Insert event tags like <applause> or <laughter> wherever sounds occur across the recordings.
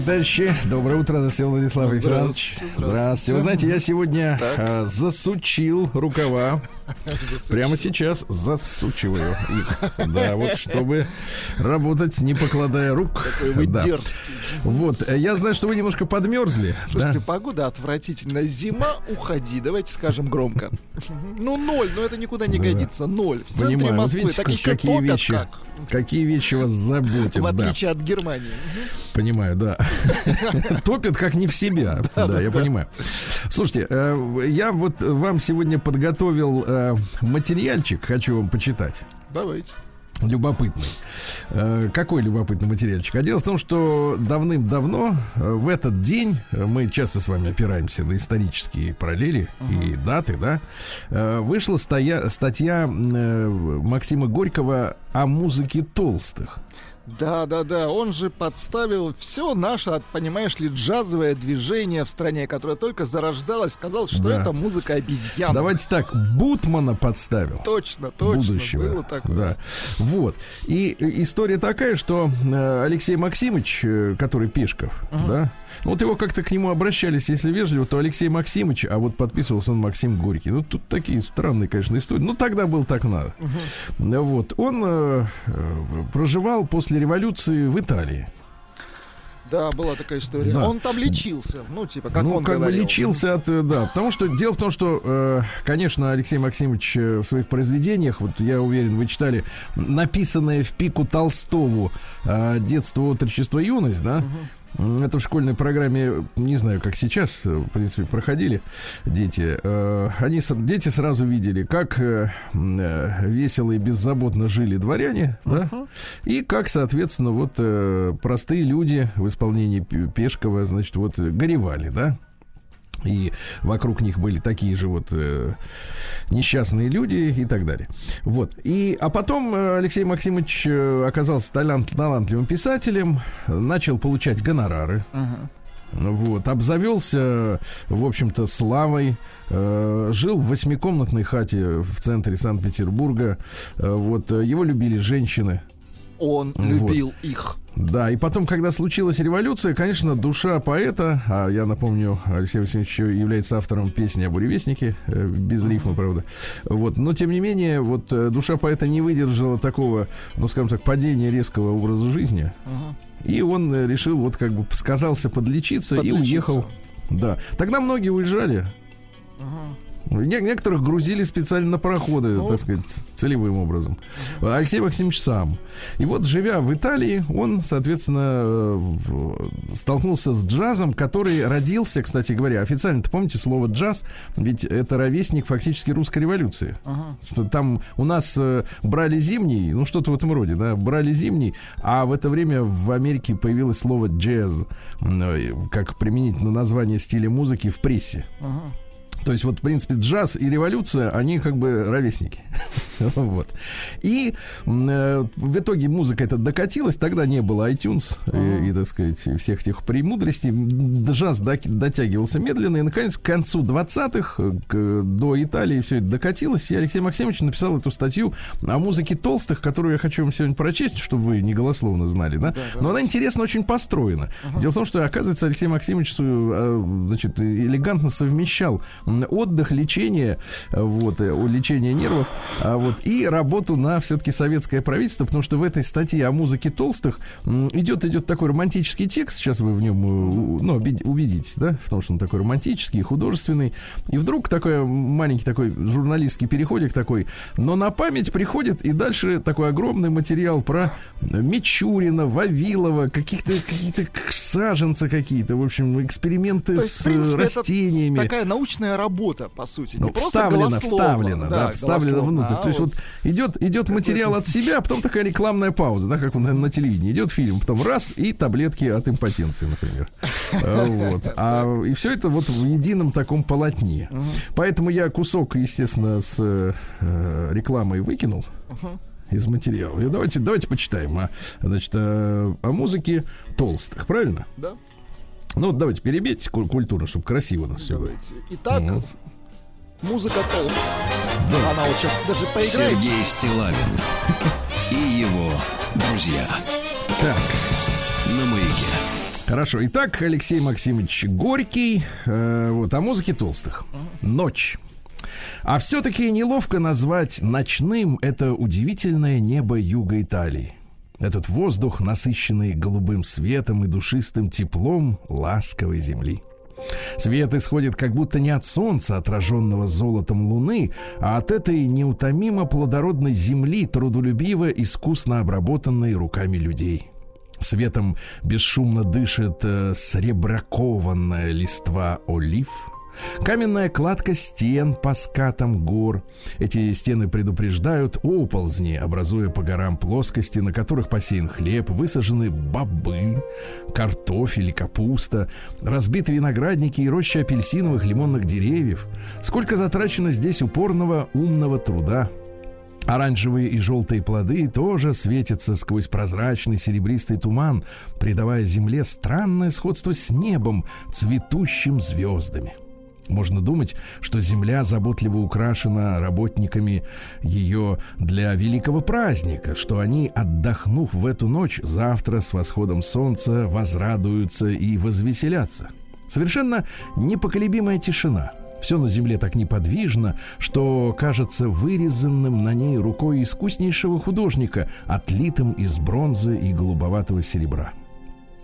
Дорогие товарищи, доброе утро, Здравствуйте, Владислав Александрович. Здравствуйте. Вы знаете, я сегодня э, засучил рукава. Прямо сейчас засучиваю их. Да, вот чтобы работать, не покладая рук. Какой вы Да. дерзкий. Вот, э, я знаю, что вы немножко подмерзли. да? Слушайте, погода отвратительная. Зима, уходи. Давайте скажем громко. Ну, ноль, но это никуда не Да. годится. Ноль. В центре Понимаю, вот Москвы видите, так еще какие топят вещи, как. какие вещи вас заботят. В да. отличие от Германии. Понимаю, да. <laughs> Топит как не в себя. Да, я понимаю. Слушайте, э, я вот вам сегодня подготовил э, материальчик, хочу вам почитать. Давайте. Любопытный. Э, Какой любопытный материальчик? А дело в том, что давным-давно в этот день мы часто с вами опираемся на исторические параллели и даты, да. Вышла стоя- статья Максима Горького о музыке толстых. Да, да, да. Он же подставил все наше, понимаешь ли, джазовое движение в стране, которое только зарождалось. Казалось, что Да. это музыка обезьян. Давайте так, Бутмана подставил. Точно, точно. будущего. Было такое. Да. Вот. И э, история такая, что э, Алексей Максимович, э, который Пешков, да, ну, вот его как-то к нему обращались, если вежливо, то Алексей Максимович, а вот подписывался он Максим Горький. Ну, тут такие странные, конечно, истории. Ну, тогда был так надо. Вот. Он э, э, проживал после революции в Италии. Да, была такая история. Да. Он там лечился. Ну, типа, как ну, он как бы говорил. лечился от, э, да, потому что дело в том, что, э, конечно, Алексей Максимович э, в своих произведениях, вот я уверен, вы читали написанное в пику Толстову э, «Детство, отрочество, юность», да? М, Это в школьной программе, не знаю, как сейчас, э, в принципе, проходили дети. Э, Они, дети сразу видели, как э, весело и беззаботно жили дворяне, да? И как, соответственно, вот простые люди в исполнении Пе- Пешкова, значит, вот горевали, да? И вокруг них были такие же вот э, несчастные люди и так далее. Вот. И, а потом э, Алексей Максимович э, оказался талант, талантливым писателем, начал получать гонорары. Вот, обзавелся, в общем-то, славой, э, жил в восьмикомнатной хате в центре Санкт-Петербурга. Э, вот, его любили женщины. Он Вот. любил их. Да, и потом, когда случилась революция, конечно, душа поэта, а я напомню, Алексей Васильевич еще является автором песни о буревестнике, э, без рифма, правда. Вот, но тем не менее, вот э, душа поэта не выдержала такого, ну, скажем так, падения резкого образа жизни. И он э, решил, вот как бы сказался подлечиться, и Подлечиться. уехал. Да. Тогда многие уезжали. Некоторых грузили специально на пароходы, Ну. так сказать, целевым образом. Алексей Максимович сам. И вот, живя в Италии, он, соответственно, э, столкнулся с джазом, который родился, кстати говоря, официально, помните слово джаз? Ведь это ровесник фактически русской революции. Что Там у нас э, брали зимний, ну что-то в этом роде, да, брали зимний, а в это время в Америке появилось слово джаз, э, как применительно название стиля музыки в прессе. То есть вот, в принципе, джаз и революция, они как бы ровесники. <laughs> вот. И э, в итоге музыка эта докатилась, тогда не было iTunes э, и, так сказать, всех этих премудростей. Джаз дотягивался медленно, и, наконец, к концу 20-х, э, к- до Италии все это докатилось, и Алексей Максимович написал эту статью о музыке толстых, которую я хочу вам сегодня прочесть, чтобы вы не голословно знали, да? Но она интересно очень построена. Дело в том, что, оказывается, Алексей Максимович э, значит, элегантно совмещал отдых, лечение, э, вот, э, лечение нервов, а вот, и работу на все-таки советское правительство, потому что в этой статье о музыке толстых идет, идет такой романтический текст, сейчас вы в нем э, ну, убед- убедитесь, да, в том, что он такой романтический, художественный, и вдруг такой маленький такой журналистский переходик такой, но на память приходит и дальше такой огромный материал про Мичурина, Вавилова, каких-то какие-то саженцы какие-то, в общем, эксперименты есть, с принципе, растениями. Такая научная работа, по сути. Не Ну, вставлено, вставлено, да, вставлено голословно, внутрь. а То есть вот идет, идет материал от себя, а потом такая рекламная пауза, да, как на, на телевидении. Идет фильм, потом раз, и таблетки от импотенции, например. А, <laughs> Вот. А, и все это вот в едином таком полотне. Поэтому я кусок, естественно, с э, рекламой выкинул. Из материала. И давайте, давайте почитаем о, значит, о, о музыке толстых, правильно? Да, Ну, вот давайте перебейте ку- культурно, чтобы красиво у нас все было. Итак, Мгм. музыка толстая. Она вот сейчас даже поиграет. Сергей Стилавин и его друзья Так, на маяке. Хорошо. Итак, Алексей Максимович Горький. э, вот, о музыке толстых. Ночь. А все-таки неловко назвать ночным это удивительное небо юга Италии. Этот воздух, насыщенный голубым светом и душистым теплом ласковой земли. Свет исходит как будто не от солнца, отраженного золотом луны, а от этой неутомимо плодородной земли, трудолюбиво, искусно обработанной руками людей. Светом бесшумно дышит э, сребракованная листва олив. Каменная кладка стен по скатам гор. Эти стены предупреждают оползни, образуя по горам плоскости, на которых посеян хлеб, высажены бобы, картофель и капуста, разбиты виноградники и рощи апельсиновых лимонных деревьев. Сколько затрачено здесь упорного умного труда. Оранжевые и желтые плоды тоже светятся сквозь прозрачный серебристый туман, придавая земле странное сходство с небом, цветущим звездами. Можно думать, что земля заботливо украшена работниками ее для великого праздника, что они, отдохнув в эту ночь, завтра с восходом солнца возрадуются и возвеселятся. Совершенно непоколебимая тишина – все на земле так неподвижно, что кажется вырезанным на ней рукой искуснейшего художника, отлитым из бронзы и голубоватого серебра.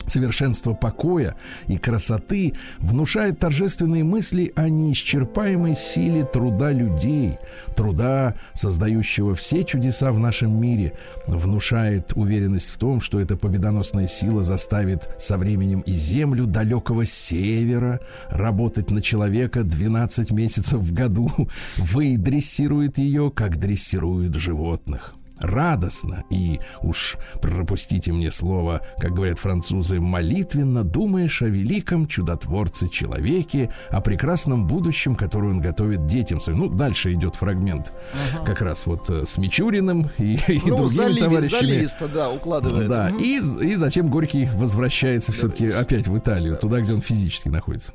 Совершенство покоя и красоты внушает торжественные мысли о неисчерпаемой силе труда людей, труда, создающего все чудеса в нашем мире, внушает уверенность в том, что эта победоносная сила заставит со временем и землю далекого севера работать на человека 12 месяцев в году, <laughs> выдрессирует ее, как дрессируют животных радостно и, уж пропустите мне слово, как говорят французы, молитвенно думаешь о великом чудотворце человеке, о прекрасном будущем, которое он готовит детям своим. Ну, дальше идет фрагмент ага. как раз вот э, с Мичуриным и, и ну, другими заливе, товарищами. Заливисто, да, укладывает. Да, угу. и, и затем Горький возвращается все-таки опять в Италию, да, туда, где он физически находится.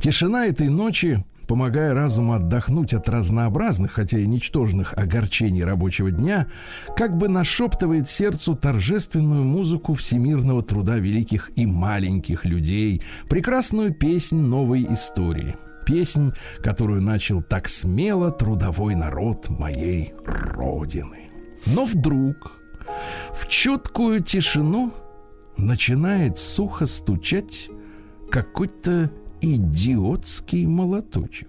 Тишина этой ночи помогая разуму отдохнуть от разнообразных, хотя и ничтожных огорчений рабочего дня, как бы нашептывает сердцу торжественную музыку всемирного труда великих и маленьких людей, прекрасную песнь новой истории. Песнь, которую начал так смело трудовой народ моей родины. Но вдруг в чуткую тишину начинает сухо стучать какой-то идиотский молоточек.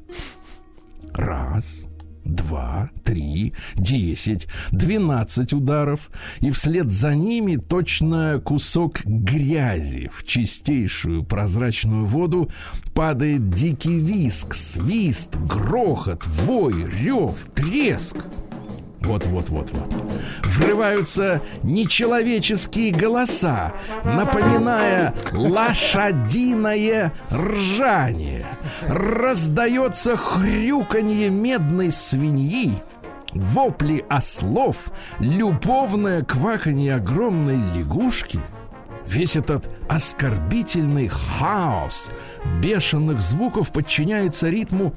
Раз, два, три, десять, двенадцать ударов, и вслед за ними точно кусок грязи в чистейшую прозрачную воду падает дикий виск, свист, грохот, вой, рев, треск. Вот-вот-вот-вот. Врываются нечеловеческие голоса, напоминая лошадиное ржание. Раздается хрюканье медной свиньи, вопли ослов, любовное кваканье огромной лягушки — Весь этот оскорбительный хаос бешеных звуков подчиняется ритму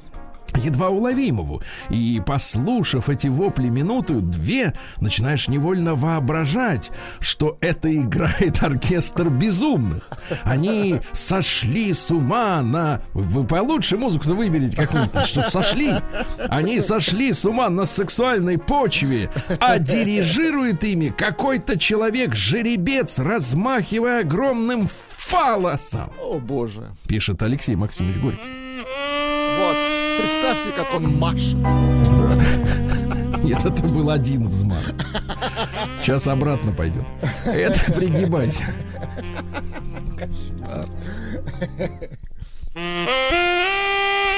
едва уловимому. И, послушав эти вопли минуту, две, начинаешь невольно воображать, что это играет <laughs> оркестр безумных. Они сошли с ума на... Вы получше музыку-то выберите какую-нибудь, чтобы сошли. Они сошли с ума на сексуальной почве, а дирижирует ими какой-то человек-жеребец, размахивая огромным фалосом. О, боже. Пишет Алексей Максимович Горький. Представьте, как он машет. Нет, это был один взмах. Сейчас обратно пойдет. Это пригибайся.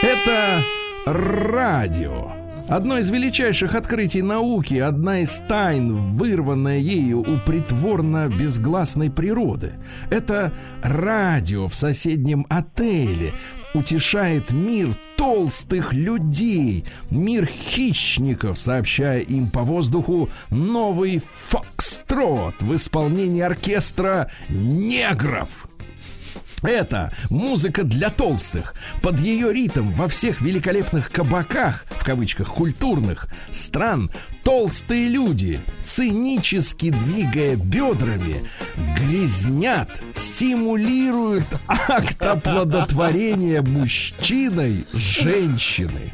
Это радио. Одно из величайших открытий науки, одна из тайн, вырванная ею у притворно-безгласной природы. Это радио в соседнем отеле, утешает мир толстых людей, мир хищников, сообщая им по воздуху новый фокстрот в исполнении оркестра негров. Это музыка для толстых. Под ее ритм во всех великолепных кабаках, в кавычках культурных, стран толстые люди, цинически двигая бедрами, грязнят, стимулируют акт оплодотворения мужчиной женщины.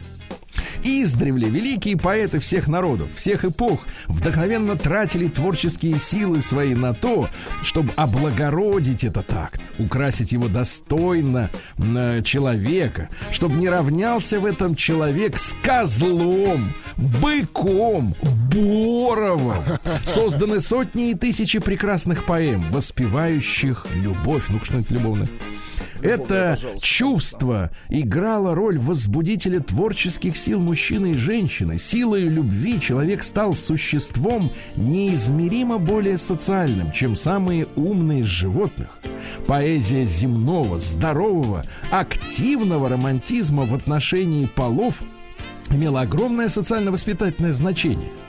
Издревле великие поэты всех народов, всех эпох вдохновенно тратили творческие силы свои на то, чтобы облагородить этот акт, украсить его достойно э, человека, чтобы не равнялся в этом человек с козлом, быком, боровом. Созданы сотни и тысячи прекрасных поэм, воспевающих любовь. Ну, что-нибудь любовное. Это чувство играло роль возбудителя творческих сил мужчины и женщины. Силой любви человек стал существом неизмеримо более социальным, чем самые умные из животных. Поэзия земного, здорового, активного романтизма в отношении полов имела огромное социально-воспитательное значение –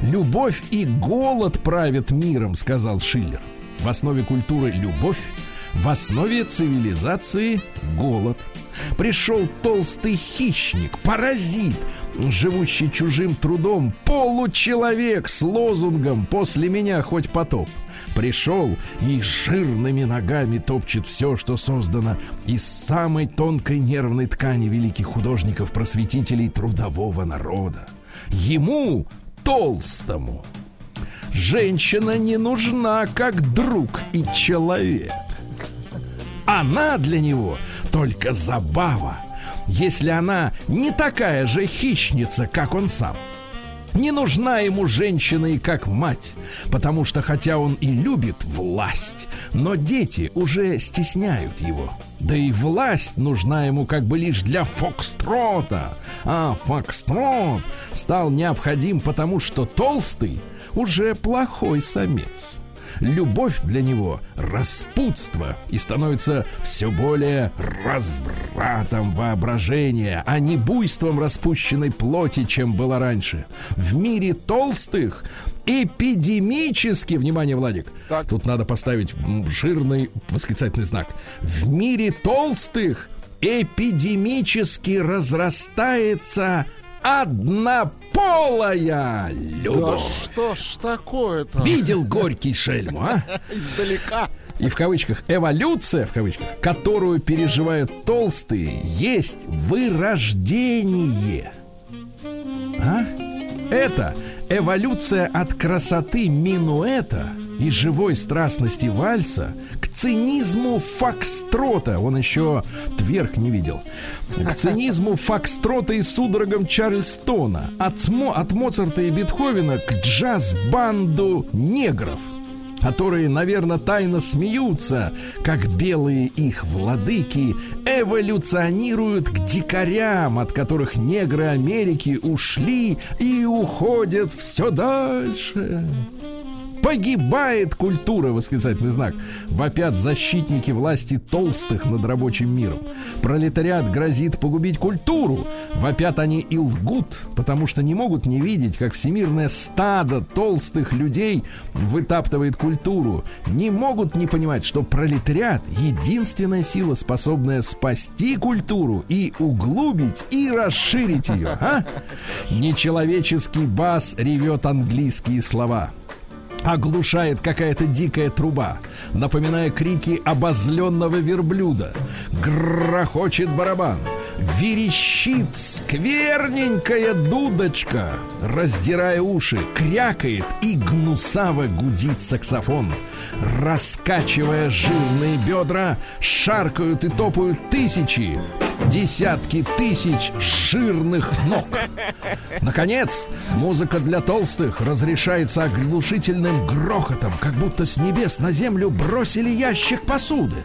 Любовь и голод правят миром, сказал Шиллер. В основе культуры любовь, в основе цивилизации голод. Пришел толстый хищник, паразит, живущий чужим трудом, получеловек с лозунгом «После меня хоть потоп». Пришел и жирными ногами топчет все, что создано из самой тонкой нервной ткани великих художников-просветителей трудового народа. Ему, толстому, женщина не нужна как друг и человек. Она для него только забава, если она не такая же хищница, как он сам. Не нужна ему женщина и как мать, потому что хотя он и любит власть, но дети уже стесняют его. Да и власть нужна ему как бы лишь для фокстрота. А фокстрот стал необходим потому, что толстый уже плохой самец любовь для него распутство и становится все более развратом воображения, а не буйством распущенной плоти, чем было раньше. В мире толстых эпидемически, внимание, Владик, так. тут надо поставить жирный восклицательный знак. В мире толстых эпидемически разрастается однополая любовь. Да что ж такое-то? Видел горький шельму, а? <laughs> Издалека. И в кавычках эволюция, в кавычках, которую переживают толстые, есть вырождение. А? Это эволюция от красоты минуэта и живой страстности вальса к цинизму фокстрота. Он еще тверк не видел. К <laughs> цинизму фокстрота и судорогам Чарльстона. От, от Моцарта и Бетховена к джаз-банду негров – которые, наверное, тайно смеются, как белые их владыки эволюционируют к дикарям, от которых негры Америки ушли и уходят все дальше. Погибает культура, восклицательный знак. Вопят защитники власти толстых над рабочим миром. Пролетариат грозит погубить культуру. Вопят они и лгут, потому что не могут не видеть, как всемирное стадо толстых людей вытаптывает культуру. Не могут не понимать, что пролетариат — единственная сила, способная спасти культуру и углубить, и расширить ее. А? Нечеловеческий бас ревет английские слова оглушает какая-то дикая труба, напоминая крики обозленного верблюда. Грохочет барабан, верещит скверненькая дудочка, раздирая уши, крякает и гнусаво гудит саксофон. Раскачивая жирные бедра, шаркают и топают тысячи, десятки тысяч жирных ног. Наконец, музыка для толстых разрешается оглушительным грохотом, как будто с небес на землю бросили ящик посуды.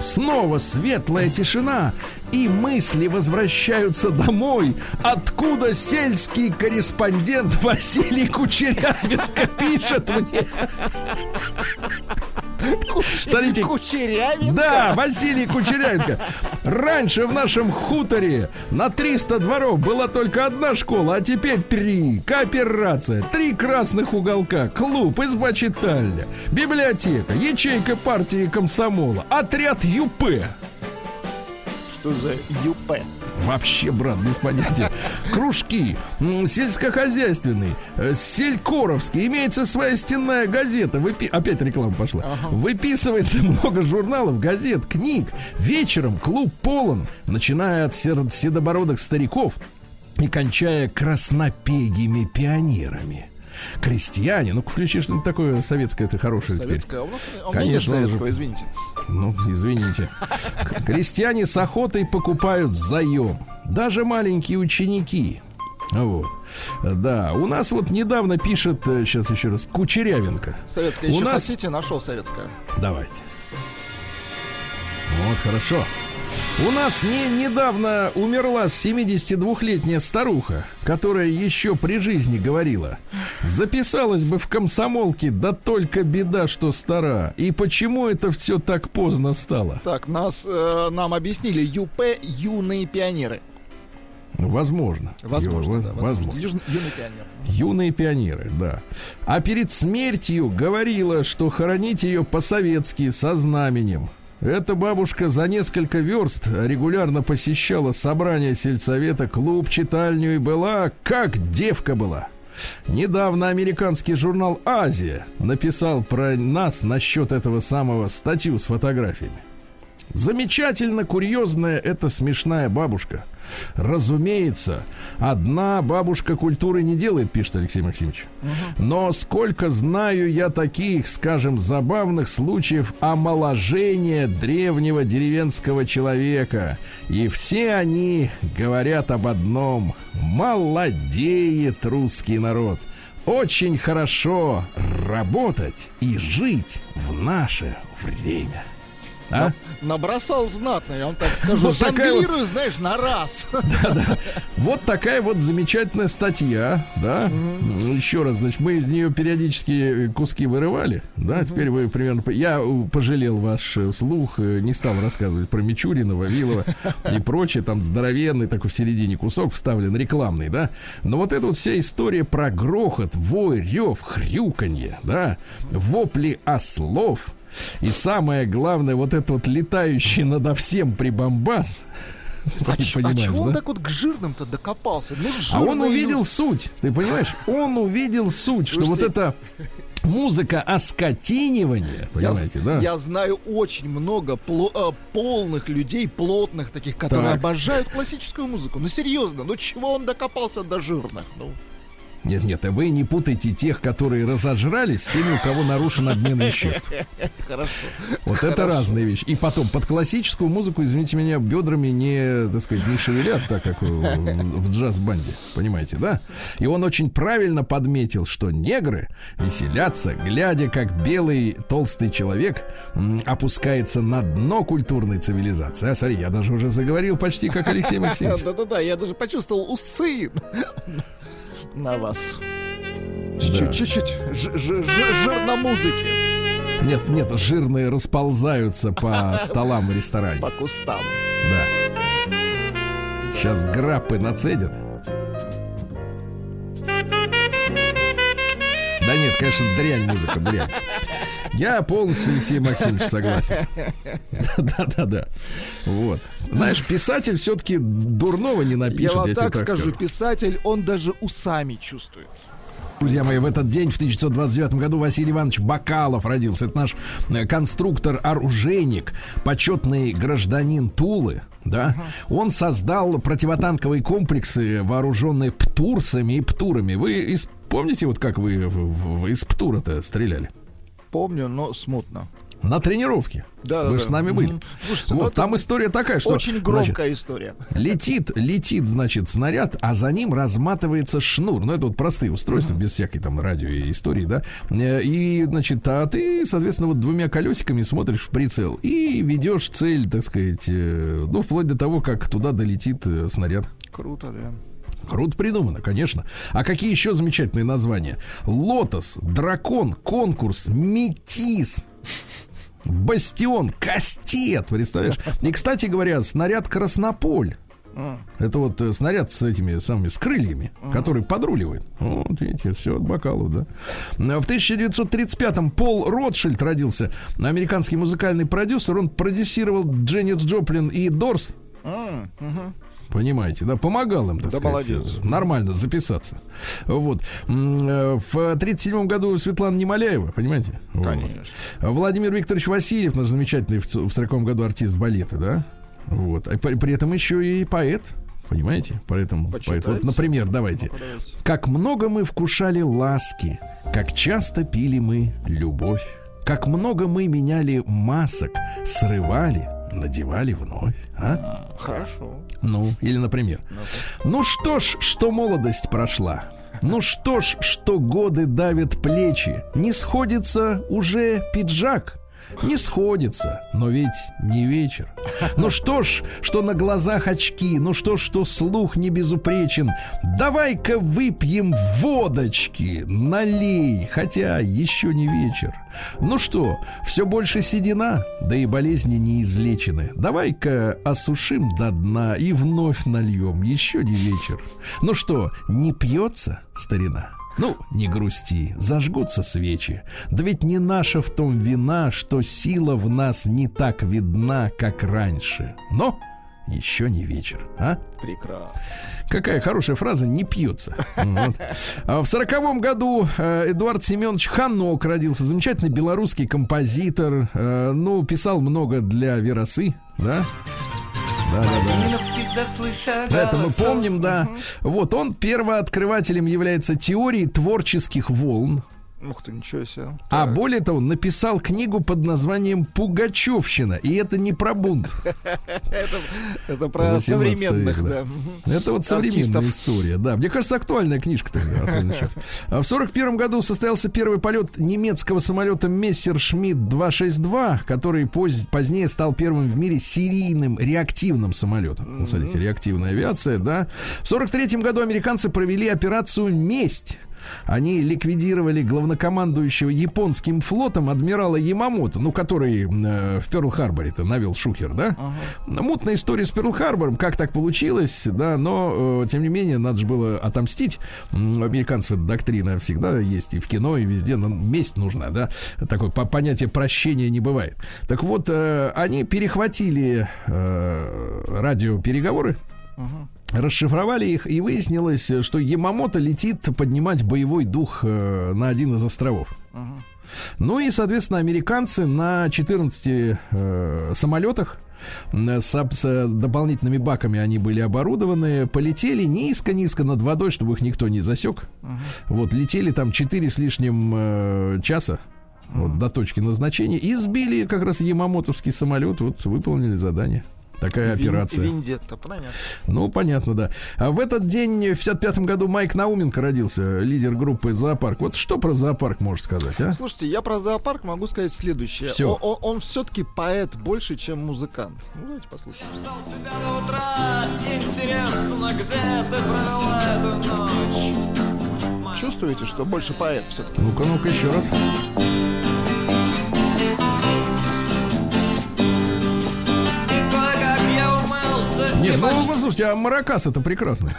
Снова светлая тишина, и мысли возвращаются домой, откуда сельский корреспондент Василий Кучерявенко <laughs> пишет мне. Смотрите. Кучерявенко? Да, Василий Кучерявенко. Раньше в нашем хуторе на 300 дворов была только одна школа, а теперь три. Кооперация, три красных уголка, клуб, изба читальня, библиотека, ячейка партии комсомола, отряд ЮП. Что за ЮП? Вообще, брат, без понятия. Кружки, сельскохозяйственный, э, селькоровский. Имеется своя стенная газета. Выпи... Опять реклама пошла. Ага. Выписывается много журналов, газет, книг. Вечером клуб полон, начиная от седобородых стариков и кончая краснопегими пионерами крестьяне. Ну, включи что-нибудь такое советское, это хорошее. Советское? А у нас, у Конечно, нет советского, извините. Ну, извините. Крестьяне с охотой покупают заем. Даже маленькие ученики. Вот. Да, у нас вот недавно пишет, сейчас э, еще раз, Кучерявенко. Советское у еще нас... хотите? Нашел советское. Давайте. Вот, хорошо. У нас не, недавно умерла 72-летняя старуха, которая еще при жизни говорила. Записалась бы в комсомолке, да только беда, что стара. И почему это все так поздно стало? Так, нас, э, нам объяснили ЮП «Юные пионеры». Возможно. Возможно, Его- да, возможно. возможно. Южный, юный пионер. Юные пионеры, да. А перед смертью говорила, что хоронить ее по-советски со знаменем. Эта бабушка за несколько верст регулярно посещала собрания сельсовета, клуб, читальню и была, как девка была. Недавно американский журнал «Азия» написал про нас насчет этого самого статью с фотографиями. Замечательно курьезная эта смешная бабушка. Разумеется, одна бабушка культуры не делает, пишет Алексей Максимович. Но сколько знаю я таких, скажем, забавных случаев омоложения древнего деревенского человека. И все они говорят об одном. Молодеет русский народ. Очень хорошо работать и жить в наше время. А? На- Набросал знатно, я вам так скажу. Вот такая вот- Жонглирую, знаешь, на раз. <laughs> Вот такая вот замечательная статья, да. Еще раз, значит, мы из нее периодически куски вырывали, да. Теперь вы примерно... Я э, пожалел ваш э, слух, э, не стал рассказывать про Мичурина, Вавилова и прочее. Там здоровенный такой в середине кусок вставлен, рекламный, да. Но вот эта вот вся история про грохот, вой, рев, хрюканье, да, вопли ослов, и самое главное, вот это вот летающий надо всем прибамбас. А, ч- а чего он да? так вот к жирным-то докопался? Ну, А он увидел суть, ты понимаешь? Он увидел суть, что вот Слушайте, эта музыка оскотинивания, Я, понимаете, з- да? я знаю очень много пло- э, полных людей, плотных таких, которые Так. обожают классическую музыку. Ну серьезно, ну чего он докопался до жирных? Ну, Нет, нет, вы не путайте тех, которые разожрались, с теми, у кого нарушен обмен веществ. <laughs> хорошо. Вот это разные вещи. И потом, под классическую музыку, извините меня, бедрами не, так сказать, не шевелят, так как в, джаз-банде. Понимаете, да? И он очень правильно подметил, что негры веселятся, глядя, как белый толстый человек опускается на дно культурной цивилизации. А смотри, я даже уже заговорил почти как Алексей Максимович. <laughs> Да-да-да, я даже почувствовал усы на вас. Да. Чуть-чуть, ж- жир на музыке. Нет, нет, жирные расползаются по столам в ресторане. По кустам. Да. Сейчас граппы нацедят. Да нет, конечно, дрянь музыка, дрянь. Я полностью с Алексеем Максимовичем согласен. <laughs> Да-да-да. Вот. Знаешь, писатель все-таки дурного не напишет, я вам так скажу, писатель, он даже усами чувствует. Друзья мои, в этот день, в 1929 году, Василий Иванович Бакалов родился. Это наш э, конструктор-оружейник, почетный гражданин Тулы. Да? Он создал противотанковые комплексы, вооруженные птурсами и птурами. Вы из- помните, вот как вы в- в- из птура-то стреляли? Помню, но смутно. На тренировке. Да, Вы да, же с да. нами были. Мгм. Слушайте, ну вот, это там история такая, что... Очень значит, громкая история. Летит, летит, значит, снаряд, а за ним разматывается шнур. Ну, это вот простые устройства, без всякой там радио и истории, да. Э, И, значит, а ты, соответственно, вот двумя колесиками смотришь в прицел и ведешь цель, так сказать, э, ну, вплоть до того, как туда долетит э, снаряд. Круто, да. Круто придумано, конечно. А какие еще замечательные названия? Лотос, дракон, конкурс, метис. Бастион, кастет, представляешь? И, кстати говоря, снаряд Краснополь. Это вот э, снаряд с этими самыми, с крыльями, который подруливает. Вот, видите, все от бокалов, да. В 1935-м Пол Ротшильд родился, американский музыкальный продюсер. Он продюсировал Дженнис Джоплин и Дорс. Понимаете, да, помогал им, так Да сказать, молодец. нормально записаться. Вот. Э, В 37 году Светлана Немоляева, понимаете? Вот. Конечно. Владимир Викторович Васильев, наш замечательный в ц- в 40 году артист балета, да? Вот. А при, при этом еще и поэт. Понимаете? Поэтому, поэт. Вот, например, давайте. Как много мы вкушали ласки, как часто пили мы любовь, как много мы меняли масок, срывали, надевали вновь. А? Хорошо. Ну, или, например, ну что ж, что молодость прошла. Ну что ж, что годы давят плечи. Не сходится уже пиджак. Не сходится, но ведь не вечер. Ну что ж, что на глазах очки, ну что ж, что слух не безупречен. Давай-ка выпьем водочки, налей, хотя еще не вечер. Ну что, все больше седина, да и болезни не излечены. Давай-ка осушим до дна и вновь нальем, еще не вечер. Ну что, не пьется, старина? Ну, не грусти, зажгутся свечи. Да ведь не наша в том вина, что сила в нас не так видна, как раньше. Но еще не вечер, а? Прекрасно. Какая хорошая фраза, не пьется. Вот. А в сороковом году э, Эдуард Семенович Ханок родился. Замечательный белорусский композитор. Э, ну, писал много для Веросы, да? Да, да, да. Это мы помним, да. Вот он первооткрывателем является теории творческих волн. Ух ты, ничего себе. А более того, написал книгу под названием Пугачевщина. И это не про бунт. <laughs> Это, про 18 современных, да. Это вот современная история, да. Мне кажется, актуальная книжка-то, особенно сейчас. А В сорок первом году состоялся первый полет немецкого самолета Мессершмитт 262, который поз- позднее стал первым в мире серийным реактивным самолетом. Ну, смотрите, реактивная авиация, да. В сорок третьем году американцы провели операцию «Месть». Они ликвидировали главнокомандующего японским флотом адмирала Ямамото, ну, который э, в Перл-Харборе-то навел шухер, да? Мутная история с Перл-Харбором, как так получилось, да, но, э, тем не менее, надо же было отомстить. Американцев эта доктрина всегда есть и в кино, и везде, но месть нужна, да? Такое по- понятие прощения не бывает. Так вот, э, они перехватили э, радиопереговоры, расшифровали их, и выяснилось, что Ямамото летит поднимать боевой дух э, на один из островов. Ну и, соответственно, американцы на 14 э, самолетах с, с дополнительными баками они были оборудованы, полетели низко-низко над водой, чтобы их никто не засек. Вот, летели там 4 с лишним э, часа. Вот, до точки назначения. И сбили как раз Ямамотовский самолет. Вот выполнили задание. Такая Вин- операция. Вендетта, понятно. Ну, понятно, да. А в этот день, в 55-м году, Майк Науменко родился, лидер группы «Зоопарк». Вот что про «Зоопарк» можешь сказать, а? Слушайте, я про зоопарк могу сказать следующее. Всё. О- Он, все-таки поэт больше, чем музыкант. Ну, давайте послушаем. тебя до утра Интересно, где ты провела эту ночь Чувствуете, что больше поэт все-таки? Ну-ка, ну-ка, еще раз. Нет, ну, послушайте, а Маракас это прекрасно.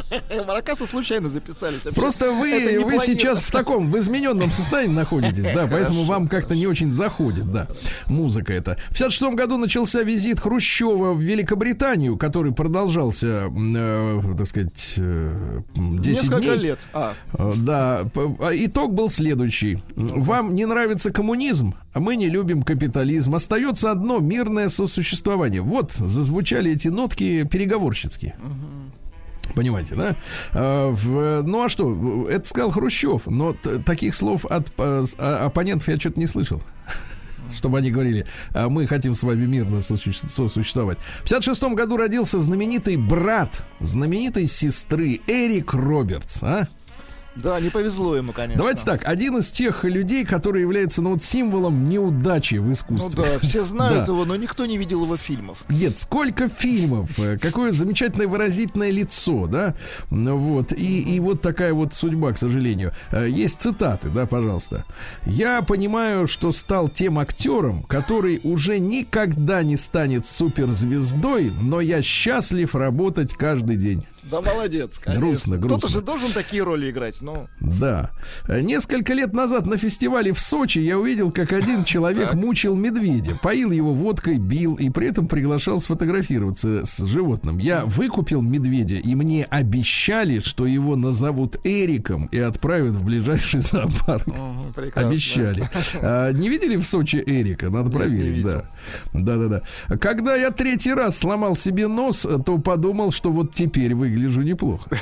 <laughs> Маракасы случайно записались. Просто вы, вы сейчас в таком, в измененном состоянии находитесь, да, поэтому вам как-то не очень заходит, да, музыка эта. В 56 году начался визит Хрущева в Великобританию, который продолжался, э, так сказать, э, м, 10 Несколько дней. лет. А, Э, Да, а итог был следующий. Вам не нравится коммунизм, а мы не любим капитализм. Остается одно мирное сосуществование. Вот зазвучали эти нотки переговорщицкие. Понимаете, да? А, ну а что? Это сказал Хрущев, но таких слов от а- оппонентов я что-то не слышал. <laughs> Чтобы они говорили, а мы хотим с вами мирно сосуще- сосуществовать. В 56 году родился знаменитый брат знаменитой сестры Эрик Робертс. А? Да, не повезло ему, конечно. Давайте так, один из тех людей, которые являются ну, вот, символом неудачи в Ну искусстве. да, все знают Да. его, но никто не видел его фильмов. Нет, сколько фильмов, э, какое замечательное выразительное лицо, да, Ну вот, и, и вот такая вот судьба, к сожалению. Э, Есть цитаты, да, пожалуйста. «Я понимаю, что стал тем актером, который уже никогда не станет суперзвездой, но я счастлив работать каждый день». Да молодец, конечно. Грустно, Кто-то грустно. же должен такие роли играть. Ну, Да. Несколько лет назад на фестивале в Сочи я увидел, как один человек мучил медведя, поил его водкой, бил и при этом приглашал сфотографироваться с животным. Я выкупил медведя, и мне обещали, что его назовут Эриком и отправят в ближайший зоопарк. прекрасно. Обещали. А, не видели в Сочи Эрика? Надо Нет, проверить, да. Да, да, да. Когда я третий раз сломал себе нос, то подумал, что вот теперь выгляжу неплохо. <laughs>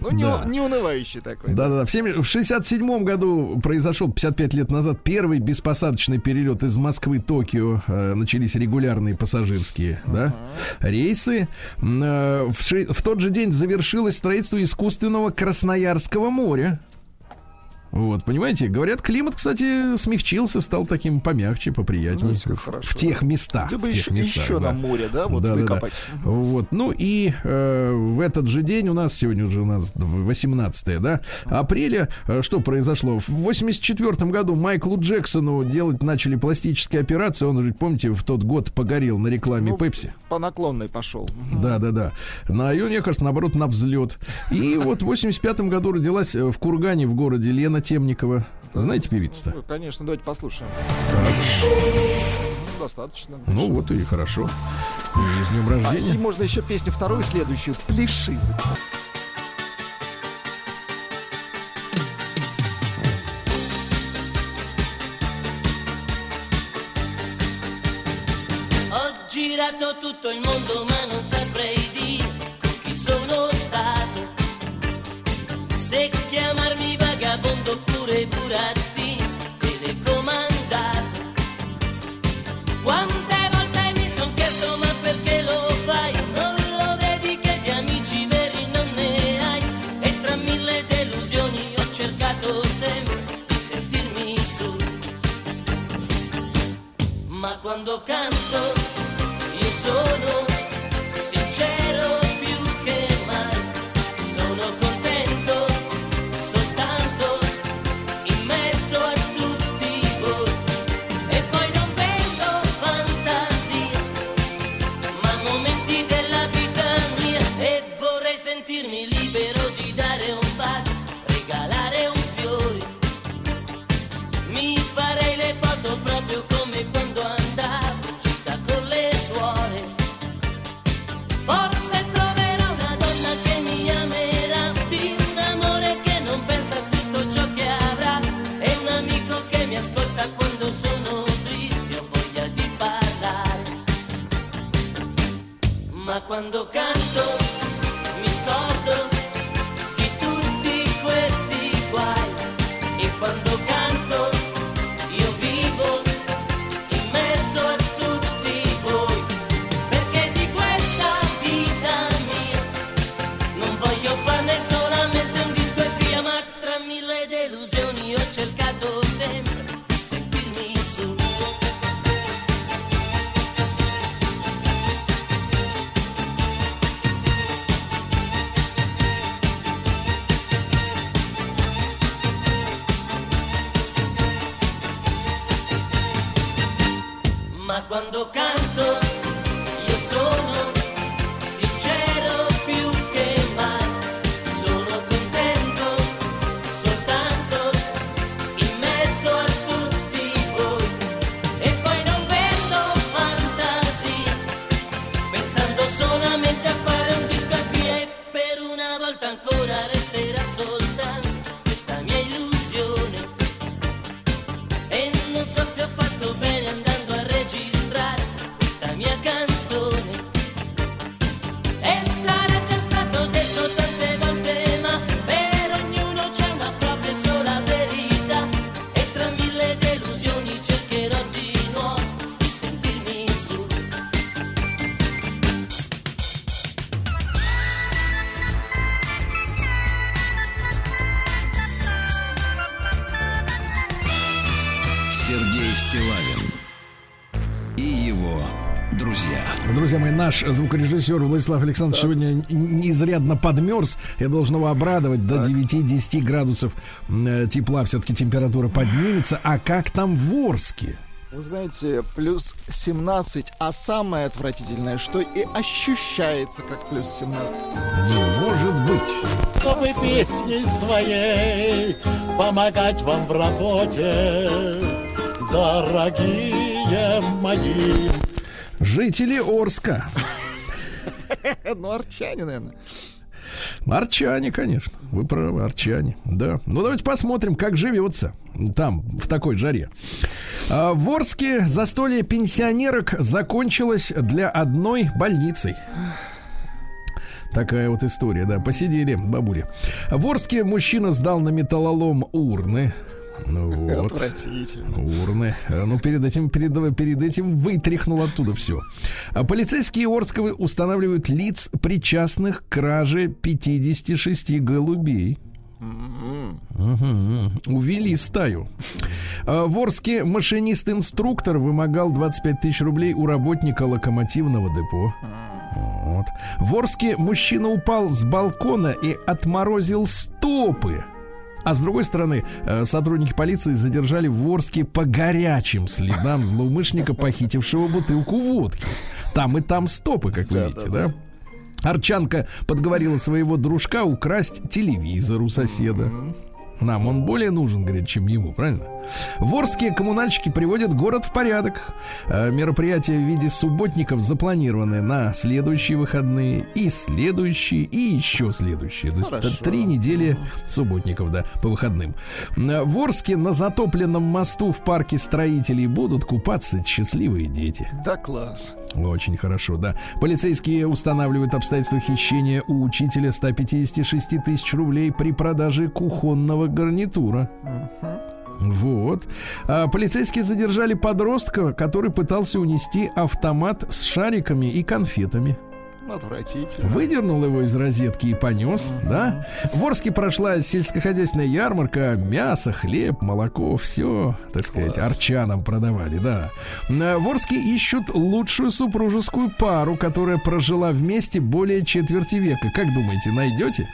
Ну, не, Да. не унывающий такой. Да, да, да. В, семи- в 67 году произошел 55 лет назад первый беспосадочный перелет из Москвы Токио. Э, начались регулярные пассажирские да, рейсы. Э, в, в тот же день завершилось строительство искусственного Красноярского моря. Вот, понимаете, говорят, климат, кстати, смягчился, стал таким помягче, поприятнее. Ну, в тех местах. Ты бы в тех еще, местах, еще да. на море, да, вот Да, да, да. выкопать. Вот. Ну и э, в этот же день у нас сегодня уже у нас 18 да, апреля. э, Что произошло? В 84 году Майклу Джексону делать начали пластические операции. Он же, помните, в тот год погорел на рекламе Ну, Пепси. По наклонной пошел. Да, да, да. На ее, мне кажется, наоборот, на взлет. И вот в 85 году родилась э, в Кургане в городе Лена Темникова. Знаете певицу-то? Ну, конечно, давайте послушаем. Ну, Достаточно. Ну вот и хорошо. И с днем А, и рождения. можно еще песню вторую, следующую. Пляши. Ho girato tutto il mondo ma cuando canto y eso no наш звукорежиссер Владислав Александрович сегодня н- изрядно подмерз. Я должен его обрадовать. До 9-10 градусов э, тепла все-таки температура поднимется. А как там в Орске? Вы знаете, плюс 17, а самое отвратительное, что и ощущается как плюс 17. Не может быть. чтобы песней своей помогать вам в работе, дорогие мои. Жители Орска. <laughs> Ну, арчане, наверное. Арчане, конечно. Вы правы, арчане. Да. Ну, давайте посмотрим, как живется там, в такой жаре. А, В Орске застолье пенсионерок закончилось для одной больницей. Такая вот история, да. Посидели бабули. В Орске мужчина сдал на металлолом урны. Ну вот. Отвратительно. Урны. А, Ну, перед этим, перед, перед этим вытряхнул оттуда все. А полицейские Орсковы устанавливают лиц, причастных к краже 56 голубей. Мгм. Увели стаю. А, В Орске машинист-инструктор вымогал 25 тысяч рублей у работника локомотивного депо. Вот. В Орске мужчина упал с балкона и отморозил стопы. А с другой стороны, э, сотрудники полиции задержали в Орске по горячим следам злоумышленника, похитившего бутылку водки. Там и там стопы, как вы видите, да? Арчанка подговорила своего дружка украсть телевизор у соседа. Нам он более нужен, говорит, чем ему, правильно? В Орске коммунальщики приводят город в порядок. Э, Мероприятия в виде субботников запланированы на следующие выходные, и следующие, и еще следующие. То есть это три недели субботников, да, по выходным. Э, В Орске на затопленном мосту в парке строителей будут купаться счастливые дети. Да, класс. Очень хорошо, да. Полицейские устанавливают обстоятельства хищения у учителя 156 тысяч рублей при продаже кухонного гарнитура. Вот. А, полицейские задержали подростка, который пытался унести автомат с шариками и конфетами. Отвратительно. Выдернул его из розетки и понес, да? В Орске прошла сельскохозяйственная ярмарка, мясо, хлеб, молоко, все, так сказать, арчанам продавали, да. А, В Орске ищут лучшую супружескую пару, которая прожила вместе более четверти века. Как думаете, найдете?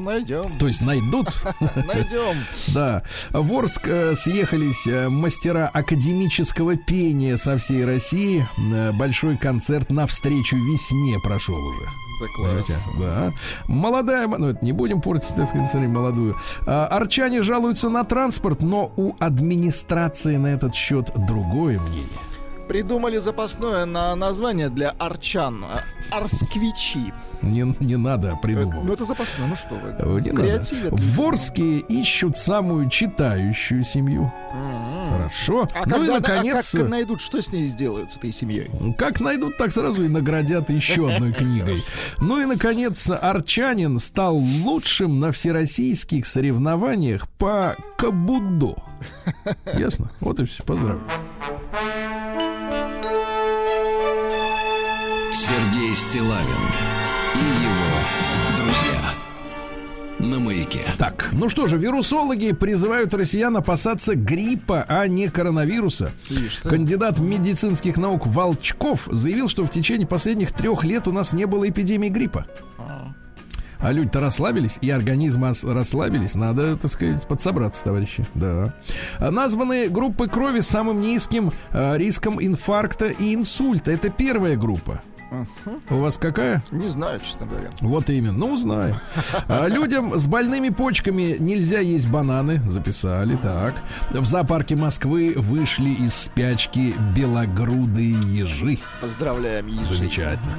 Найдем. То есть найдут? <laughs> Найдем. Да. В Орск э, съехались э, мастера академического пения со всей России. Э, Большой концерт навстречу весне прошел уже. Да, класс. Да. Молодая, ну это не будем портить, так сказать, смотри, молодую. А, арчане жалуются на транспорт, но у администрации на этот счет другое мнение. Придумали запасное на название для арчан. А, Арсквичи. Не, не надо Э, Ну, придумывать. это запасное, ну что вы. Не надо. Креативят. В Орске ищут самую читающую семью. Хорошо. А ну когда и наконец. а как найдут, что с ней сделают, с этой семьей? Как найдут, так сразу и наградят еще одной книгой. <laughs> Ну и, наконец, Арчанин стал лучшим на всероссийских соревнованиях по кабудо. <laughs> Ясно? Вот и все. Поздравляю. Сергей Стилавин На маяке. Так, ну что же, вирусологи призывают россиян опасаться гриппа, а не коронавируса. Кандидат медицинских наук Волчков заявил, что в течение последних трех лет у нас не было эпидемии гриппа. А люди-то расслабились, и организмы расслабились. Надо, так сказать, подсобраться, товарищи. Да. А Названы группы крови с самым низким э, риском инфаркта и инсульта. Это первая группа. У вас какая? Не знаю, честно говоря. Вот именно, ну узнаем. А людям с больными почками нельзя есть бананы, записали, так. В зоопарке Москвы вышли из спячки белогрудые ежи. Поздравляем, ежи. Замечательно.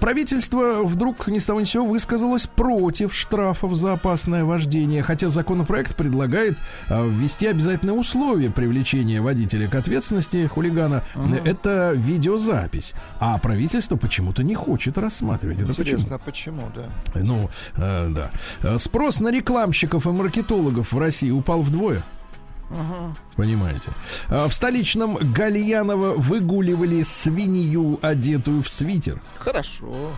Правительство вдруг ни с того ни сего высказалось против штрафов за опасное вождение, хотя законопроект предлагает а, ввести обязательное условие привлечения водителя к ответственности хулигана. Это видеозапись. А правительство почему-то не хочет рассматривать. Это почему? Интересно, почему, да? Ну, э, да. Э, Спрос на рекламщиков и маркетологов в России упал вдвое. Понимаете. А В столичном Гальяново выгуливали свинью, одетую в свитер. Хорошо.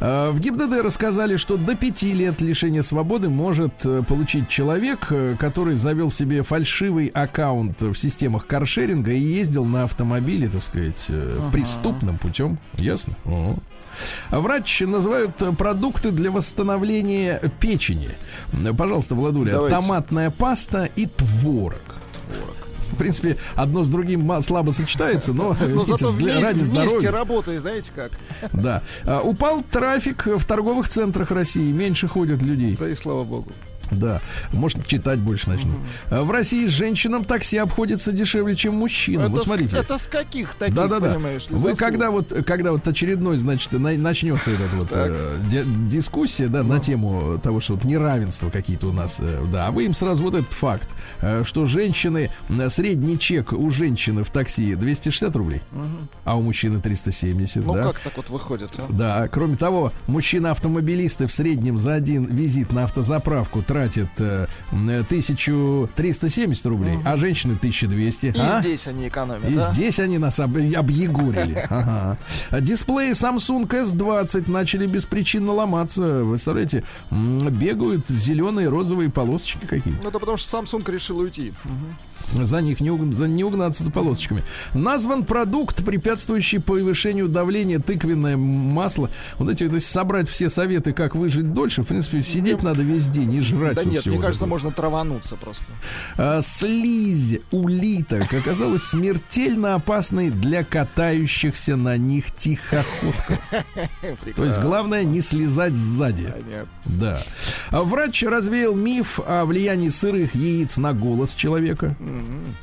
А, В ГИБДД рассказали, что до пяти лет лишения свободы может э, получить человек, э, который завел себе фальшивый аккаунт в системах каршеринга и ездил на автомобиле, так сказать, э, преступным путем. Ясно? О. Врач называют э, продукты для восстановления печени. Пожалуйста, Владуля, Давайте. томатная паста и творог. В принципе, одно с другим слабо сочетается, но, <laughs> Но видите, зато для- вместе, ради вместе здоровья. работает, знаете как? Да. А, упал трафик в торговых центрах России. Меньше ходят людей. Да и слава богу. Да. Может, читать больше начнут. А В России женщинам такси обходится дешевле, чем мужчинам. это, Вот с- смотрите. это с каких таких, Да, да, да. понимаешь Вы когда вот, когда вот очередной, значит, на- начнется эта вот э, ди- дискуссия, да, на тему того, что вот неравенства какие-то у нас, э, да, а вы им сразу вот этот факт, э, что женщины, э, средний чек у женщины в такси 260 рублей, а у мужчины 370, Ну да. как так вот выходит, а? Да, кроме того, мужчины-автомобилисты в среднем за один визит на автозаправку тратят тратят э, м, 1370 рублей, а женщины 1200. И а? здесь они экономят, И да? здесь они нас об- объегорили. <laughs> Ага. Дисплеи Samsung S20 начали беспричинно ломаться. Вы представляете, бегают зеленые, розовые полосочки какие-то. Ну, это потому что Samsung решил уйти. За них не, уг- за, не угнаться за полосочками. Назван продукт, препятствующий повышению давления тыквенное масло. Вот эти, вот, если собрать все советы, как выжить дольше, в принципе, сидеть надо весь день и жрать Да вот нет, мне кажется, вот. можно травануться просто. А, слизь улиток оказалась смертельно опасной для катающихся на них тихоходков. <laughs> То есть главное не слезать сзади. Да. А Врач развеял миф о влиянии сырых яиц на голос человека.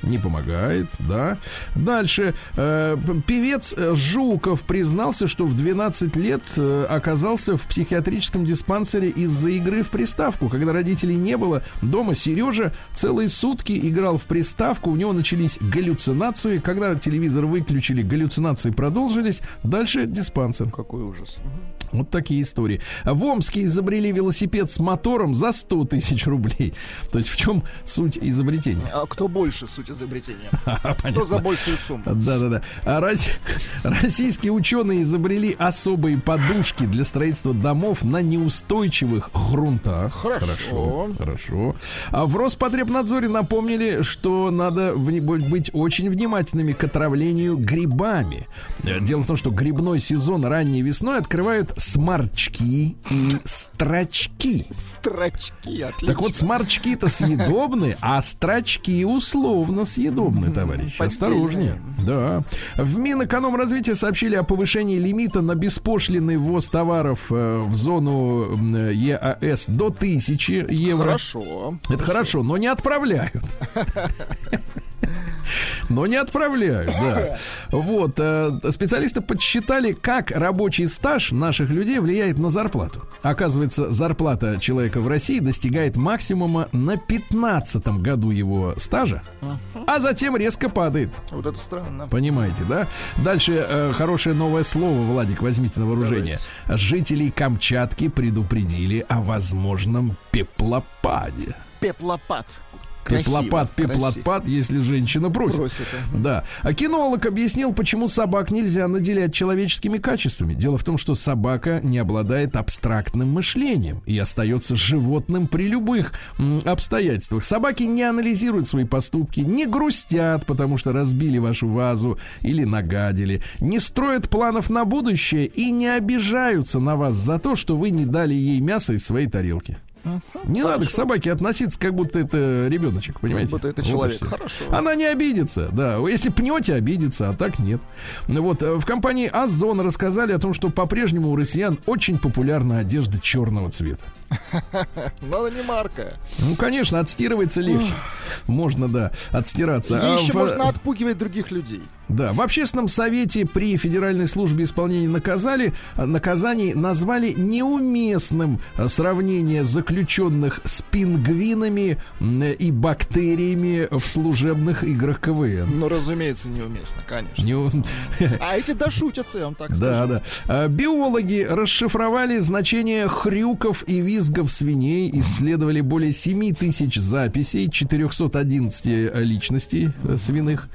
Не помогает, да. Дальше. Э, певец э, Жуков признался, что в 12 лет э, оказался в психиатрическом диспансере из-за игры в приставку. Когда родителей не было, дома Сережа целые сутки играл в приставку. У него начались галлюцинации. Когда телевизор выключили, галлюцинации продолжились. Дальше диспансер. Какой ужас. Вот такие истории. В Омске изобрели велосипед с мотором за 100 тысяч рублей. То есть в чем суть изобретения? А кто больше суть изобретения? <laughs> Кто за большую сумму? Да-да-да. А рос- Российские ученые изобрели особые подушки для строительства домов на неустойчивых грунтах. Хорошо. Хорошо. А в Роспотребнадзоре напомнили, что надо быть очень внимательными к отравлению грибами. Дело в том, что грибной сезон ранней весной открывают сморчки и строчки. Строчки, отлично. Так вот, сморчки-то съедобны, а строчки условно съедобны, товарищ. Осторожнее. Да. В Минэкономразвития сообщили о повышении лимита на беспошлинный ввоз товаров э, в зону ЕАС до 1000 евро. Хорошо. Это хорошо, но не отправляют. <laughs> Но не отправляют, да. Вот, э, специалисты подсчитали, как рабочий стаж наших людей влияет на зарплату. Оказывается, зарплата человека в России достигает максимума на 15 году его стажа, а затем резко падает. Вот это странно. Понимаете, да? Дальше э, хорошее новое слово, Владик, возьмите на вооружение. Жителей Камчатки предупредили о возможном пеплопаде. Пеплопад. Красиво, Пеплопад, пеплопад, если женщина просит. Просит, Да. А кинолог объяснил, почему собак нельзя наделять человеческими качествами. Дело в том, что собака не обладает абстрактным мышлением и остается животным при любых обстоятельствах. Собаки не анализируют свои поступки, не грустят, потому что разбили вашу вазу или нагадили, не строят планов на будущее и не обижаются на вас за то, что вы не дали ей мясо из своей тарелки. Не надо к собаке относиться, как будто это ребеночек, понимаете? будто это Вот человек. всё. Хорошо. Она не обидится, да. Если пнете, обидится, а так нет. Вот э, в компании Озон рассказали о том, что по-прежнему у россиян очень популярна одежда черного цвета. Но она не марка. Ну, конечно, отстирывается легче. Можно, да, отстираться. И А еще в- можно отпугивать других людей. Да, в общественном совете при Федеральной службе исполнения наказали, наказаний назвали неуместным э, сравнение заключенных с пингвинами и бактериями в служебных играх КВН. Ну, разумеется, неуместно, конечно. Не- А эти дошутятся, я вам так Да, скажу. да. А, Биологи расшифровали значение хрюков и визгов свиней, исследовали более 7 тысяч записей 411 личностей э, свиных.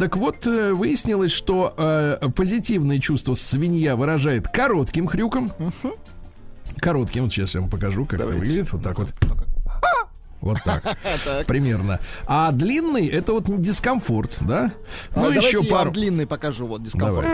Так вот, э, выяснилось, что э, позитивное чувство свинья выражает коротким хрюком. Коротким, вот сейчас я вам покажу, как это Давайте. выглядит. Вот так вот. Вот <laughs> так. Примерно. А длинный это вот дискомфорт, да? А Ну, еще пару. длинный покажу, вот дискомфорт.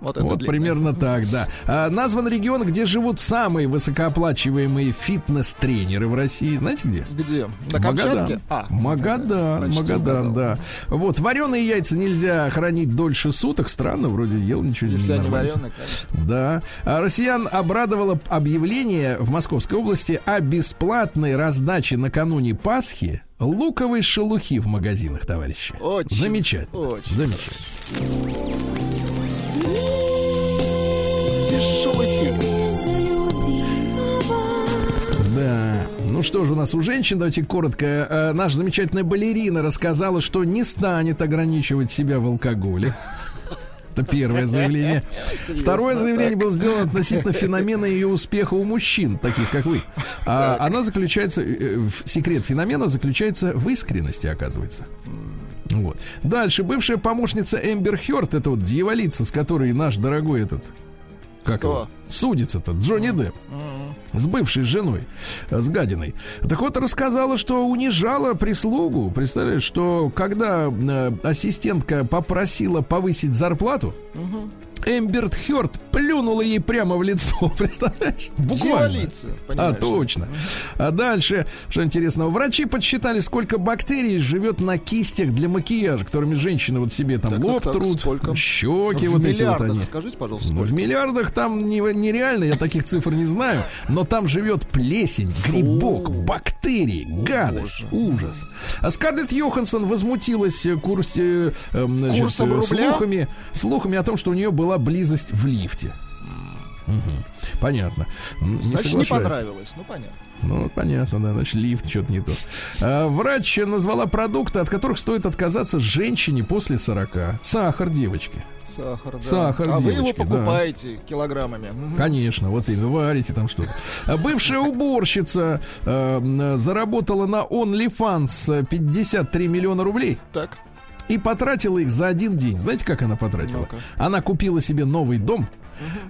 Вот Вот примерно так, да. А, назван регион, где живут самые высокооплачиваемые фитнес-тренеры в России. Знаете где? Где? На Камчатке? Магадан. Магадан, почти Магадан, угадал. да. Вот, вареные яйца нельзя хранить дольше суток. Странно, вроде ел ничего Если не они нормально. вареные, конечно. Да. А россиян обрадовало объявление в Московской области о бесплатной раздаче накануне Пасхи луковой шелухи в магазинах, товарищи. Очень, Замечательно. очень Замечательно. Да. Ну что же у нас у женщин, давайте коротко. Э, наша замечательная балерина рассказала, что не станет ограничивать себя в алкоголе. Это первое заявление. Второе заявление было сделано относительно феномена ее успеха у мужчин, таких как вы. А, она заключается, э, в- секрет феномена заключается в искренности, оказывается. Вот. Дальше. Бывшая помощница Эмбер Хёрд, это вот дьяволица, с которой наш дорогой этот... Как Кто? его? Судится-то, Джонни Депп. С бывшей женой, э, с гадиной. Так вот, рассказала, что унижала прислугу. Представляешь, что когда э, ассистентка попросила повысить зарплату, Эмберт Хёрд плюнула ей прямо в лицо. <laughs> Представляешь? Буквально. Дьяволица, А, точно. А дальше, что интересного, врачи подсчитали, сколько бактерий живет на кистях для макияжа, которыми женщины вот себе там Так, лоб так, так, трут, сколько? щеки, В вот эти вот они. скажите, пожалуйста, Ну, в сколько? миллиардах там не- нереально, я таких цифр не знаю, но там живет плесень, грибок, бактерии, гадость, ужас. А Скарлетт Йоханссон возмутилась э, курсе, э, значит, Курсом э, слухами, слухами о том, что у нее была близость в лифте. Мгм. Понятно. М, Значит, не понравилось. Ну, понятно. Ну, понятно, да, значит, лифт что-то не то. А, врач назвала продукты, от которых стоит отказаться женщине после 40. Сахар, девочки. Сахар, да. Сахар, а вы его девочки, да. покупаете килограммами. Конечно, вот именно, варите там что-то. А Бывшая уборщица э, м, заработала на OnlyFans э, 53 миллиона рублей Так. И потратила их за один день. Знаете, как она потратила? Ну-ка. Она купила себе новый дом,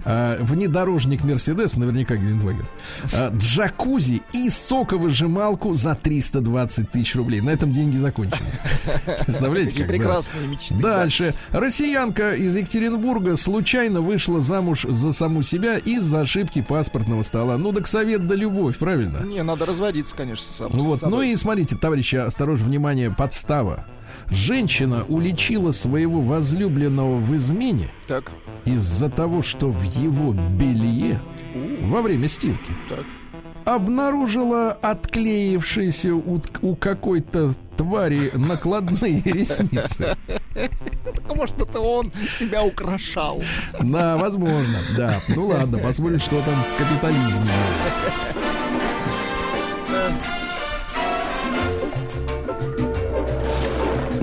э, внедорожник Мерседес, наверняка Гелендваген, э, джакузи и соковыжималку за 320 тысяч рублей. На этом деньги закончены. <laughs> Представляете, как? да. прекрасные мечты. Дальше. Россиянка из Екатеринбурга случайно вышла замуж за саму себя из-за ошибки паспортного стола. Ну, так совет да любовь, правильно? Не, надо разводиться, конечно, сам. Вот. Ну и смотрите, товарищи, осторожно, внимание, подстава. Женщина уличила своего возлюбленного в измене Так, из-за того, что в его белье во время стирки так. обнаружила отклеившиеся у, у какой-то твари накладные <laughs> ресницы. Так, может, это он себя украшал. Да, возможно, да. Ну ладно, посмотрим, что там в капитализме. <laughs>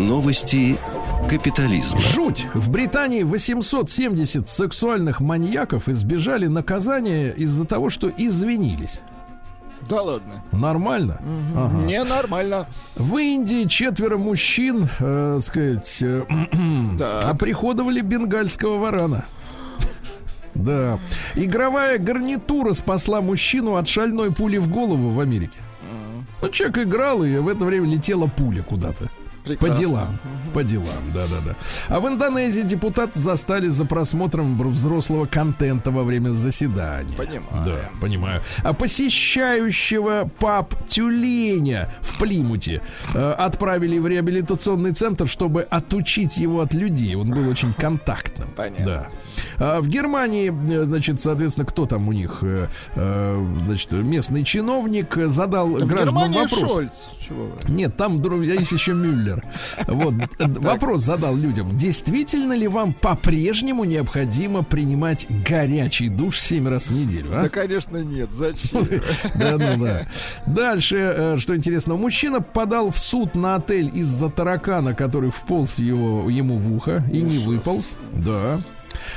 Новости капитализма. Жуть! В Британии 870 сексуальных маньяков избежали наказания из-за того, что извинились. Да ладно. Нормально? Ага. Ненормально. В Индии четверо мужчин, э, сказать, э, <clears throat> Так. оприходовали бенгальского варана. <laughs> Да. Игровая гарнитура спасла мужчину от шальной пули в голову в Америке. Ну, человек играл, и в это время летела пуля куда-то. По Прекрасно. делам. По делам, да-да-да. А в Индонезии депутат застали за просмотром взрослого контента во время заседания. Понимаю. Да, понимаю. А посещающего пап тюленя в Плимуте э, отправили в реабилитационный центр, чтобы отучить его от людей. Он был очень контактным. Понятно. Да. А в Германии, э, значит, соответственно, кто там у них, э, э, значит, местный чиновник э, задал В гражданам Германии вопрос. Шольц. Чего? Нет, там друг- есть еще Мюллер. Вот э, вопрос задал людям: действительно ли вам по-прежнему необходимо принимать горячий душ 7 раз в неделю? а? Да, конечно, нет. Зачем? <laughs> Да, ну да. Дальше, э, что интересно, мужчина подал в суд на отель из-за таракана, который вполз его, ему в ухо и не выполз. Да.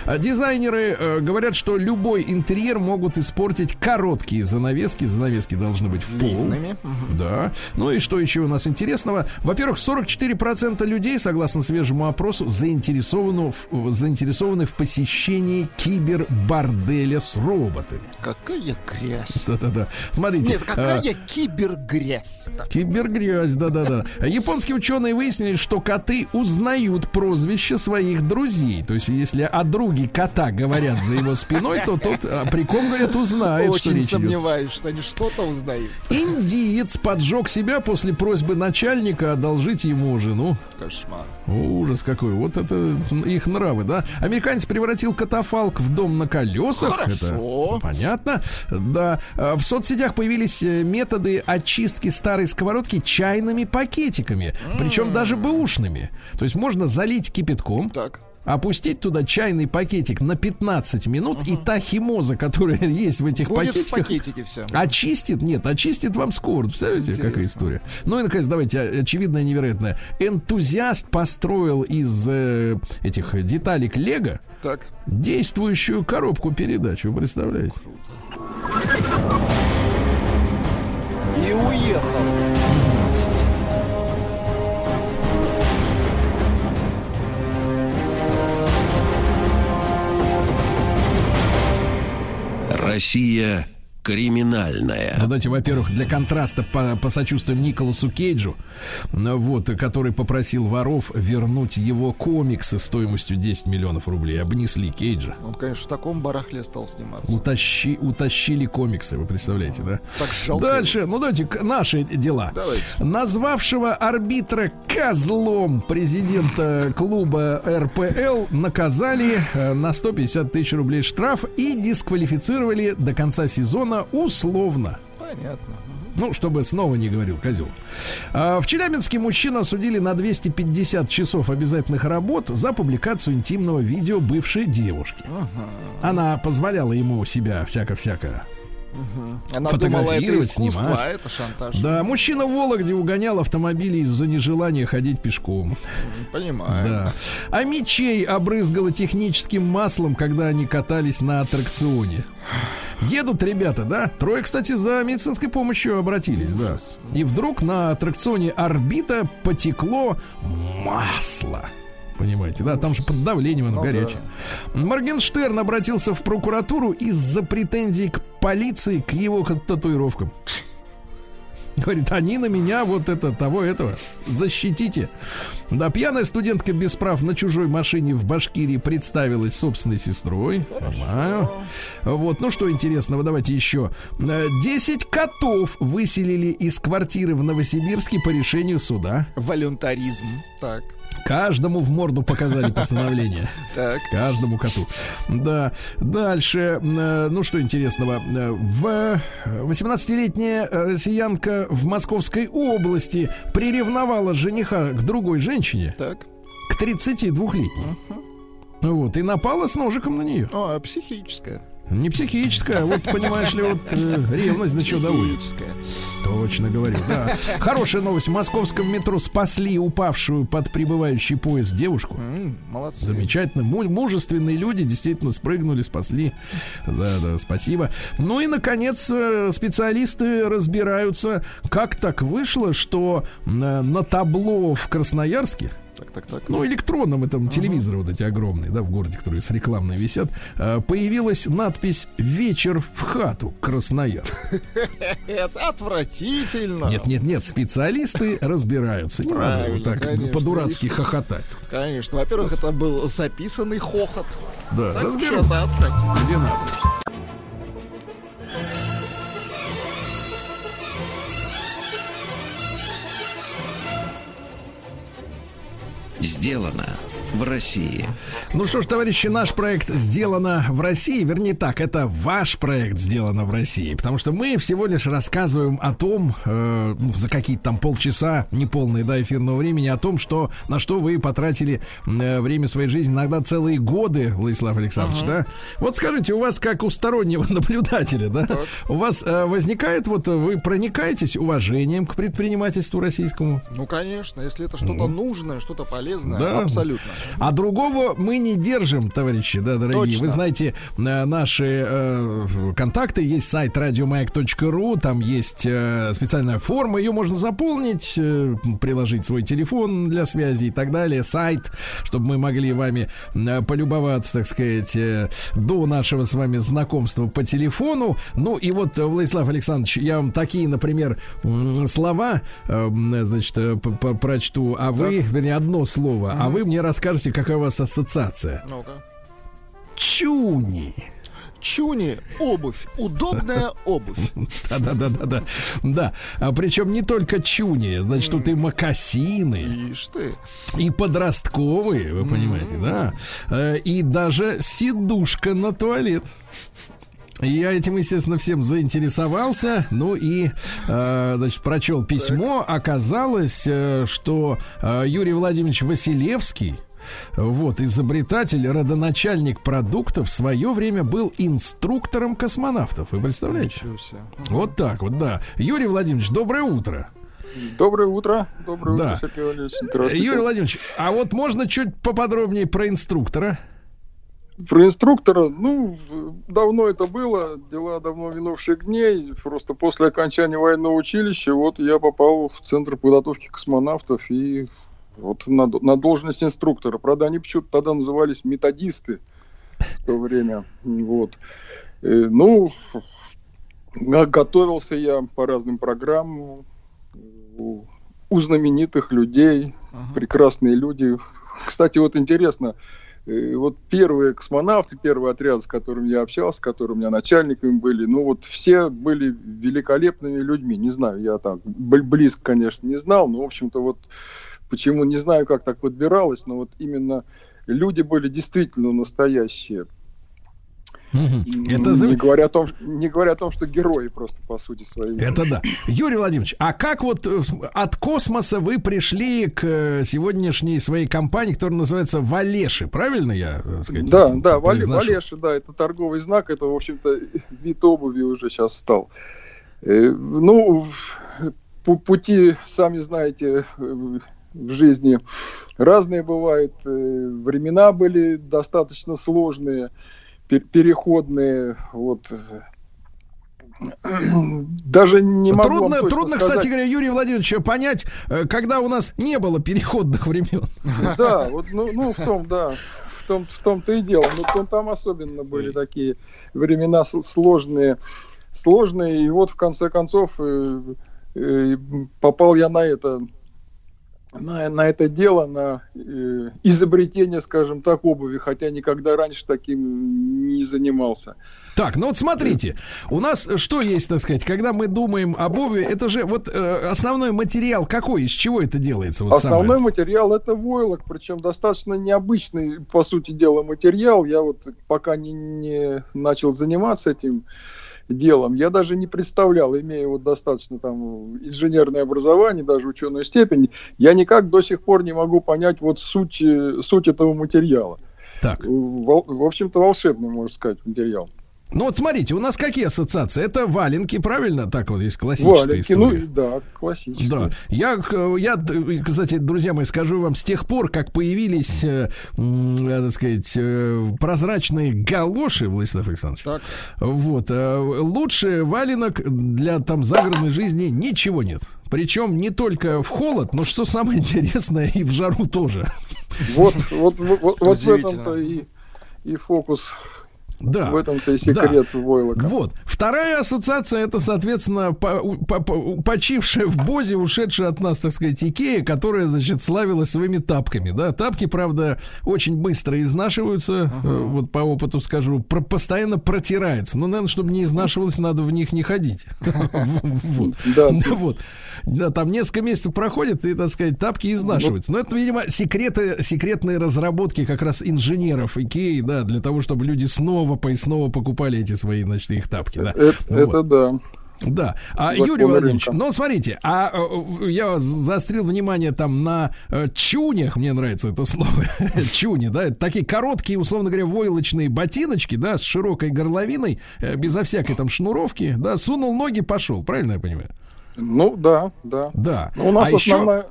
А Дизайнеры э, говорят, что любой интерьер могут испортить короткие занавески. Занавески должны быть в пол. Длинными. Да. Ну и что еще у нас интересного? Во-первых, 44% людей, согласно свежему опросу, заинтересованы в, заинтересованы в посещении киберборделя с роботами. Какая грязь. Да-да-да. Смотрите. Нет, а, какая кибергрязь. Кибергрязь, да-да-да. Японские ученые выяснили, что коты узнают прозвище своих друзей. То есть, если о друге кота говорят за его спиной, то тот а, при ком, говорят, узнает, что Очень речь идет. сомневаюсь, что они что-то узнают. Индиец поджег себя после просьбы начальника одолжить ему жену. Кошмар. Ужас какой. Вот это их нравы, да? Американец превратил катафалк в дом на колесах. Хорошо. Это понятно. Да. А, В соцсетях появились э, методы очистки старой сковородки чайными пакетиками. Причем даже бэушными. То есть можно залить кипятком, Так. Опустить туда чайный пакетик на 15 минут, и та химоза, которая <laughs> есть в этих Будет в пакетиках, пакетике все. очистит, нет, очистит вам скоро. Представляете, какая Интересно. история? Ну и, наконец, давайте, о- очевидное и невероятное. Энтузиаст построил из э, этих деталек Лего Так. действующую коробку передач, вы представляете? И уехал. Россия криминальная. Ну, давайте, во-первых, для контраста по- посочувствуем Николасу Кейджу, ну, вот, который попросил воров вернуть его комиксы стоимостью 10 миллионов рублей. Обнесли Кейджа. Он, конечно, в таком барахле стал сниматься. Утащи, утащили комиксы, вы представляете, да? Так жалко. Дальше, ну давайте наши дела. Давайте. Назвавшего арбитра козлом президента клуба РПЛ наказали э, на 150 тысяч рублей штраф и дисквалифицировали до конца сезона условно. Понятно. Ну, чтобы снова не говорил козел. А, В Челябинске мужчину осудили на 250 часов обязательных работ за публикацию интимного видео бывшей девушки. Она позволяла ему себя всяко-всяко Она думала, это Фотографировать, искусство, снимать. а это шантаж. Да, мужчина в Вологде угонял автомобили из-за нежелания ходить пешком. Понимаю. Да. А мечей обрызгало техническим маслом, когда они катались на аттракционе. Едут ребята, да? Трое, кстати, за медицинской помощью обратились, да. И вдруг на аттракционе орбита потекло масло. Понимаете, да, там же под давлением оно Ну горячее. Моргенштерн обратился в прокуратуру из-за претензий к полиции к его ка- татуировкам. <laughs> Говорит, они на меня вот это, того, этого. Защитите. Да, пьяная студентка без прав на чужой машине в Башкирии представилась собственной сестрой. Понимаю. Вот, ну что интересного, давайте еще. Э, 10 котов выселили из квартиры в Новосибирске по решению суда. Волюнтаризм. Так. Каждому в морду показали постановление. <laughs> Так. Каждому коту. Да. Дальше. э, Ну, что интересного. Э, В 18-летняя россиянка в Московской области приревновала жениха к другой женщине, Так. к 32-летней. Вот, и напала с ножиком на нее. О, а психическое. Не психическая, вот, понимаешь ли, вот э, ревность до чего доводит. Точно говорю, да. Хорошая новость. В московском метро спасли упавшую под прибывающий поезд девушку. Молодцы. Замечательно. Му- мужественные люди действительно спрыгнули, спасли. Да, да, спасибо. Ну и, наконец, э, специалисты разбираются, как так вышло, что э, на табло в Красноярске, Так, так, так. ну, электронном этом телевизоре вот эти огромные, да, в городе, которые с рекламной висят, э, появилась надпись «Вечер в хату, Красноярск». <laughs> Это отвратительно. Нет, нет, нет, специалисты разбираются. Не надо вот так конечно, по-дурацки хохотать. Конечно. Во-первых, это был записанный хохот. Да, отвратительно. Где надо. Сделано в России. Ну что ж, товарищи, наш проект сделано в России. Вернее так, это ваш проект сделано в России. Потому что мы всего лишь рассказываем о том, э, ну, за какие-то там полчаса, неполные, да, эфирного времени, о том, что, на что вы потратили э, время своей жизни, иногда целые годы, Владислав Александрович, да? Вот скажите, у вас, как у стороннего <laughs> наблюдателя, да, у вас э, возникает, вот вы проникаетесь уважением к предпринимательству российскому? Ну, конечно, если это что-то нужное, что-то полезное, Да. абсолютно. А другого мы не держим, товарищи, да, дорогие. Точно. Вы знаете, э, наши э, контакты, есть сайт радиомаяк.ру, там есть э, специальная форма, ее можно заполнить, э, приложить свой телефон для связи и так далее, сайт, чтобы мы могли вами э, полюбоваться, так сказать, э, до нашего с вами знакомства по телефону. Ну и вот, э, Владислав Александрович, я вам такие, например, слова, э, значит, э, прочту, а вы, вернее, одно слово, а вы мне расскажете, какая у вас ассоциация. Ну-ка. Чуни. Чуни, обувь, удобная <laughs> обувь. Да-да-да-да-да. Да. А причем не только чуни, значит, тут и макасины, Ишь ты. и подростковые, вы понимаете, да. Э, И даже сидушка на туалет. Я этим, естественно, всем заинтересовался. Ну и, э, значит, прочел письмо. Оказалось, э, что э, Юрий Владимирович Василевский вот, изобретатель, родоначальник продуктов, в свое время был инструктором космонавтов. Вы представляете? Вот так вот, да. Юрий Владимирович, доброе утро. Доброе утро. Доброе Да. утро, Сергей Валерьевич. Здравствуйте. Юрий Владимирович, а вот можно чуть поподробнее про инструктора? Про инструктора, ну, давно это было, дела давно минувших дней. Просто после окончания военного училища вот я попал в Центр подготовки космонавтов и вот на, на должность инструктора. Правда, они почему-то тогда назывались методисты в то время. Вот. Э, Ну, га- готовился я по разным программам у, у знаменитых людей, прекрасные люди. Кстати, вот интересно, э, вот первые космонавты, первый отряд, с которым я общался, которые у меня начальниками были, ну вот все были великолепными людьми. Не знаю, я бл- близко, конечно, не знал, но, в общем-то, вот почему, не знаю, как так подбиралось, но вот именно люди были действительно настоящие. Это, не, говоря о том, не говоря о том, что герои просто по сути своей. это да. Юрий Владимирович, а как вот э, от космоса вы пришли к э, сегодняшней своей компании, которая называется Валеши, правильно я э, сказать, Да, да, Вале- произношу? Валеша, да, это торговый знак, это, в общем-то, <laughs> вид обуви уже сейчас стал. Ну, пути, сами знаете, в жизни разные бывают. Э, Времена были достаточно сложные, пер- переходные, вот. <clears throat> Даже не могу Трудно, трудно, сказать. кстати говоря, Юрий Владимирович, понять, э, когда у нас не было переходных времен. <laughs> Да, вот, ну, ну, в том, да, в том, в том-то и дело. Ну, там, там особенно были такие времена сложные, сложные, и вот в конце концов э, э, попал я на это, на, на это дело, на э, изобретение, скажем так, обуви, хотя никогда раньше таким не занимался. Так, ну вот смотрите, у нас что есть, так сказать, когда мы думаем об обуви, это же вот э, основной материал какой, из чего это делается? Вот Основной самое? материал это войлок, причем достаточно необычный, по сути дела, материал. Я вот пока не, не начал заниматься этим делом, я даже не представлял, имея вот достаточно там инженерное образование, даже ученую степень, я никак до сих пор не могу понять вот суть, э, суть этого материала. Так, Вол- В общем-то, волшебный, можно сказать, материал. Ну вот смотрите, у нас какие ассоциации? Это валенки, правильно? Так вот есть классическая Валенки, ну, история. и да, классический. Да, я, э, я, д- кстати, друзья мои, скажу вам, с тех пор, как появились, э, э, так сказать, э, прозрачные галоши, Владислав Александрович, Так. вот, э, лучше валенок для там загородной жизни ничего нет. Причем не только в холод, но что самое <laughs> интересное, и в жару тоже. Вот, вот, вот, вот, в этом-то и, и фокус, Да. в этом-то и секрет войлока. Вот. Вторая ассоциация это, соответственно, по- по- по- почившая в Бозе, ушедшая от нас, так сказать, Икея, которая, значит, славилась своими тапками. Да, тапки, правда, очень быстро изнашиваются. э, Вот по опыту скажу, про- постоянно протирается. Но, наверное, чтобы не изнашивалось, надо в них не ходить. <laughs> Вот. Да. <laughs> Вот. Да, там несколько месяцев проходит, и, так сказать, тапки изнашиваются. Но это, видимо, секреты, секретные разработки как раз инженеров Икеи, да, для того, чтобы люди снова по и снова покупали эти свои, их тапки, да. Это, Вот. это да. Да. А, Юрий Владимирович, рынка. ну, смотрите, а э, я заострил внимание там на э, чунях, мне нравится это слово, <laughs> чуни, да, это такие короткие, условно говоря, войлочные ботиночки, да, с широкой горловиной, э, безо всякой там шнуровки, да, сунул ноги, пошел, правильно я понимаю? Ну да, да. Да. Ну, У нас А еще- основная,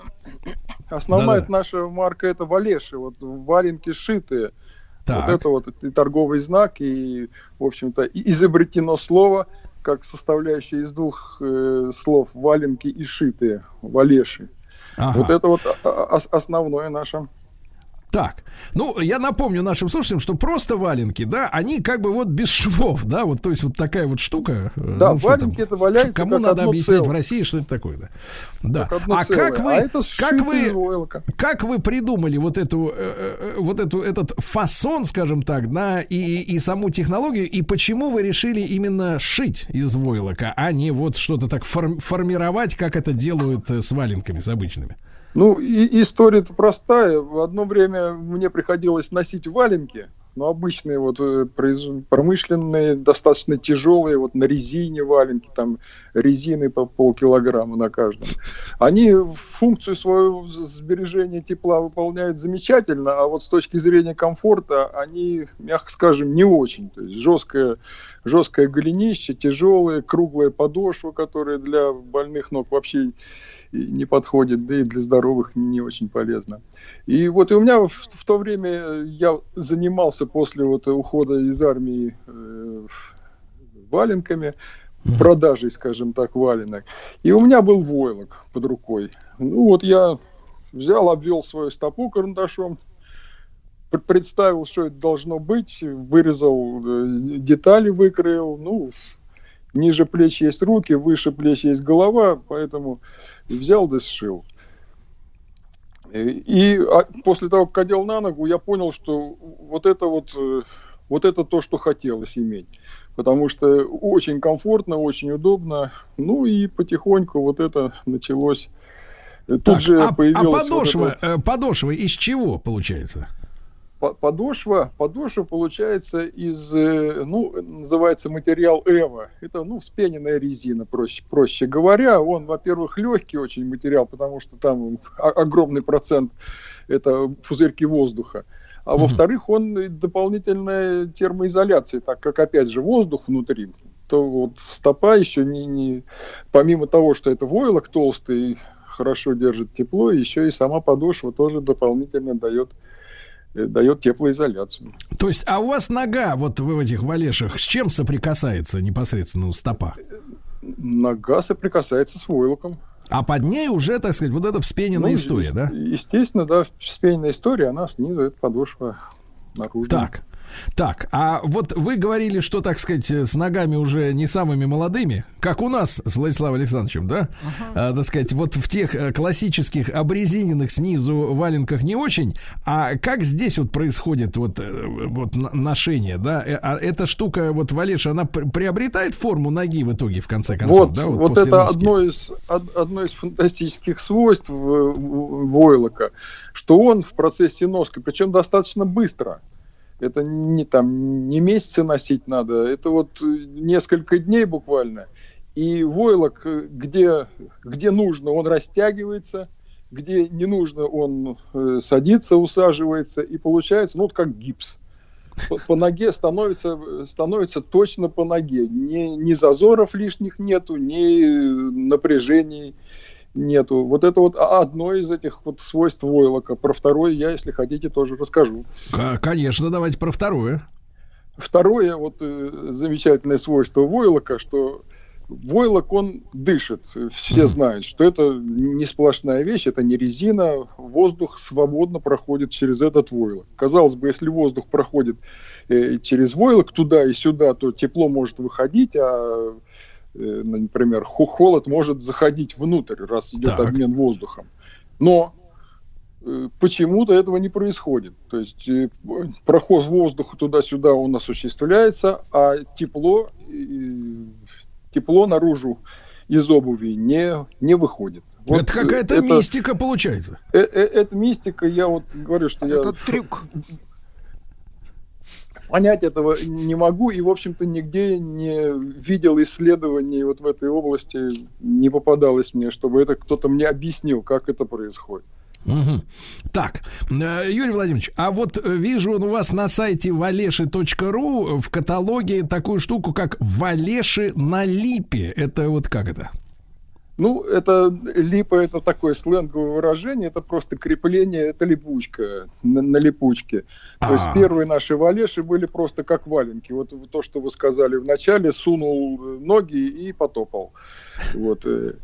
основная Да-да. это наша марка это Валеши, вот валенки шитые. Так. Вот это вот и торговый знак, и, в общем-то, и изобретено слово, как составляющее из двух э, слов валенки и шитые, валеши. Ага. Вот это вот ос- основное наше. Так, ну, я напомню нашим слушателям, что просто валенки, да, они как бы вот без швов, да, вот, то есть вот такая вот штука. э, Да, ну, валенки это валяется Кому надо объяснять целое. в России, что это такое, да? Да. Как А целое. как вы, А это как вы, как вы придумали вот эту, э, э, вот эту, этот фасон, скажем так, да, и, и саму технологию, и почему вы решили именно шить из войлока, а не вот что-то так фор- формировать, как это делают э, с валенками, с обычными? Ну, и, история-то простая. В одно время мне приходилось носить валенки, ну, обычные вот э, промышленные, достаточно тяжелые, вот на резине валенки, там резины по полкилограмма на каждом. Они функцию свою з- сбережения тепла выполняют замечательно, а вот с точки зрения комфорта они, мягко скажем, не очень. То есть жесткое, жесткое голенище, тяжелые, круглая подошва, которая для больных ног вообще не подходит, да и для здоровых не очень полезно. И вот и у меня в, в то время э, я занимался после вот ухода из армии э, валенками, продажей, скажем так, валенок. И у меня был войлок под рукой. Ну вот я взял, обвел свою стопу карандашом, пр- представил, что это должно быть, вырезал э, детали, выкроил, ну, ниже плеч есть руки, выше плеч есть голова, поэтому взял да сшил. И, и, а, после того, как одел на ногу, я понял, что вот это вот, э, вот это то, что хотелось иметь. Потому что очень комфортно, очень удобно. Ну и потихоньку вот это началось. Э, Тут Так, же а, а появилась вот подошва, эта э, подошва из чего получается? По- подошва, подошва получается из, э, ну, называется материал Эва. Это, ну, вспененная резина, проще, проще говоря. Он, во-первых, легкий очень материал, потому что там огромный процент это пузырьки воздуха. А во-вторых, он дополнительная термоизоляция, так как, опять же, воздух внутри, то вот стопа еще не, не... Помимо того, что это войлок толстый, хорошо держит тепло, еще и сама подошва тоже дополнительно дает дает теплоизоляцию. То есть, а у вас нога вот в этих валешах с чем соприкасается непосредственно у стопа? Нога соприкасается с войлоком. А под ней уже, так сказать, вот эта вспененная Ну, история, да? Естественно, да, вспененная история, она снизу, это подошва наружу. Так. Так, а вот вы говорили, что, так сказать, с ногами уже не самыми молодыми, как у нас с Владиславом Александровичем, да? А, так сказать, вот в тех э, классических обрезиненных снизу валенках не очень. А как здесь вот происходит вот, э, вот ношение, да? Э, А эта штука, вот Валеша, она пр- приобретает форму ноги в итоге, в конце концов, Вот, да? вот, после это носки? одно из, од- одно из фантастических свойств э, войлока, что он в процессе носки, причем достаточно быстро. Это не там не месяцы носить надо, это вот э, несколько дней буквально. И войлок, э, где, где нужно, он растягивается, где не нужно, он э, садится, усаживается, и получается, ну, вот как гипс. По, по ноге становится, становится точно по ноге. Ни, ни зазоров лишних нету, ни напряжений нету. Вот это вот одно из этих вот свойств войлока. Про второе я, если хотите, тоже расскажу. Конечно, давайте про второе. Второе вот э, замечательное свойство войлока, что войлок он дышит. Все знают, что это не сплошная вещь, это не резина. Воздух свободно проходит через этот войлок. Казалось бы, если воздух проходит э, через войлок туда и сюда, то тепло может выходить, а, например, хо- холод может заходить внутрь, раз идет Так. обмен воздухом. Но э, почему-то этого не происходит. То есть э, проход воздуха туда-сюда он осуществляется, а тепло, э, тепло наружу из обуви не, не выходит. Вот, это какая-то э, мистика получается. э, э, Это мистика, я вот говорю, что я Это трюк. Понять этого не могу и, в общем-то, нигде не видел исследований вот в этой области, не попадалось мне, чтобы это кто-то мне объяснил, как это происходит. Мгм. Так, э, Юрий Владимирович, а вот э, вижу у вас на сайте valеши.ру в каталоге такую штуку, как Валеши на липе. Это вот как это? Ну, это липа, это такое сленговое выражение, это просто крепление, это липучка на, на липучке. То есть А. первые наши валеши были просто как валенки. Вот то, что вы сказали в начале, сунул ноги и потопал. Вот. э.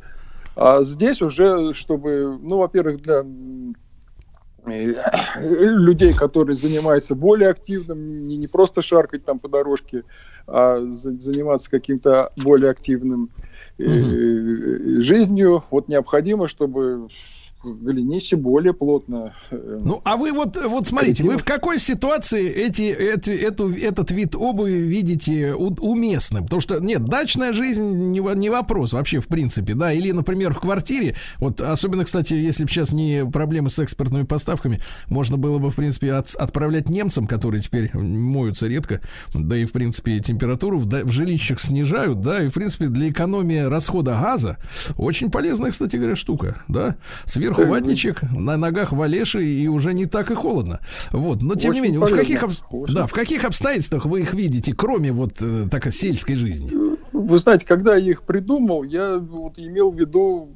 А здесь уже, чтобы, ну, во-первых, для э, <coughs> людей, которые занимаются более активным, не, не просто шаркать там по дорожке, а за- заниматься каким-то более активным э, жизнью, вот необходимо, чтобы голенище более плотно. э, Ну, а вы вот, вот смотрите, вы в какой ситуации эти, эти, эту, этот вид обуви видите уместным? Потому что, нет, дачная жизнь не, не вопрос вообще, в принципе, да, или, например, в квартире, вот особенно, кстати, если бы сейчас не проблемы с экспортными поставками, можно было бы, в принципе, от- отправлять немцам, которые теперь моются редко, да и, в принципе, температуру в, в жилищах снижают, да, и, в принципе, для экономии расхода газа очень полезная, кстати говоря, штука, да, сверху ватничек, на ногах валеши, и уже не так и холодно. Вот, но тем не менее, вот в каких, да, в каких обстоятельствах вы их видите, кроме вот э, такой сельской жизни? Вы знаете, когда я их придумал, я вот имел в виду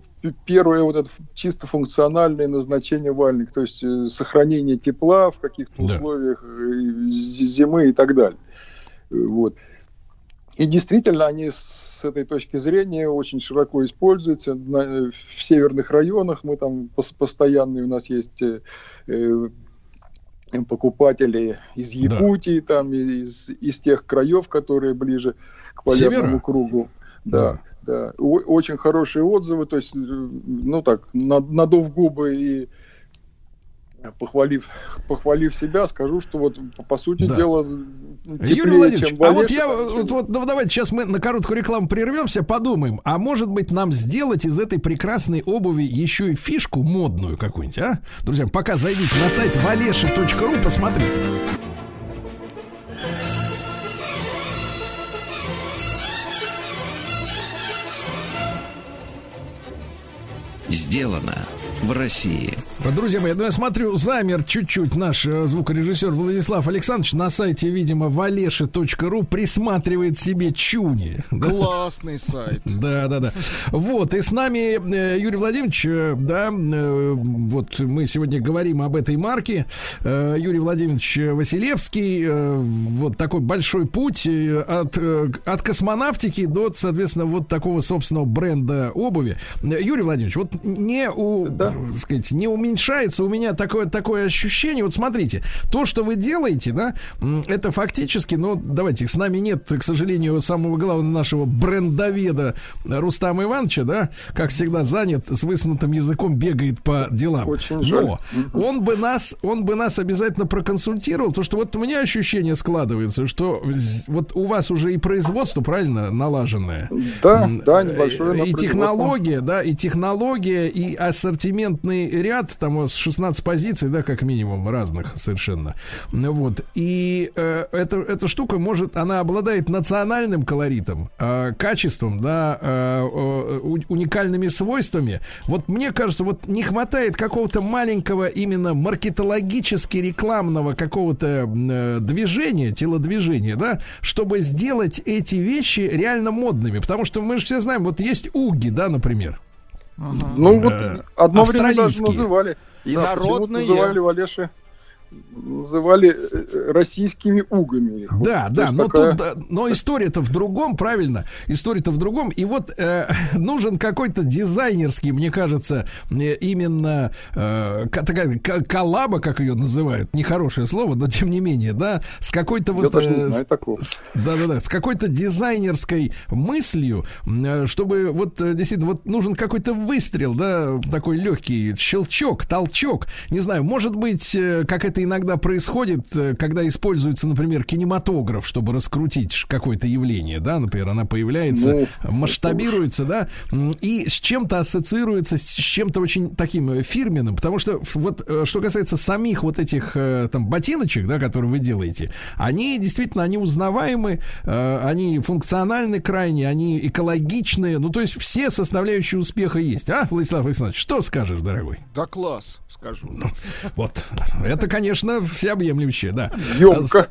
первое вот это чисто функциональное назначение вальных, то есть э, сохранение тепла в каких-то Да. условиях э, зимы и так далее. Э, Вот. И действительно, они с этой точки зрения очень широко используются на- э, в северных районах. Мы там пос- постоянные у нас есть э, э, покупатели из Да. Якутии, там из, из тех краев, которые ближе к полярному Севера? кругу. Да, да. О- очень хорошие отзывы, то есть, э, ну так, на- надув губы и похвалив, похвалив себя, скажу, что вот по, по сути Да. дела теплее, Юрий Владимирович, чем в а вот я, вот, вот, ну, давайте сейчас мы на короткую рекламу прервемся, подумаем, а может быть нам сделать из этой прекрасной обуви еще и фишку модную какую-нибудь, а? Друзья, пока зайдите на сайт valesha.ru, посмотрите. Сделано в России. Друзья мои, ну я смотрю, замер чуть-чуть наш э, звукорежиссер Владислав Александрович на сайте, видимо, valesha.ru присматривает себе чуни. Классный сайт. <laughs> Да, да, да. Вот, и с нами э, Юрий Владимирович, э, да, э, вот мы сегодня говорим об этой марке. Э, Юрий Владимирович Василевский, э, вот такой большой путь э, от, э, от космонавтики до, соответственно, вот такого собственного бренда обуви. Э, Юрий Владимирович, вот не, у, Да. сказать, не уменьшается у меня такое, такое ощущение. Вот смотрите, то, что вы делаете, да, это фактически, ну, давайте, с нами нет, к сожалению, самого главного нашего брендоведа Рустама Ивановича, да, как всегда занят, с высунутым языком бегает по делам. Очень жаль. Но он бы нас, он бы нас обязательно проконсультировал, потому что вот у меня ощущение складывается, что вот у вас уже и производство, правильно, налаженное. Да, да, небольшое. И технология, да, и технология, и ассортиментный ряд, там у вас 16 позиций, да, как минимум, разных совершенно. Вот. И э, эта, эта штука может, она обладает национальным колоритом, э, качеством, да, э, у- уникальными свойствами. Вот мне кажется, вот не хватает какого-то маленького именно маркетологически рекламного какого-то э, движения, телодвижения, да, чтобы сделать эти вещи реально модными. Потому что мы же все знаем, вот есть уги, да, одно Ну вот одно время даже называли. И Да, народные. называли Валеши называли э, российскими угами. их. Вот, Да, да, но такая- тут, да, но история-то в другом, правильно? История-то в другом. И вот э, <laughs> нужен какой-то дизайнерский, мне кажется, э, именно э, ка- такая ка- коллаба, как ее называют, нехорошее слово, но тем не менее, да, с какой-то Я вот... даже не э, знаю с- такого. да, да, да, с какой-то дизайнерской мыслью, чтобы вот э, действительно вот нужен какой-то выстрел, да, такой легкий щелчок, толчок, не знаю, может быть, э, как это иногда происходит, э, когда используется, например, кинематограф, чтобы раскрутить какое-то явление, да, например, она появляется, Ну, масштабируется, да, и с чем-то ассоциируется, с чем-то очень таким э, фирменным, потому что вот э, что касается самих вот этих э, там ботиночек, да, которые вы делаете, они действительно, они узнаваемы, э, они функциональны крайне, они экологичные, ну, то есть все составляющие успеха есть, а, Владислав Александрович, что скажешь, дорогой? Да класс, скажу. Вот, это, конечно, всеобъемлющее, да. Ёмко.